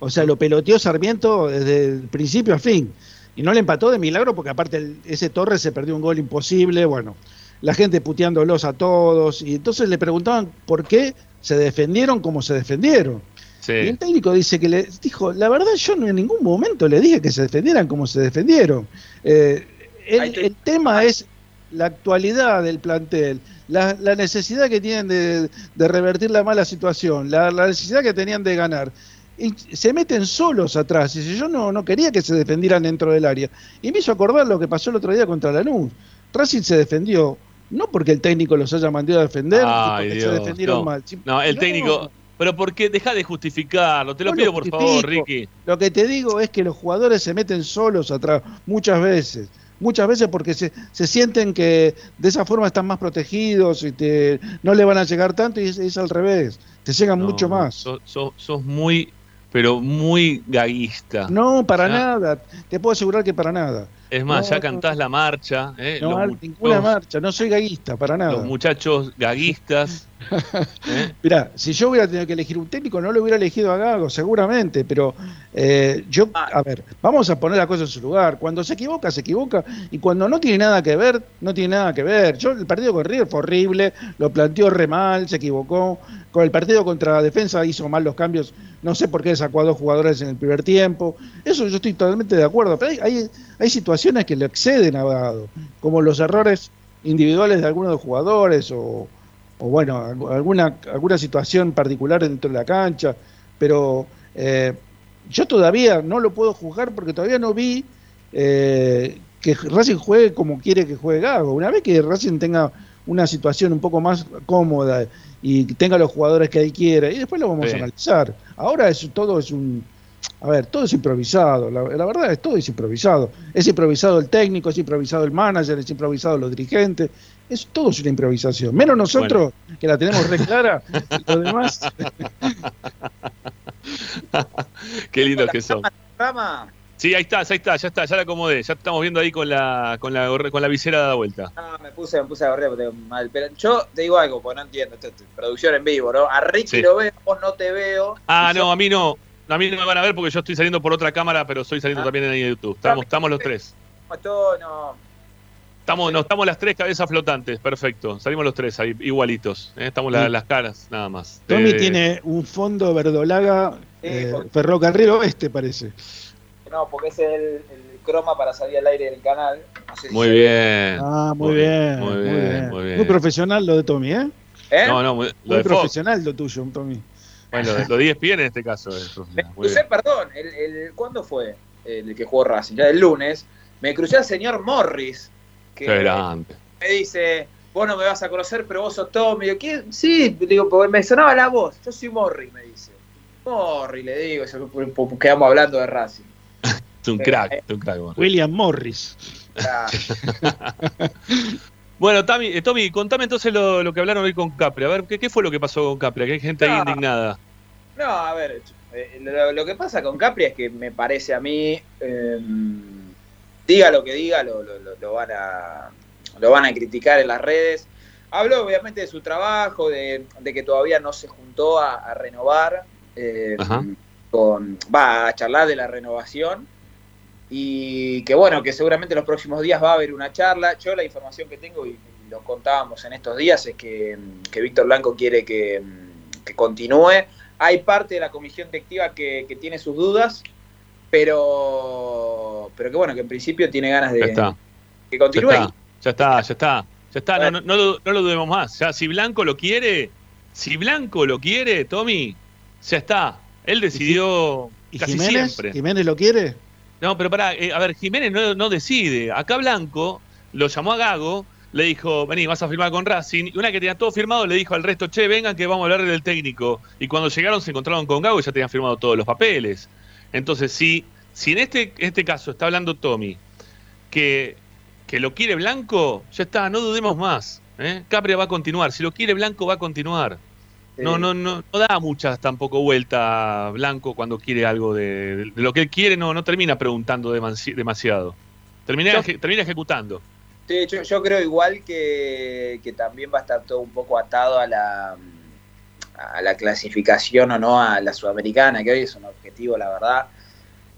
O sea, lo peloteó Sarmiento desde el principio al fin. Y no le empató de milagro porque aparte el- ese Torres se perdió un gol imposible. Bueno, la gente puteándolos a todos. Y entonces le preguntaban por qué se defendieron como se defendieron. Y el técnico dice que le dijo, la verdad yo no en ningún momento le dije que se defendieran como se defendieron. Eh, el, Ahí te- el tema es la actualidad del plantel, la, la necesidad que tienen de, de revertir la mala situación, la, la necesidad que tenían de ganar. Y se meten solos atrás. Y yo no, no quería que se defendieran dentro del área. Y me hizo acordar lo que pasó el otro día contra Lanús. Racing se defendió, no porque el técnico los haya mandado a defender, Ay, porque se Dios, defendieron no. mal. No, el No. técnico. Pero ¿por qué? Deja de justificarlo. Te lo No pido, lo por favor, Ricky. Lo que te digo es que los jugadores se meten solos atrás, muchas veces. Muchas veces porque se, se sienten que de esa forma están más protegidos y te, no le van a llegar tanto y es, es al revés. Te llegan No, mucho más. Sos, sos- sos muy, pero muy gaguista. No, para nada. Te puedo asegurar que para nada. Es más, No, ya cantás la marcha. ¿eh? No, ninguna marcha. No soy gaguista, para nada. los muchachos gaguistas. ¿Eh? Mirá, si yo hubiera tenido que elegir un técnico, no lo hubiera elegido a Gago, seguramente, pero eh, yo, a ver, vamos a poner la cosa en su lugar. Cuando se equivoca, se equivoca, y cuando no tiene nada que ver, no tiene nada que ver. Yo, el partido con River fue horrible, lo planteó re mal, se equivocó. Con el partido contra Defensa hizo mal los cambios, no sé por qué sacó a dos jugadores en el primer tiempo. Eso yo estoy totalmente de acuerdo, pero hay, hay, hay situaciones que le exceden a Gago, como los errores individuales de algunos de los jugadores o o bueno, algu- alguna, alguna situación particular dentro de la cancha, pero eh, yo todavía no lo puedo juzgar porque todavía no vi eh, que Racing juegue como quiere que juegue Gago. Una vez que Racing tenga una situación un poco más cómoda y tenga los jugadores que él quiere, y después lo vamos Sí. a analizar. Ahora es, todo es un... A ver, todo es improvisado, la, la verdad es todo es improvisado. Es improvisado el técnico, es improvisado el manager, es improvisado los dirigentes, es todo es una improvisación. Menos nosotros, que la tenemos re clara, los demás. Qué lindos que son. Sí, ahí está, ahí está, ya está, ya la acomodé. Ya estamos viendo ahí con la, con la, gorra- con la visera dada vuelta. ah, me puse, me puse a correr porque tengo mal. Pero yo te digo algo, porque no entiendo. Esto es producción en vivo, ¿no? A Ricky Sí. lo veo, vos no te veo. Ah, no, yo- a mí no. A mí no me van a ver porque yo estoy saliendo por otra cámara, pero estoy Ah. saliendo también en YouTube. Estamos, estamos los tres. Esto no. Estamos, no, estamos las tres cabezas flotantes, perfecto. Salimos los tres ahí, igualitos. ¿eh? Estamos la- Sí. las caras, nada más. Tommy Eh, tiene un fondo verdolaga eh, ferrocarril oeste, parece. No, porque ese es el, el croma para salir al aire del canal. No sé si Muy se bien. Ah, muy, bien, muy bien, muy bien. Muy profesional lo de Tommy, ¿eh? ¿Eh? No, no, muy- lo Muy de Fox. profesional lo tuyo, Tommy. Bueno, lo de- ESPN en este caso. bien. perdón, el, el- ¿cuándo fue el que jugó Racing? Ya el lunes. Me crucé al señor Morris, que Qué grande. me dice, vos no me vas a conocer, pero vos sos Tommy. Digo, ¿quién? Sí, digo, porque me sonaba la voz. Yo soy Morris, me dice. Morris, le digo, quedamos hablando de Racing. Es un crack, es un crack. William Morris. Bueno, Tommy, eh, Tommy, contame entonces lo, lo que hablaron hoy con Capri. A ver, ¿qué, qué fue lo que pasó con Capri? Que hay gente ahí indignada. No, a ver, eh, lo, lo que pasa con Capri es que me parece a mí, eh, diga lo que diga, lo, lo- lo- lo van a, lo van a criticar en las redes. Habló obviamente de su trabajo, de, de que todavía no se juntó a, a renovar, eh, con, va a charlar de la renovación y que bueno, que seguramente en los próximos días va a haber una charla. Yo la información que tengo y, y lo contábamos en estos días es que, que Víctor Blanco quiere que, que continúe. Hay parte de la comisión directiva que, que tiene sus dudas, pero, pero que bueno, que en principio tiene ganas Ya de está. que Ya continúe. está, ya está, ya está. Ya está, no, no, no lo, no lo dudemos más. Ya, si Blanco lo quiere, si Blanco lo quiere, Tommy, ya está. Él decidió ¿Y casi Jiménez? siempre. ¿Jiménez lo quiere? No, pero pará, eh, a ver, Jiménez no, no decide. Acá Blanco lo llamó a Gago, le dijo, vení, vas a firmar con Racing. Y una que tenía todo firmado le dijo al resto, che, vengan que vamos a hablar del técnico. Y cuando llegaron se encontraron con Gago y ya tenían firmado todos los papeles. Entonces, si, si en este, este caso está hablando Tommy, que, que lo quiere Blanco, ya está, no dudemos más. ¿eh? Capria va a continuar. Si lo quiere Blanco, va a continuar. No, no, no, no da muchas tampoco vuelta Blanco cuando quiere algo de, de lo que él quiere, no, no termina preguntando demasi- demasiado. Termina, Yo- eje- termina ejecutando. Sí, yo, yo creo igual que, que también va a estar todo un poco atado a la, a la clasificación o no a la sudamericana, que hoy es un objetivo, la verdad,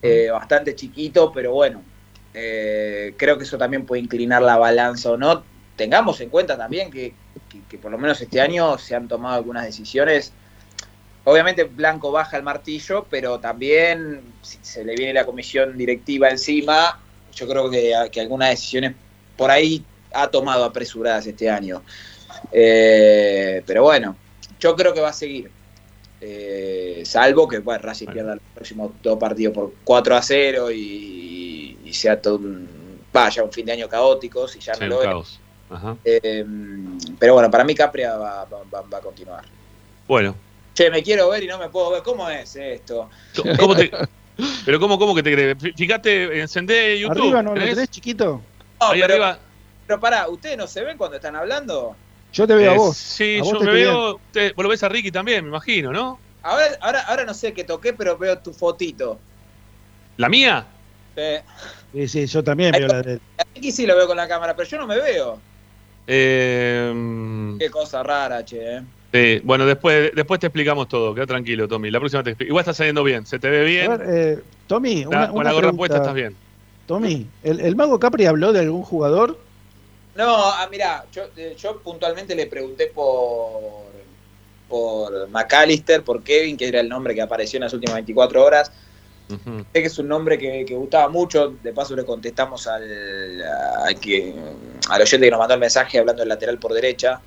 eh, bastante chiquito, pero bueno, eh, creo que eso también puede inclinar la balanza o no. Tengamos en cuenta también que, que- que por lo menos este año se han tomado algunas decisiones. Obviamente Blanco baja el martillo, pero también si se le viene la comisión directiva encima, yo creo que, que algunas decisiones por ahí ha tomado apresuradas este año. Eh, pero bueno, yo creo que va a seguir. Eh, salvo que bueno, Racing pierda los próximos dos partidos por 4 a 0 y, y sea todo un, vaya un fin de año caótico, si ya Sí, no lo es. caos. Ajá. Eh, pero bueno, para mí Capria va, va- va- va a continuar. Bueno, Che, me quiero ver y no me puedo ver. ¿Cómo es esto? ¿cómo te, pero cómo, cómo que te crees? Fí- Fíjate, encendé YouTube. Arriba no lo ¿tenés? tenés, chiquito. No, Ahí pero, arriba. pero pará, ¿ustedes no se ven cuando están hablando? Yo te veo a vos. Sí, A vos yo te me veo. usted- vos lo ves a Ricky también, me imagino, ¿no? Ahora, ahora, ahora no sé qué toqué, pero veo tu fotito. ¿La mía? Eh, Sí, sí, yo también veo la de aquí sí lo veo con la cámara, pero yo no me veo. Eh, Qué cosa rara, che. eh. sí, bueno, después, después te explicamos todo. Queda tranquilo, Tommy. La próxima te explico. Igual está saliendo bien. Se te ve bien. A ver, eh, Tommy, una, con una la gorra puesta estás bien. Tommy, ¿el, el mago Capri habló de algún jugador? No, ah, mirá, yo, eh, yo puntualmente le pregunté por, por McAllister, por Kevin, que era el nombre que apareció en las últimas 24 horas. Sé que es un nombre que, que gustaba mucho. De paso le contestamos al, al que, al oyente que nos mandó el mensaje hablando del lateral por derecha.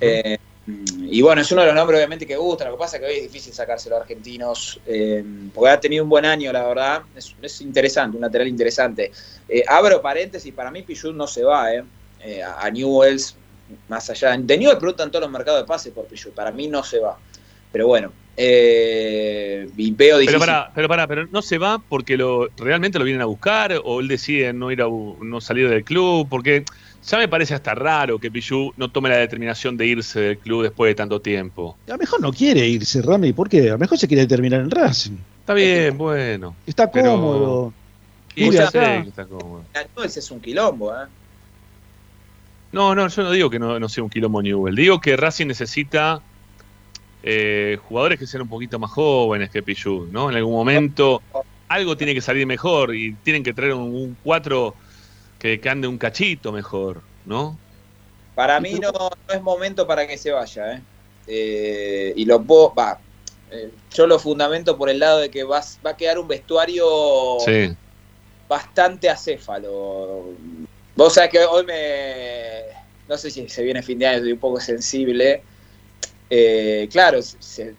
Eh, y bueno, es uno de los nombres obviamente que gusta. Lo que pasa es que hoy es difícil sacárselo a argentinos. eh, porque ha tenido un buen año, la verdad. Es, es interesante, un lateral interesante. Eh, abro paréntesis, para mí Pichut no se va, eh, eh, a Newells, más allá. De Newells preguntan todos los mercados de pases por Pichut. Para mí no se va. Pero bueno, eh, y veo difícil. Pero pará, pero pará, pero no se va porque lo realmente lo vienen a buscar o él decide no ir a no salir del club porque ya me parece hasta raro que Pichu no tome la determinación de irse del club después de tanto tiempo. A lo mejor no quiere irse, Rami. ¿Por qué? A lo mejor se quiere terminar en Racing. Está bien, bueno. Está Pero- cómodo. Y Vive ya acá. sé que está cómodo. Newell's es un quilombo, ¿eh? No, no, yo no digo que no, no sea un quilombo Newell. Digo que Racing necesita eh, jugadores que sean un poquito más jóvenes que Pichu, ¿no? En algún momento algo tiene que salir mejor y tienen que traer un 4 que, que ande un cachito mejor, ¿no? Para mí no, no es momento para que se vaya, ¿eh? Eh, y lo puedo, va, eh, yo lo fundamento por el lado de que vas, va a quedar un vestuario Sí. bastante acéfalo. Vos sabés que hoy me, no sé si se viene fin de año, estoy un poco sensible. Eh, claro, se-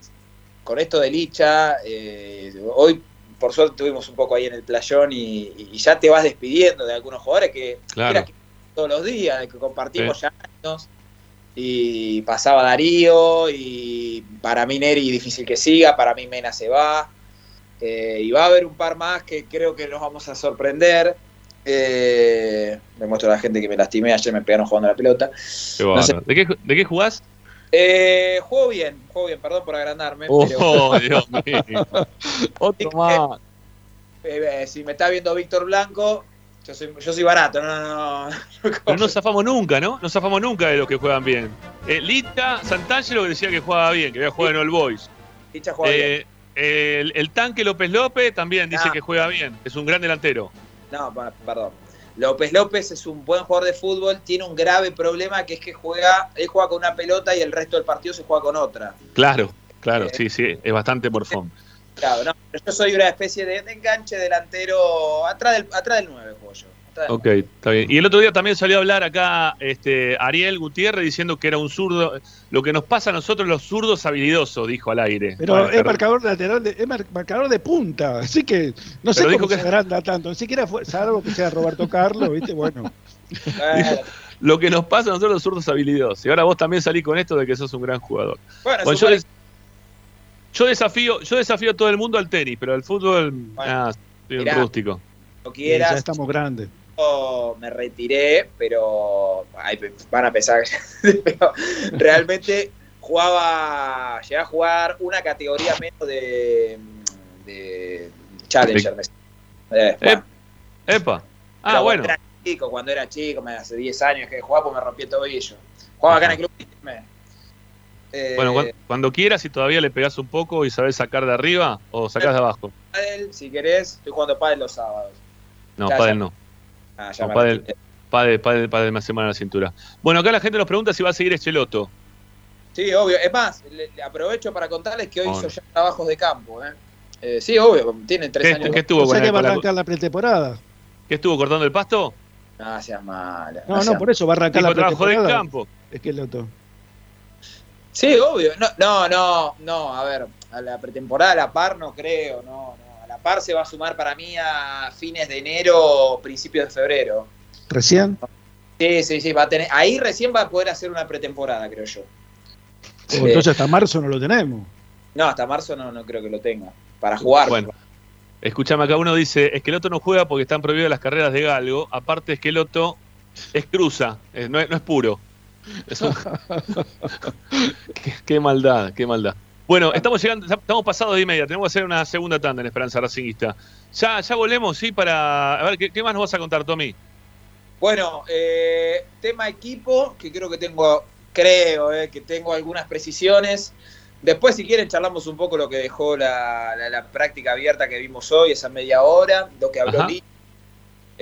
con esto de Licha, eh, hoy por suerte tuvimos un poco ahí en el playón y, y ya te vas despidiendo de algunos jugadores que Claro. que todos los días, que compartimos Sí. ya años. Y pasaba Darío, y para mí Neri difícil que siga, para mí Mena se va. Eh, y va a haber un par más que creo que nos vamos a sorprender. Eh, le muestro a la gente que me lastimé, ayer me pegaron jugando a la pelota. Qué No sé. ¿De, qué, ¿De qué jugás? Eh, juego bien, juego bien, perdón por agrandarme. Oh, pero, Dios mío. Otro más. Eh, eh, si me está viendo Víctor Blanco, yo soy, yo soy barato, no, no, no. Pero no zafamos nunca, ¿no? No zafamos nunca de los que juegan bien. Eh, Lita Santangelo decía que jugaba bien, que había jugado en All Boys. Licha juega bien. Eh, el, el tanque López López también dice Ah. que juega bien. Es un gran delantero. No, perdón. López López es un buen jugador de fútbol, tiene un grave problema que es que juega, él juega con una pelota y el resto del partido se juega con otra. Claro, claro, Eh. sí, sí, es bastante morfón. Claro, no, yo soy una especie de, de enganche delantero atrás del, atrás del 9 juego yo. Ok, está bien. Y el otro día también salió a hablar acá este, Ariel Gutiérrez diciendo que era un zurdo. Lo que nos pasa a nosotros los zurdos habilidosos, dijo al aire. Pero Bueno, es marcador lateral, de, es mar- marcador de punta, así que no sé Pero cómo dijo se que- agranda tanto, ni siquiera fue, salvo que sea Roberto Carlos, ¿viste? Bueno, lo que nos pasa a nosotros los zurdos habilidosos. Y ahora vos también salís con esto de que sos un gran jugador. Bueno, Bueno, yo, buen- des- yo desafío, yo desafío a todo el mundo al tenis, pero al fútbol, ah, soy un mirá. rústico. cuando y ya quieras, estamos grandes. Me retiré, pero ay, van a pensar pero realmente jugaba, llegué a jugar una categoría menos de, de Challenger. Eh, bueno, Epa. Ah, pero bueno. Cuando era chico, cuando era chico, hace 10 años que jugaba, pues me rompí el tobillo. Jugaba acá en el club. me- eh, Bueno, cuan- cuando quieras y todavía le pegás un poco y sabés sacar de arriba o sacás de abajo. si querés, estoy jugando pádel los sábados. No, Ya, pádel ya. no. Ah, ya No, me hace mal a la cintura. Bueno, acá la gente nos pregunta si va a seguir Echeloto. Sí, obvio. Es más, le, le aprovecho para contarles que hoy Bueno. hizo ya trabajos de campo. ¿eh? Eh, sí, obvio, tiene tres ¿Qué, años. qué estuvo con que va a arrancar la pretemporada. ¿Qué estuvo cortando el pasto? No seas mala. No, no, por eso va a arrancar la trabajo de pretemporada. campo. Esqueloto. Sí, obvio. No, no, no, no, a ver, a la pretemporada a la par no creo, no, no. A la par se va a sumar para mí a fines de enero o principios de febrero. ¿Recién? Sí, sí, sí, va a tener, ahí recién va a poder hacer una pretemporada, creo yo. Entonces hasta marzo no lo tenemos. No, hasta marzo no, no creo que lo tenga. Para jugar. Bueno, escúchame acá, uno dice, Esqueloto no juega porque están prohibidas las carreras de galgo. Aparte, Esqueloto es cruza, no, es, no es puro. Es un- qué, qué maldad, qué maldad. Bueno, estamos llegando, estamos pasados de y media, tenemos que hacer una segunda tanda en Esperanza Racingista. Ya, ya volvemos, sí, para... A ver, ¿qué, qué más nos vas a contar, Tommy? Bueno, eh, tema equipo, que creo que tengo, creo eh, que tengo algunas precisiones. Después, si quieren, charlamos un poco lo que dejó la, la- la práctica abierta que vimos hoy, esa media hora, lo que habló Ajá.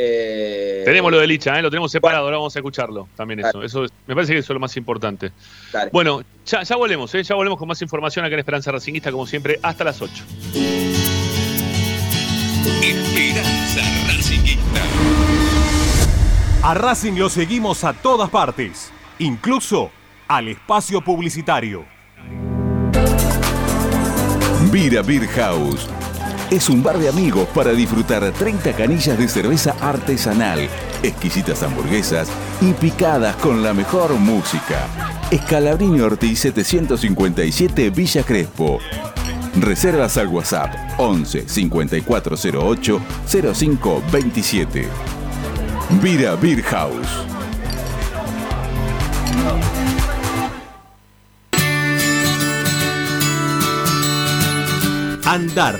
Eh, Tenemos lo de Licha, ¿eh? lo tenemos separado, ahora vamos a escucharlo también eso. eso es- me parece que eso es lo más importante. Dale. Bueno, ya, ya volvemos, ¿eh? ya volvemos con más información acá en Esperanza Racingista, como siempre, hasta las 8. Esperanza Racingista. A Racing lo seguimos a todas partes, incluso al espacio publicitario. Vira Beer House. Es un bar de amigos para disfrutar 30 canillas de cerveza artesanal, exquisitas hamburguesas y picadas con la mejor música. Escalabrini Ortiz 757 Villa Crespo. Reservas al WhatsApp 11 5408 0527. Vira Beer House. Andar,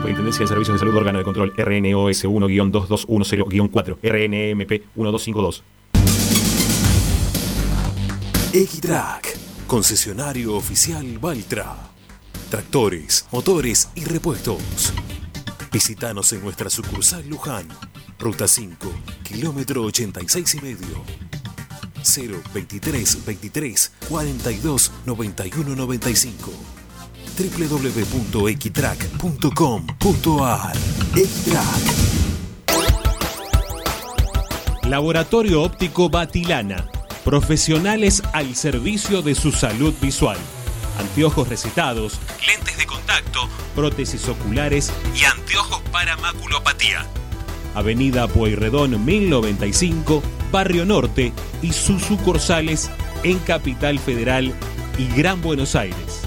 Superintendencia de Servicios de Salud Órgano de Control RNOS 1-2210-4 RNMP 1252 Equitrack, concesionario oficial Valtra. Tractores, motores y repuestos. Visítanos en nuestra sucursal Luján, ruta 5, kilómetro 86 y medio. 023 23 42 91 95 www.equitrack.com.ar Equitrack Laboratorio Óptico Batilana. Profesionales al servicio de su salud visual. Anteojos recetados, lentes de contacto, prótesis oculares y anteojos para maculopatía. Avenida Pueyrredón 1095, Barrio Norte y sus sucursales en Capital Federal y Gran Buenos Aires.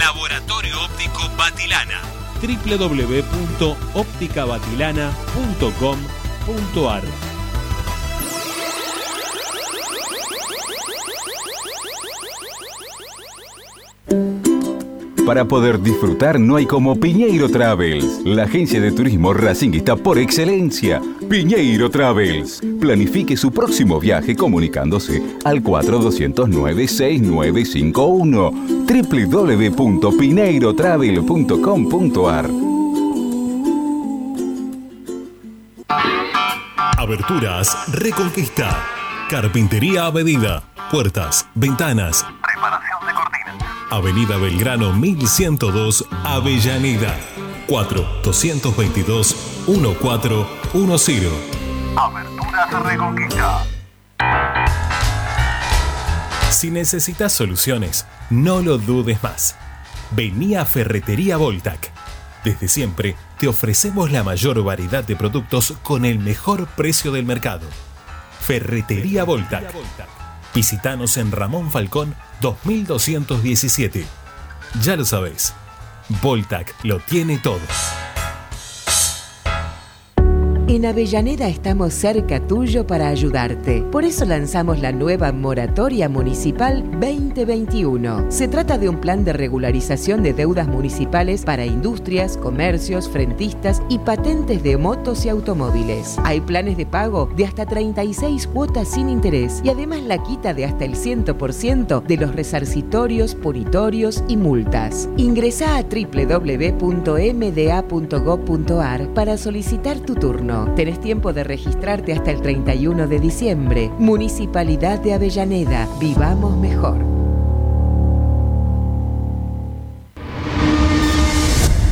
Laboratorio Óptico Batilana. www.opticabatilana.com.ar Para poder disfrutar no hay como Piñeiro Travels, la agencia de turismo racinguista por excelencia. Piñeiro Travels. Planifique su próximo viaje comunicándose al 4209-6951 www.pineirotravel.com.ar Aberturas Reconquista. Carpintería a medida. Puertas, ventanas. Avenida Belgrano 1102, Avellaneda. 4-222-1410. Aberturas Reconquista. Si necesitas soluciones, no lo dudes más. Vení a Ferretería Voltac. Desde siempre te ofrecemos la mayor variedad de productos con el mejor precio del mercado. Ferretería Voltac. Visítanos en Ramón Falcón 2217. Ya lo sabés, Voltac lo tiene todo. En Avellaneda estamos cerca tuyo para ayudarte. Por eso lanzamos la nueva Moratoria Municipal 2021. Se trata de un plan de regularización de deudas municipales para industrias, comercios, frentistas y patentes de motos y automóviles. Hay planes de pago de hasta 36 cuotas sin interés y además la quita de hasta el 100% de los resarcitorios, punitorios y multas. Ingresa a www.mda.gov.ar para solicitar tu turno. Tenés tiempo de registrarte hasta el 31 de diciembre. Municipalidad de Avellaneda. Vivamos mejor.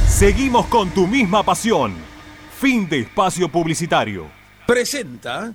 Seguimos con tu misma pasión. Fin de espacio publicitario. Presenta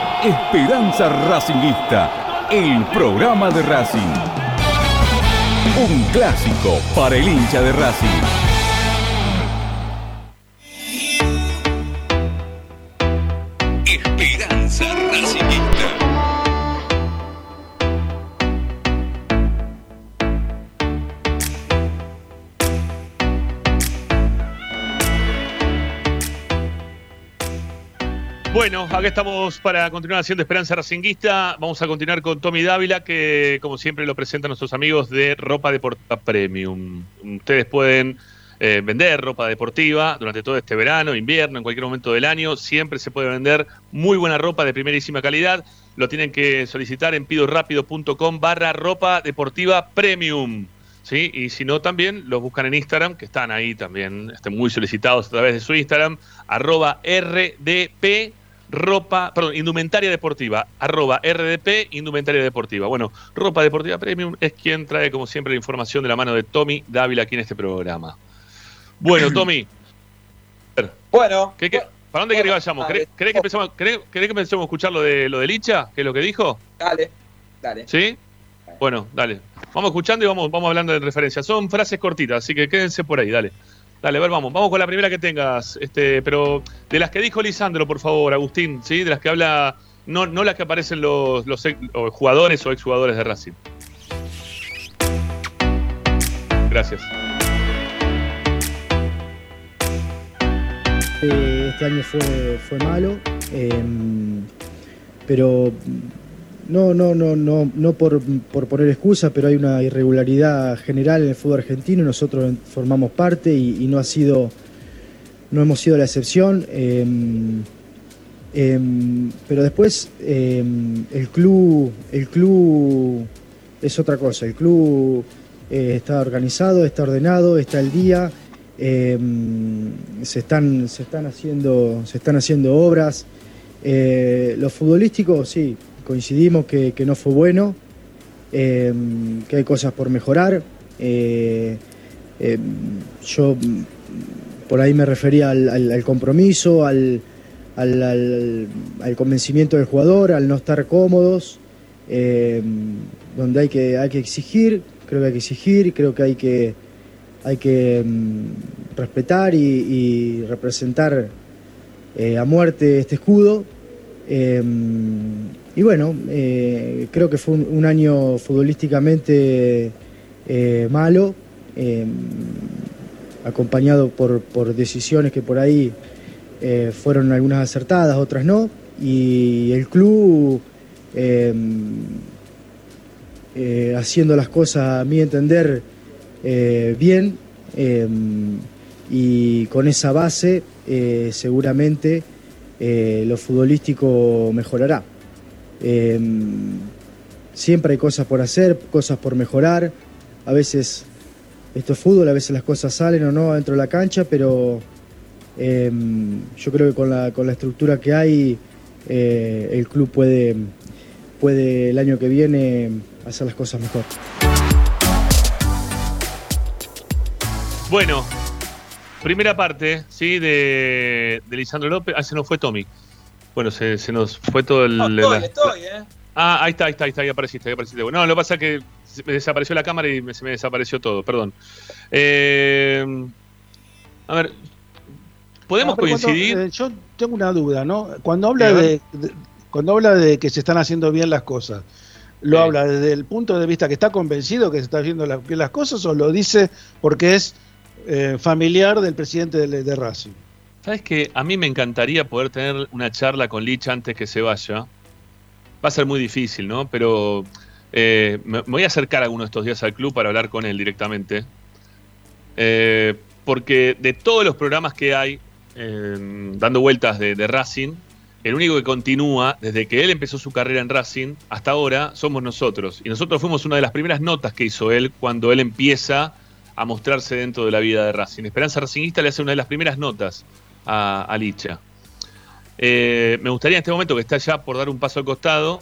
Esperanza Racingista, el programa de Racing. Un clásico para el hincha de Racing. Bueno, acá estamos para continuar haciendo Esperanza Racinguista. Vamos a continuar con Tommy Dávila, que como siempre lo presentan nuestros amigos de Ropa Deportiva Premium. Ustedes pueden eh, vender ropa deportiva durante todo este verano, invierno, en cualquier momento del año. Siempre se puede vender muy buena ropa de primerísima calidad. Lo tienen que solicitar en pidorapido.com barra ropa deportiva premium. ¿sí? Y si no, también los buscan en Instagram, que están ahí también están muy solicitados a través de su Instagram, arroba RDP ropa, perdón, indumentaria deportiva, arroba RDP, indumentaria deportiva. Bueno, ropa deportiva premium es quien trae, como siempre, la información de la mano de Tommy Dávila aquí en este programa. Bueno, Tommy. Bueno. ¿qué- qué- ¿Para dónde querés que vayamos? ¿Querés, querés que empecemos, querés- querés que empecemos a escuchar lo de, lo de Licha? ¿Qué es lo que dijo? Dale, dale. ¿Sí? Bueno, dale. Vamos escuchando y vamos, vamos hablando de referencias. Son frases cortitas, así que quédense por ahí, dale. Dale, a ver, vamos. Vamos con la primera que tengas. Este, pero de las que dijo Lisandro, por favor, Agustín, ¿sí? De las que habla, no, no las que aparecen los, los jugadores o exjugadores de Racing. Gracias. Eh, Este año fue, fue malo, eh, pero no, no, no, no, no por, por poner excusa, pero hay una irregularidad general en el fútbol argentino. Nosotros formamos parte y, no ha sido, no hemos sido la excepción. eh, eh, pero después eh, el club, el club es otra cosa. El club eh, está organizado, está ordenado, está al día. se están, se están haciendo, se están haciendo obras. Eh, lo futbolístico, sí, coincidimos que, que no fue bueno, eh, que hay cosas por mejorar. Eh, eh, yo por ahí me refería al, compromiso, al, al- convencimiento del jugador, al no estar cómodos, donde hay que, hay que exigir, creo que hay que exigir, creo que hay que, hay que mm, respetar y, representar a muerte este escudo. Y bueno, eh, creo que fue un, año futbolísticamente eh, malo, eh, acompañado por, por decisiones que por ahí eh, fueron algunas acertadas, otras no. Y el club eh, haciendo las cosas, a mi entender, bien. eh, y con esa base seguramente lo futbolístico mejorará. Eh, siempre hay cosas por hacer, cosas por mejorar. A veces esto es fútbol, a veces las cosas salen o no dentro de la cancha, pero eh, yo creo que con la, con la estructura que hay, eh, el club puede, puede el año que viene hacer las cosas mejor. Bueno, primera parte, ¿sí? De, de Lisandro López. Ah, ese no fue Tommy. Bueno, se, se nos fue todo el. No, la- estoy, estoy, ¿eh? Ah, ahí está, ahí está, ahí está, ahí apareciste, ahí apareciste. No, lo que pasa es que se me desapareció la cámara y me- se me desapareció todo, perdón. Eh, a ver, ¿podemos No, pero cuando- coincidir? eh, yo tengo una duda, ¿no? Cuando habla de, de- cuando habla de que se están haciendo bien las cosas, ¿lo Sí. habla desde el punto de vista que está convencido que se están haciendo la- bien las cosas o lo dice porque es eh, familiar del presidente de, de Racing? ¿Sabes que A mí me encantaría poder tener una charla con Lich antes que se vaya. Va a ser muy difícil, ¿no? Pero eh, me, voy a acercar alguno de estos días al club para hablar con él directamente. Eh, porque de todos los programas que hay eh, dando vueltas de Racing, el único que continúa desde que él empezó su carrera en Racing hasta ahora somos nosotros. Y nosotros fuimos una de las primeras notas que hizo él cuando él empieza a mostrarse dentro de la vida de Racing. Esperanza Racingista le hace una de las primeras notas a, Licha. Eh, me gustaría en este momento que está ya por dar un paso al costado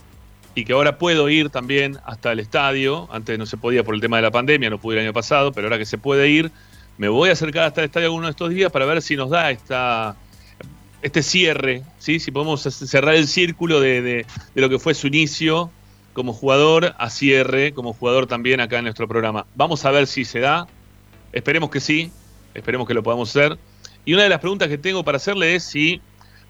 y que ahora puedo ir también hasta el estadio. Antes no se podía por el tema de la pandemia, no pude el año pasado, pero ahora que se puede ir, me voy a acercar hasta el estadio alguno de estos días para ver si nos da esta, este cierre, ¿sí? si podemos cerrar el círculo de, de- de lo que fue su inicio como jugador a cierre, como jugador también acá en nuestro programa. Vamos a ver si se da, esperemos que sí, esperemos que lo podamos hacer. Y una de las preguntas que tengo para hacerle es si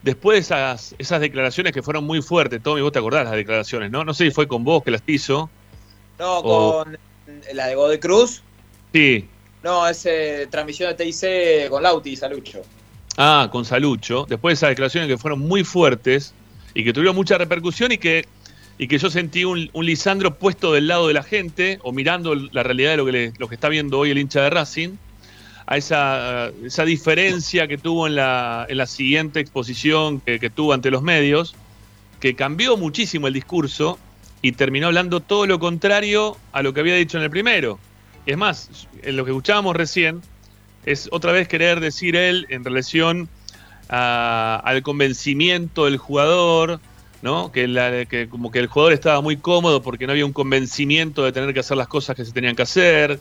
después de esas, esas declaraciones que fueron muy fuertes, Tommy, vos te acordás las declaraciones, ¿no? No sé si fue con vos que las hizo. No, O- con la de Godoy Cruz. Sí. No, es eh, transmisión de TIC con Lauti y Salucho. Ah, con Salucho. Después de esas declaraciones que fueron muy fuertes y que tuvieron mucha repercusión y que, y que yo sentí un, un Lisandro puesto del lado de la gente o mirando la realidad de lo que, le- lo que está viendo hoy el hincha de Racing, a esa, esa diferencia que tuvo en la, en la siguiente exposición que, tuvo ante los medios, que cambió muchísimo el discurso y terminó hablando todo lo contrario a lo que había dicho en el primero. Es más, en lo que escuchábamos recién, es otra vez querer decir él en relación al convencimiento del jugador, ¿no? Que, la- que como que el jugador estaba muy cómodo porque no había un convencimiento de tener que hacer las cosas que se tenían que hacer.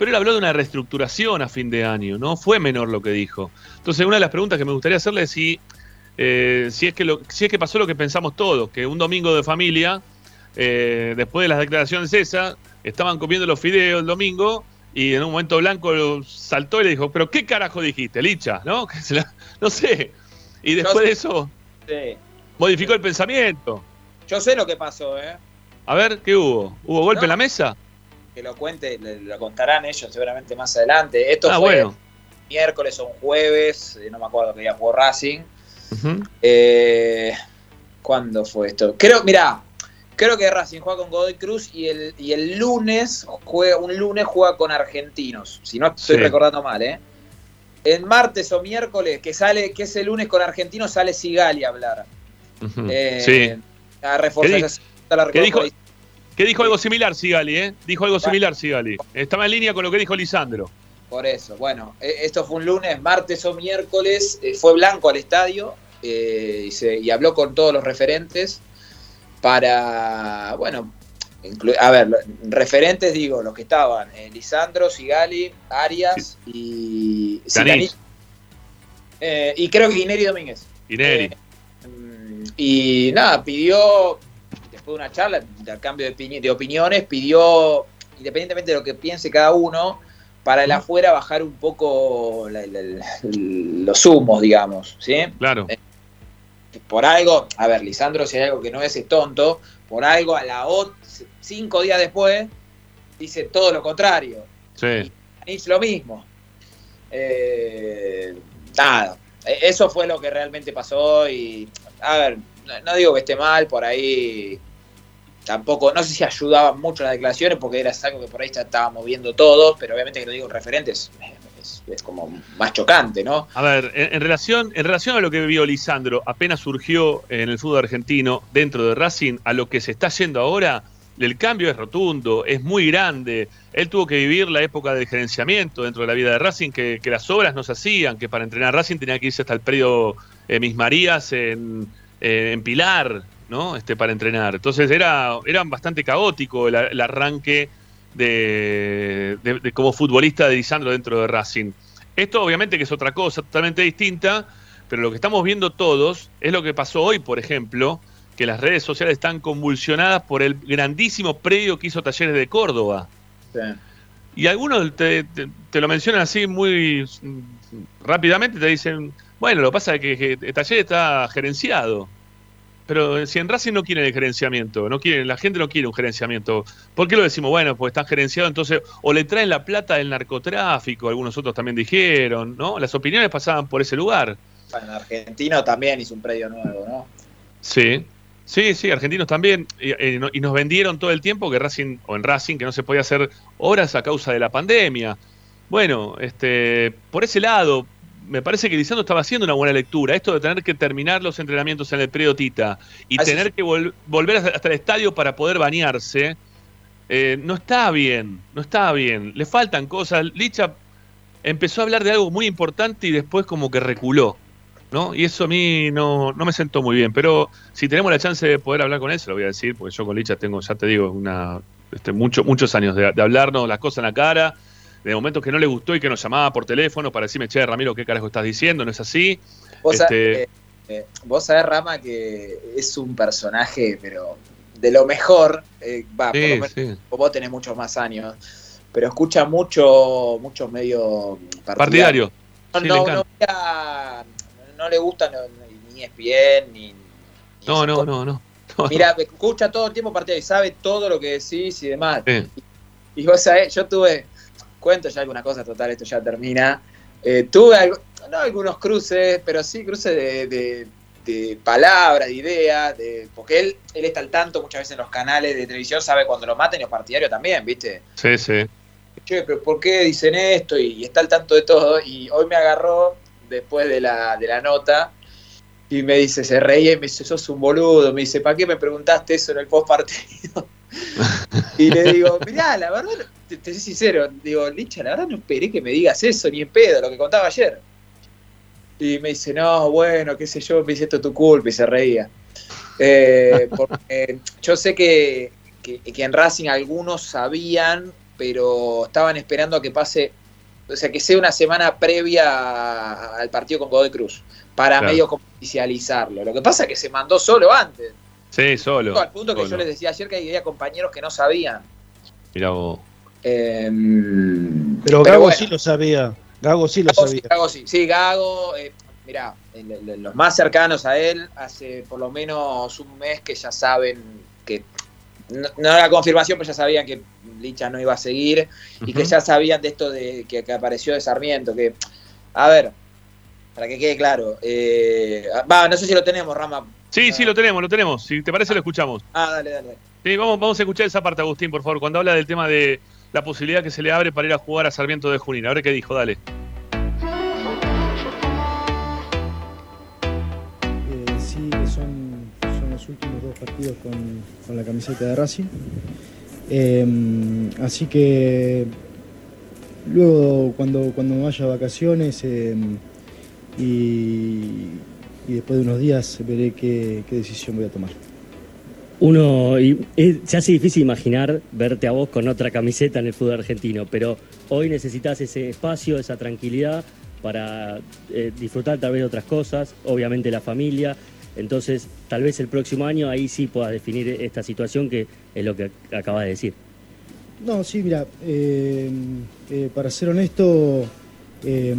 Pero él habló de una reestructuración a fin de año, ¿no? Fue menor lo que dijo. Entonces, una de las preguntas que me gustaría hacerle es si, eh, si, es, que lo- si es que pasó lo que pensamos todos, que un domingo de familia, eh, después de las declaraciones esas, estaban comiendo los fideos el domingo y en un momento Blanco saltó y le dijo, pero ¿qué carajo dijiste, Licha? ¿No? No sé. Y después de eso Sí. modificó el pensamiento. Yo sé lo que pasó, ¿eh? A ver, ¿qué hubo? ¿Hubo golpe No. en la mesa? Que lo cuente, le- lo contarán ellos seguramente más adelante. Esto Ah, fue bueno. miércoles o un jueves, eh, no me acuerdo que día jugó Racing. Eh, ¿Cuándo fue esto? Creo, mirá, creo que Racing juega con Godoy Cruz y el, y el lunes juega, un lunes juega con Argentinos, si no estoy Sí. recordando mal, ¿eh? El martes o miércoles, que sale, que es el lunes con Argentinos, sale Sigali a hablar. Eh, sí. A reforzar ¿Qué esa- ¿Qué dijo, ahí. Que dijo algo similar Sigali, ¿eh? Dijo algo similar Sigali. Estaba en línea con lo que dijo Lisandro. Por eso, bueno, eh, esto fue un lunes, martes o miércoles, eh, fue Blanco al estadio eh, y, se- y habló con todos los referentes para, bueno, a ver, referentes digo, los que estaban, eh, Lisandro, Sigali, Arias y... Sigali- eh, y creo que Guineri Domínguez. Ineri. Eh, mm, y nada, pidió, de una charla, intercambio de, opini- de opiniones, pidió, independientemente de lo que piense cada uno, para el afuera bajar un poco la- la- la- los humos, digamos, ¿sí? Claro. Eh, Por algo, a ver, Lisandro, si hay algo que no es, es tonto, por algo a la ot- cinco días después dice todo lo contrario. Sí. Canich lo mismo. Eh, nada, e- eso fue lo que realmente pasó y, a ver, no, no digo que esté mal, por ahí tampoco, no sé si ayudaban mucho las declaraciones porque era algo que por ahí estábamos viendo todos, pero obviamente que lo digo en referentes es, como más chocante, ¿no? A ver, en, relación, en relación a lo que vivió Lisandro, apenas surgió en el fútbol argentino dentro de Racing, a lo que se está yendo ahora, el cambio es rotundo, es muy grande. Él tuvo que vivir la época del gerenciamiento dentro de la vida de Racing, que, las obras no se hacían, que para entrenar Racing tenía que irse hasta el predio eh, Mis Marías en, eh, en Pilar, ¿no? Este, para entrenar. Entonces era, era bastante caótico el, el arranque de, de- de como futbolista de Lisandro dentro de Racing. Esto obviamente que es otra cosa totalmente distinta, Pero lo que estamos viendo todos es lo que pasó hoy, por ejemplo, que las redes sociales están convulsionadas por el grandísimo predio que hizo Talleres de Córdoba. Y algunos te, te- te lo mencionan así muy rápidamente, te dicen, bueno, lo que pasa es que, que el taller está gerenciado. Pero si en Racing no quieren el gerenciamiento, no quieren, la gente no quiere un gerenciamiento. ¿Por qué lo decimos? Bueno, pues están gerenciados, entonces, o le traen la plata del narcotráfico, algunos otros también dijeron, ¿no? Las opiniones pasaban por ese lugar. En Argentino también hizo un predio nuevo, ¿no? Sí, sí, sí, argentinos también. Y, eh, y nos vendieron todo el tiempo que Racing, o en Racing, que no se podía hacer horas a causa de la pandemia. Bueno, este, por ese lado, me parece que Lisandro estaba haciendo una buena lectura. Esto de tener que terminar los entrenamientos en el periodo Tita y tener que vol- volver hasta, hasta el estadio para poder bañarse, eh, no está bien, no está bien. Le faltan cosas. Licha empezó a hablar de algo muy importante y después como que reculó. ¿no? Y eso a mí no, no me sentó muy bien. Pero si tenemos la chance de poder hablar con él, se lo voy a decir, porque yo con Licha tengo, ya te digo, una, este, mucho, muchos años de, de hablarnos las cosas en la cara, de momentos que no le gustó y que nos llamaba por teléfono para decirme, che, Ramiro, ¿qué carajo estás diciendo? ¿No es así? Vos, Este, sabés, eh, vos sabés, Rama, que es un personaje, pero de lo mejor, eh, va, por Sí, lo menos sí. vos tenés muchos más años, pero escucha mucho, muchos medios Partidario. No, Sí, no, le no, mira- no le gusta ni ESPN, ni... No, no, no, no. No, Mira, escucha todo el tiempo partidario y sabe todo lo que decís y demás. Sí. Y vos sabés, yo tuve, cuento ya alguna cosa, total, esto ya termina. Eh, tuve, algo- no algunos cruces, pero sí cruces de, de, de palabras, de ideas, de, porque él, él está al tanto muchas veces en los canales de televisión, sabe cuando lo maten y los partidarios también, ¿viste? Sí, sí. Che, pero ¿por qué dicen esto? Y, y está al tanto de todo. Y hoy me agarró, después de la, de la nota, y me dice, se reía y me dice, sos un boludo. Me dice, ¿para qué me preguntaste eso en el post partido? Y le digo, mirá, la verdad, te, te soy sincero, digo, Licha, la verdad no esperé que me digas eso, ni en pedo, lo que contaba ayer. Y me dice, no, bueno, qué sé yo, me dice, esto es tu culpa, y se reía. Eh, porque yo sé que, que, que en Racing algunos sabían, pero estaban esperando a que pase, o sea, que sea una semana previa al partido con Godoy Cruz, para Claro. medio como oficializarlo. Lo que pasa es que se mandó solo antes. Sí, solo. al punto que solo. yo les decía ayer que había compañeros que no sabían. Mirá vos. Em, Pero Gago bueno. sí lo sabía. Gago sí lo Gago sí, sabía. Gago sí. Sí, Gago, eh, mirá, los más cercanos a él, hace por lo menos un mes que ya saben que, no, no era confirmación, pero ya sabían que Licha no iba a seguir y que ya sabían de esto de que, que apareció de Sarmiento, que, a ver, para que quede claro, eh, va, no sé si lo tenemos, Rama. Sí, sí, lo tenemos, lo tenemos. Si te parece, lo escuchamos. Ah, dale, dale. Sí, vamos, vamos a escuchar esa parte, Agustín, por favor, cuando habla del tema de la posibilidad que se le abre para ir a jugar a Sarmiento de Junín. A ver qué dijo, dale. Eh, sí, que son, son los últimos dos partidos con, con la camiseta de Racing. Eh, así que luego cuando, cuando me vaya a vacaciones eh, y, y después de unos días veré qué, qué decisión voy a tomar. Uno y, es- se hace difícil imaginar verte a vos con otra camiseta en el fútbol argentino, pero hoy necesitas ese espacio, esa tranquilidad para eh, disfrutar tal vez de otras cosas, obviamente la familia. Entonces, tal vez el próximo año ahí sí puedas definir esta situación que es lo que acabas de decir. No, sí, mira, eh, eh, para ser honesto, eh,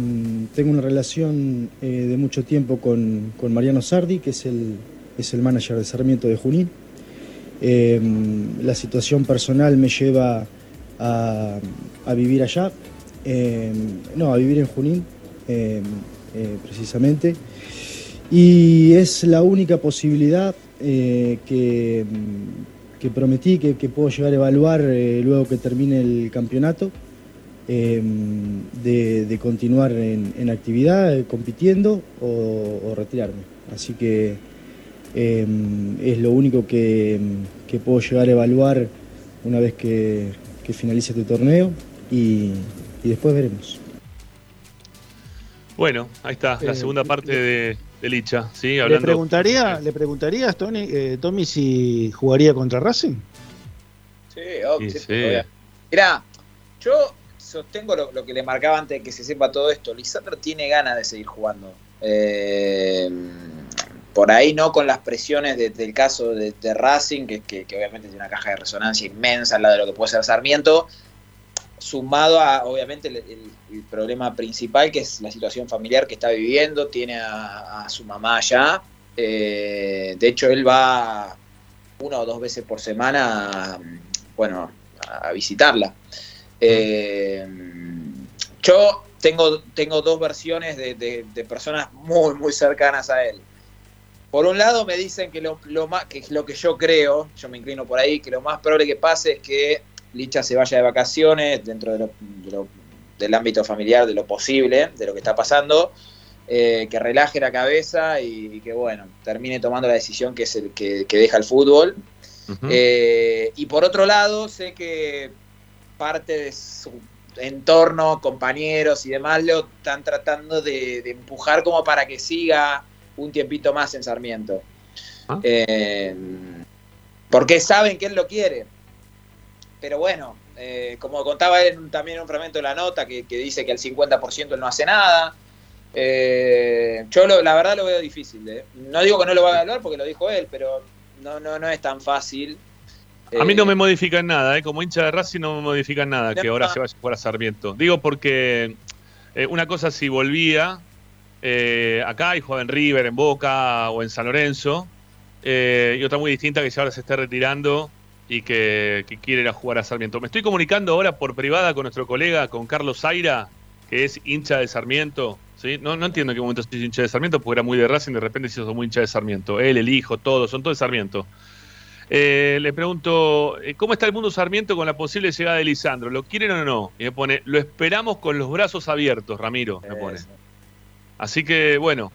tengo una relación eh, de mucho tiempo con, Mariano Sardi, que es el, es el manager de Sarmiento de Junín. Eh, la situación personal me lleva a, vivir allá, eh, no, a vivir en Junín, eh, precisamente. Y es la única posibilidad eh, que, que prometí que, puedo llegar a evaluar luego que termine el campeonato, eh, de, de continuar en, en actividad, eh, compitiendo o, o retirarme. Así que eh, es lo único que, que puedo llegar a evaluar una vez que, que finalice este torneo y, y después veremos. Bueno, ahí está, la Eh, segunda parte de, de Licha, ¿sí? ¿Le preguntaría, ¿Le preguntarías, Tony, eh, Tommy, si jugaría contra Racing? Sí, obvio, Sí. Mirá, yo sostengo lo, que le marcaba antes de que se sepa todo esto. Lisandro tiene ganas de seguir jugando. Eh, por ahí no con las presiones de- del caso de, Racing, que, obviamente tiene una caja de resonancia inmensa al lado de lo que puede ser Sarmiento, sumado a obviamente el, problema principal que es la situación familiar que está viviendo, tiene a, a su mamá allá, Eh, de hecho él va una o dos veces por semana, bueno, a visitarla. Eh, yo tengo, tengo dos versiones de, de- de personas muy, muy cercanas a él. Por un lado me dicen que lo, lo más, que es lo que yo creo, yo me inclino por ahí, que lo más probable que pase es que Licha se vaya de vacaciones dentro de lo- de lo- del ámbito familiar, de lo posible, de lo que está pasando, eh, que relaje la cabeza y, y que bueno, termine tomando la decisión que es el que, que deja el fútbol. Eh, y por otro lado, sé que parte de su entorno, compañeros y demás, lo están tratando de, de empujar como para que siga un tiempito más en Sarmiento. Eh, porque saben que él lo quiere. Pero bueno, eh, como contaba él también en un fragmento de la nota, que, que dice que al 50% él no hace nada. eh, yo lo- la verdad lo veo difícil. eh. No digo que no lo va a evaluar porque lo dijo él, pero no, no, no es tan fácil. A mí Eh, no me modifican nada, ¿eh? como hincha de Racing no me modifican nada que ahora se vaya a jugar a Sarmiento. Digo porque eh, una cosa si volvía eh, acá y jugaba en River, en Boca o en San Lorenzo, eh, y otra muy distinta que ya ahora se esté retirando y que, que quiere ir a jugar a Sarmiento. Me estoy comunicando ahora por privada con nuestro colega, con Carlos Zaira, que es hincha de Sarmiento. ¿sí? No, no entiendo en qué momento es hincha de Sarmiento, porque era muy de Racing, de repente se hizo muy hincha de Sarmiento. Él, el hijo, todos, son todos de Sarmiento. Eh, le pregunto, eh, ¿cómo está el mundo Sarmiento con la posible llegada de Lisandro? ¿Lo quieren o no? Y me pone, lo esperamos con los brazos abiertos, Ramiro, me pone. Así que, bueno,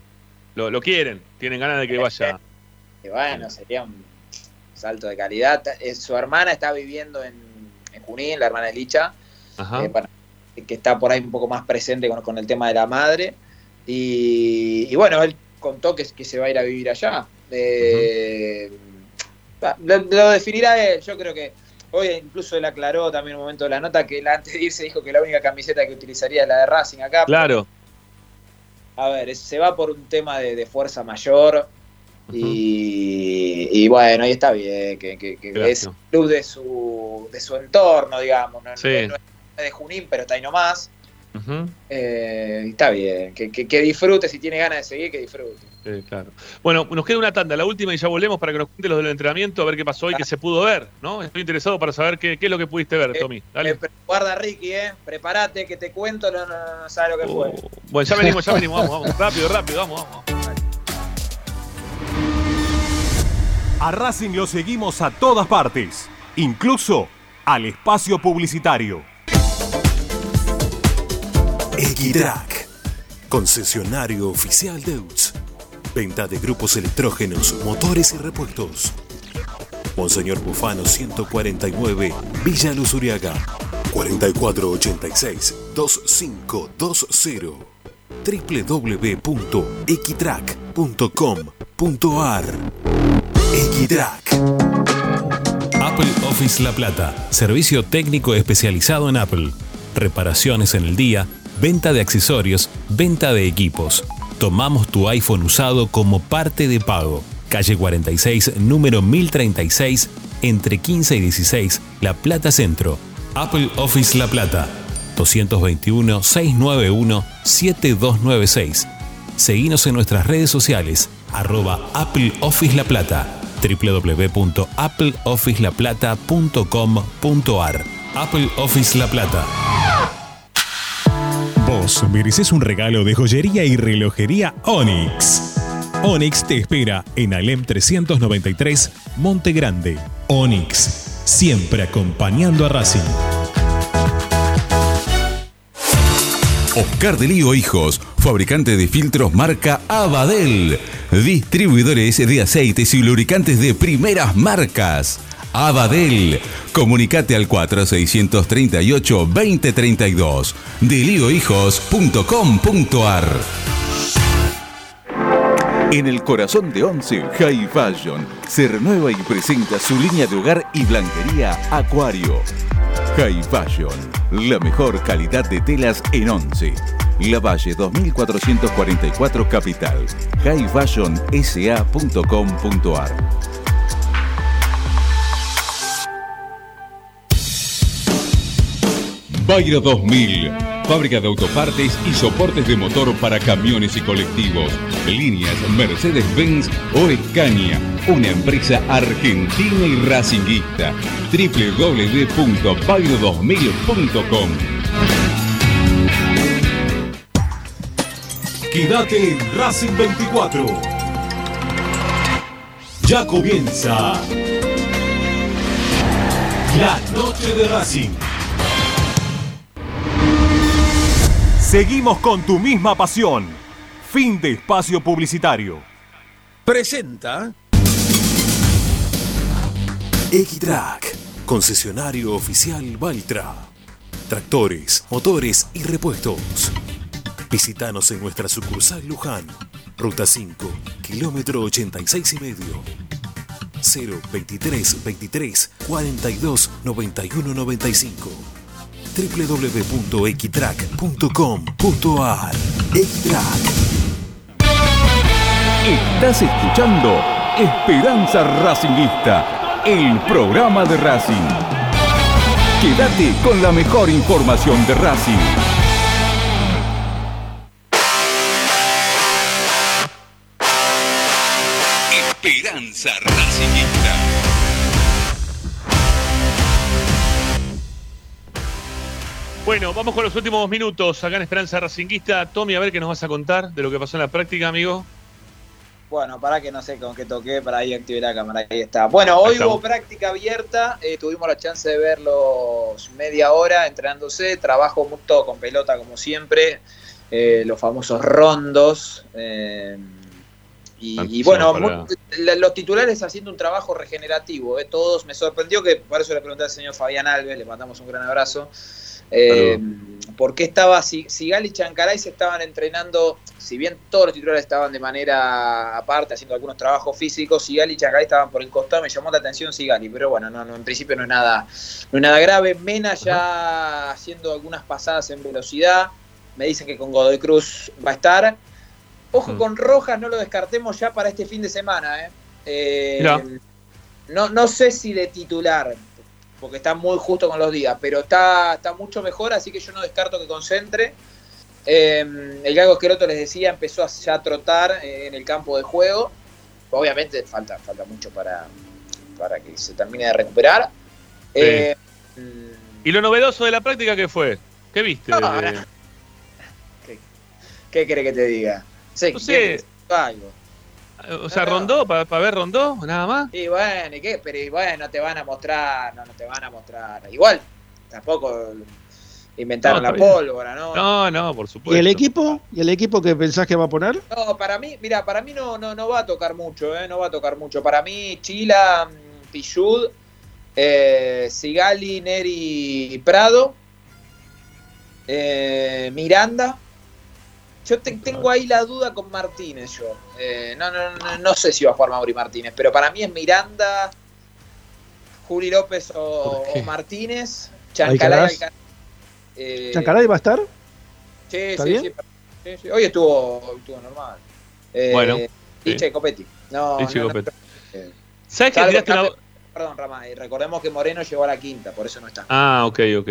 lo, lo quieren, tienen ganas de que vaya. que bueno, sería un salto de calidad. Eh, Su hermana está viviendo en, en Junín, la hermana de Licha, eh, para- que está por ahí un poco más presente con, con el tema de la madre. Y, y bueno, él contó que, que se va a ir a vivir allá. Eh, lo, lo definirá él, yo creo que hoy incluso él aclaró también en un momento de la nota que él antes de irse dijo que la única camiseta que utilizaría es la de Racing acá. Claro. A ver, se va por un tema de, de fuerza mayor y, y bueno, ahí está bien, que, que- que Claro. es el club de su, de su entorno, digamos, no, Sí. no- es de Junín, pero está ahí nomás. Ujú. Eh, está bien, que, que- que disfrute, si tiene ganas de seguir, que disfrute. Sí, claro. Bueno, nos queda una tanda, la última, y ya volvemos para que nos cuente los del entrenamiento, a ver qué pasó hoy, qué se pudo ver, ¿no? Estoy interesado para saber qué, qué es lo que pudiste ver, Tommy. Dale. Eh, guarda Ricky, eh, prepárate que te cuento, no, no, no sabes lo que fue. Bueno, ya venimos, ya venimos, vamos, vamos, rápido, rápido, vamos, vamos. A Racing lo seguimos a todas partes, incluso al espacio publicitario. Equitrack, concesionario oficial de UTS. Venta de grupos electrógenos, motores y repuestos. Monseñor Bufano 149, Villa Luz Uriaga. 4486-2520. www.equitrack.com.ar Equitrack. Apple Office La Plata, servicio técnico especializado en Apple. Reparaciones en el día, venta de accesorios, venta de equipos. Tomamos tu iPhone usado como parte de pago. Calle 46, número 1036, entre 15 y 16, La Plata Centro. Apple Office La Plata, 221-691-7296. Seguinos en nuestras redes sociales, arroba Apple Office La Plata, www.appleofficelaplata.com.ar. Apple Office La Plata. Vos mereces un regalo de joyería y relojería Onyx. Onyx te espera en Alem 393, Monte Grande. Onyx, siempre acompañando a Racing. Oscar de Lío Hijos, fabricante de filtros marca Abadel. Distribuidores de aceites y lubricantes de primeras marcas. Abadel. Comunicate al 4638-2032. Deliohijos.com.ar En el corazón de Once, High Fashion se renueva y presenta su línea de hogar y blanquería Acuario. High Fashion, la mejor calidad de telas en Once. La Valle 2444 Capital. highfashionsa.com.ar Bayro 2000, fábrica de autopartes y soportes de motor para camiones y colectivos. Líneas Mercedes-Benz o Escaña, una empresa argentina y racinguista. www.bayro2000.com Quédate en Racing 24. Ya comienza la noche de Racing. Seguimos con tu misma pasión. Fin de espacio publicitario. Presenta Equitrack, concesionario oficial Valtra. Tractores, motores y repuestos. Visítanos en nuestra sucursal Luján, ruta 5, kilómetro 86 y medio. 023 23 42 91 95 www.equitrack.com.ar Equitrack Estás escuchando Esperanza Racingista, el programa de Racing. Quédate con la mejor información de Racing. Esperanza Bueno, vamos con los últimos minutos acá en Esperanza Racinguista. Tommy, a ver qué nos vas a contar de lo que pasó en la práctica, amigo. Bueno, para que no sé con qué toqué, para ahí activé la cámara, ahí está. Bueno, hoy está. hubo práctica abierta, eh, tuvimos la chance de verlos media hora entrenándose, trabajo mucho con pelota como siempre, eh, los famosos rondos. eh, y, y bueno, para- mu- la- los titulares haciendo un trabajo regenerativo, eh, todos, me sorprendió que, por eso le pregunté al señor Fabián Alves, le mandamos un gran abrazo, eh, por qué estaba, si Sigal y Chancaray se estaban entrenando, si bien todos los titulares estaban de manera aparte, haciendo algunos trabajos físicos, Sigali y Chancaray estaban por el costado, me llamó la atención Sigali, pero bueno, no, no, en principio no es nada, no es nada grave. Mena ya haciendo algunas pasadas en velocidad, me dicen que con Godoy Cruz va a estar. Ojo Mm. con Rojas, no lo descartemos ya para este fin de semana. ¿eh? Eh, no, no sé si de titular, porque está muy justo con los días, pero está, está mucho mejor, así que yo no descarto que concentre. Eh, el Gago Esqueroto les decía, empezó a ya trotar eh, en el campo de juego. Obviamente falta, falta mucho para, para que se termine de recuperar. Eh, ¿Y lo novedoso de la práctica qué fue? ¿Qué viste? No, ahora- ¿Qué quiere que te diga? Sí, No ¿quiere sé. algo? O sea, rondó, para ver rondó, nada más. Y bueno, ¿y qué? Pero y bueno, no te van a mostrar, no, no te van a mostrar. Igual, tampoco inventaron No, la pólvora, ¿no? No, no, por ¿Y supuesto. el equipo? ¿Y el equipo que pensás que va a poner? No, para mí, mira, para mí no, no, no va a tocar mucho, ¿eh? No va a tocar mucho. Para mí, Chila, mm, Pichud, eh, Sigali, Neri Prado, eh, Miranda. Yo te- tengo ahí la duda con Martínez, yo. Eh, no, no, no, no sé si va a jugar Mauri Martínez, pero para mí es Miranda, Juli López o, o Martínez. Alcaraz. Eh, ¿Chancaray va a estar? Sí, ¿Está sí, bien? sí, sí, sí. Hoy estuvo, estuvo normal. Eh, Bueno, Licha y Copetti. No, no, no, Copetti. eh, ¿Sabes que tiraste Perdón, Rama, y recordemos que Moreno llegó a la quinta, por eso no está. Ah, ok, ok.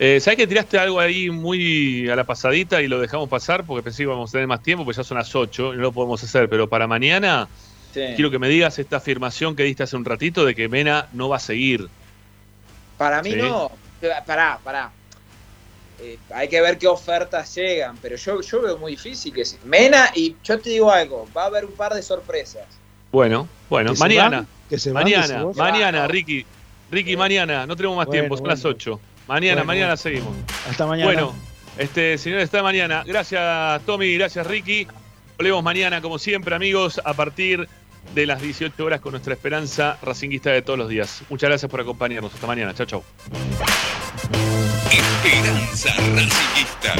Eh, ¿Sabes que tiraste algo ahí muy a la pasadita y lo dejamos pasar? Porque pensé que íbamos a tener más tiempo, pues ya son las 8 y no lo podemos hacer. Pero para mañana, Sí. quiero que me digas esta afirmación que diste hace un ratito de que Mena no va a seguir. Para mí Sí. no. Pará, pará. Eh, hay que ver qué ofertas llegan, pero yo, yo veo muy difícil que se- Mena, y yo te digo algo, va a haber un par de sorpresas. Bueno, bueno, ¿Que se mañana. van? ¿Que se van, decís mañana, mañana. Ricky. Ricky, mañana. No tenemos más Bueno, tiempo, son las bueno. 8. Mañana, Bueno, mañana bueno. seguimos. Hasta mañana. Bueno, este señor está mañana. Gracias, Tommy. Gracias, Ricky. Volvemos mañana, como siempre, amigos, a partir de las 18 horas con nuestra esperanza racinguista de todos los días. Muchas gracias por acompañarnos. Hasta mañana. Chao, chao. Esperanza Racingista.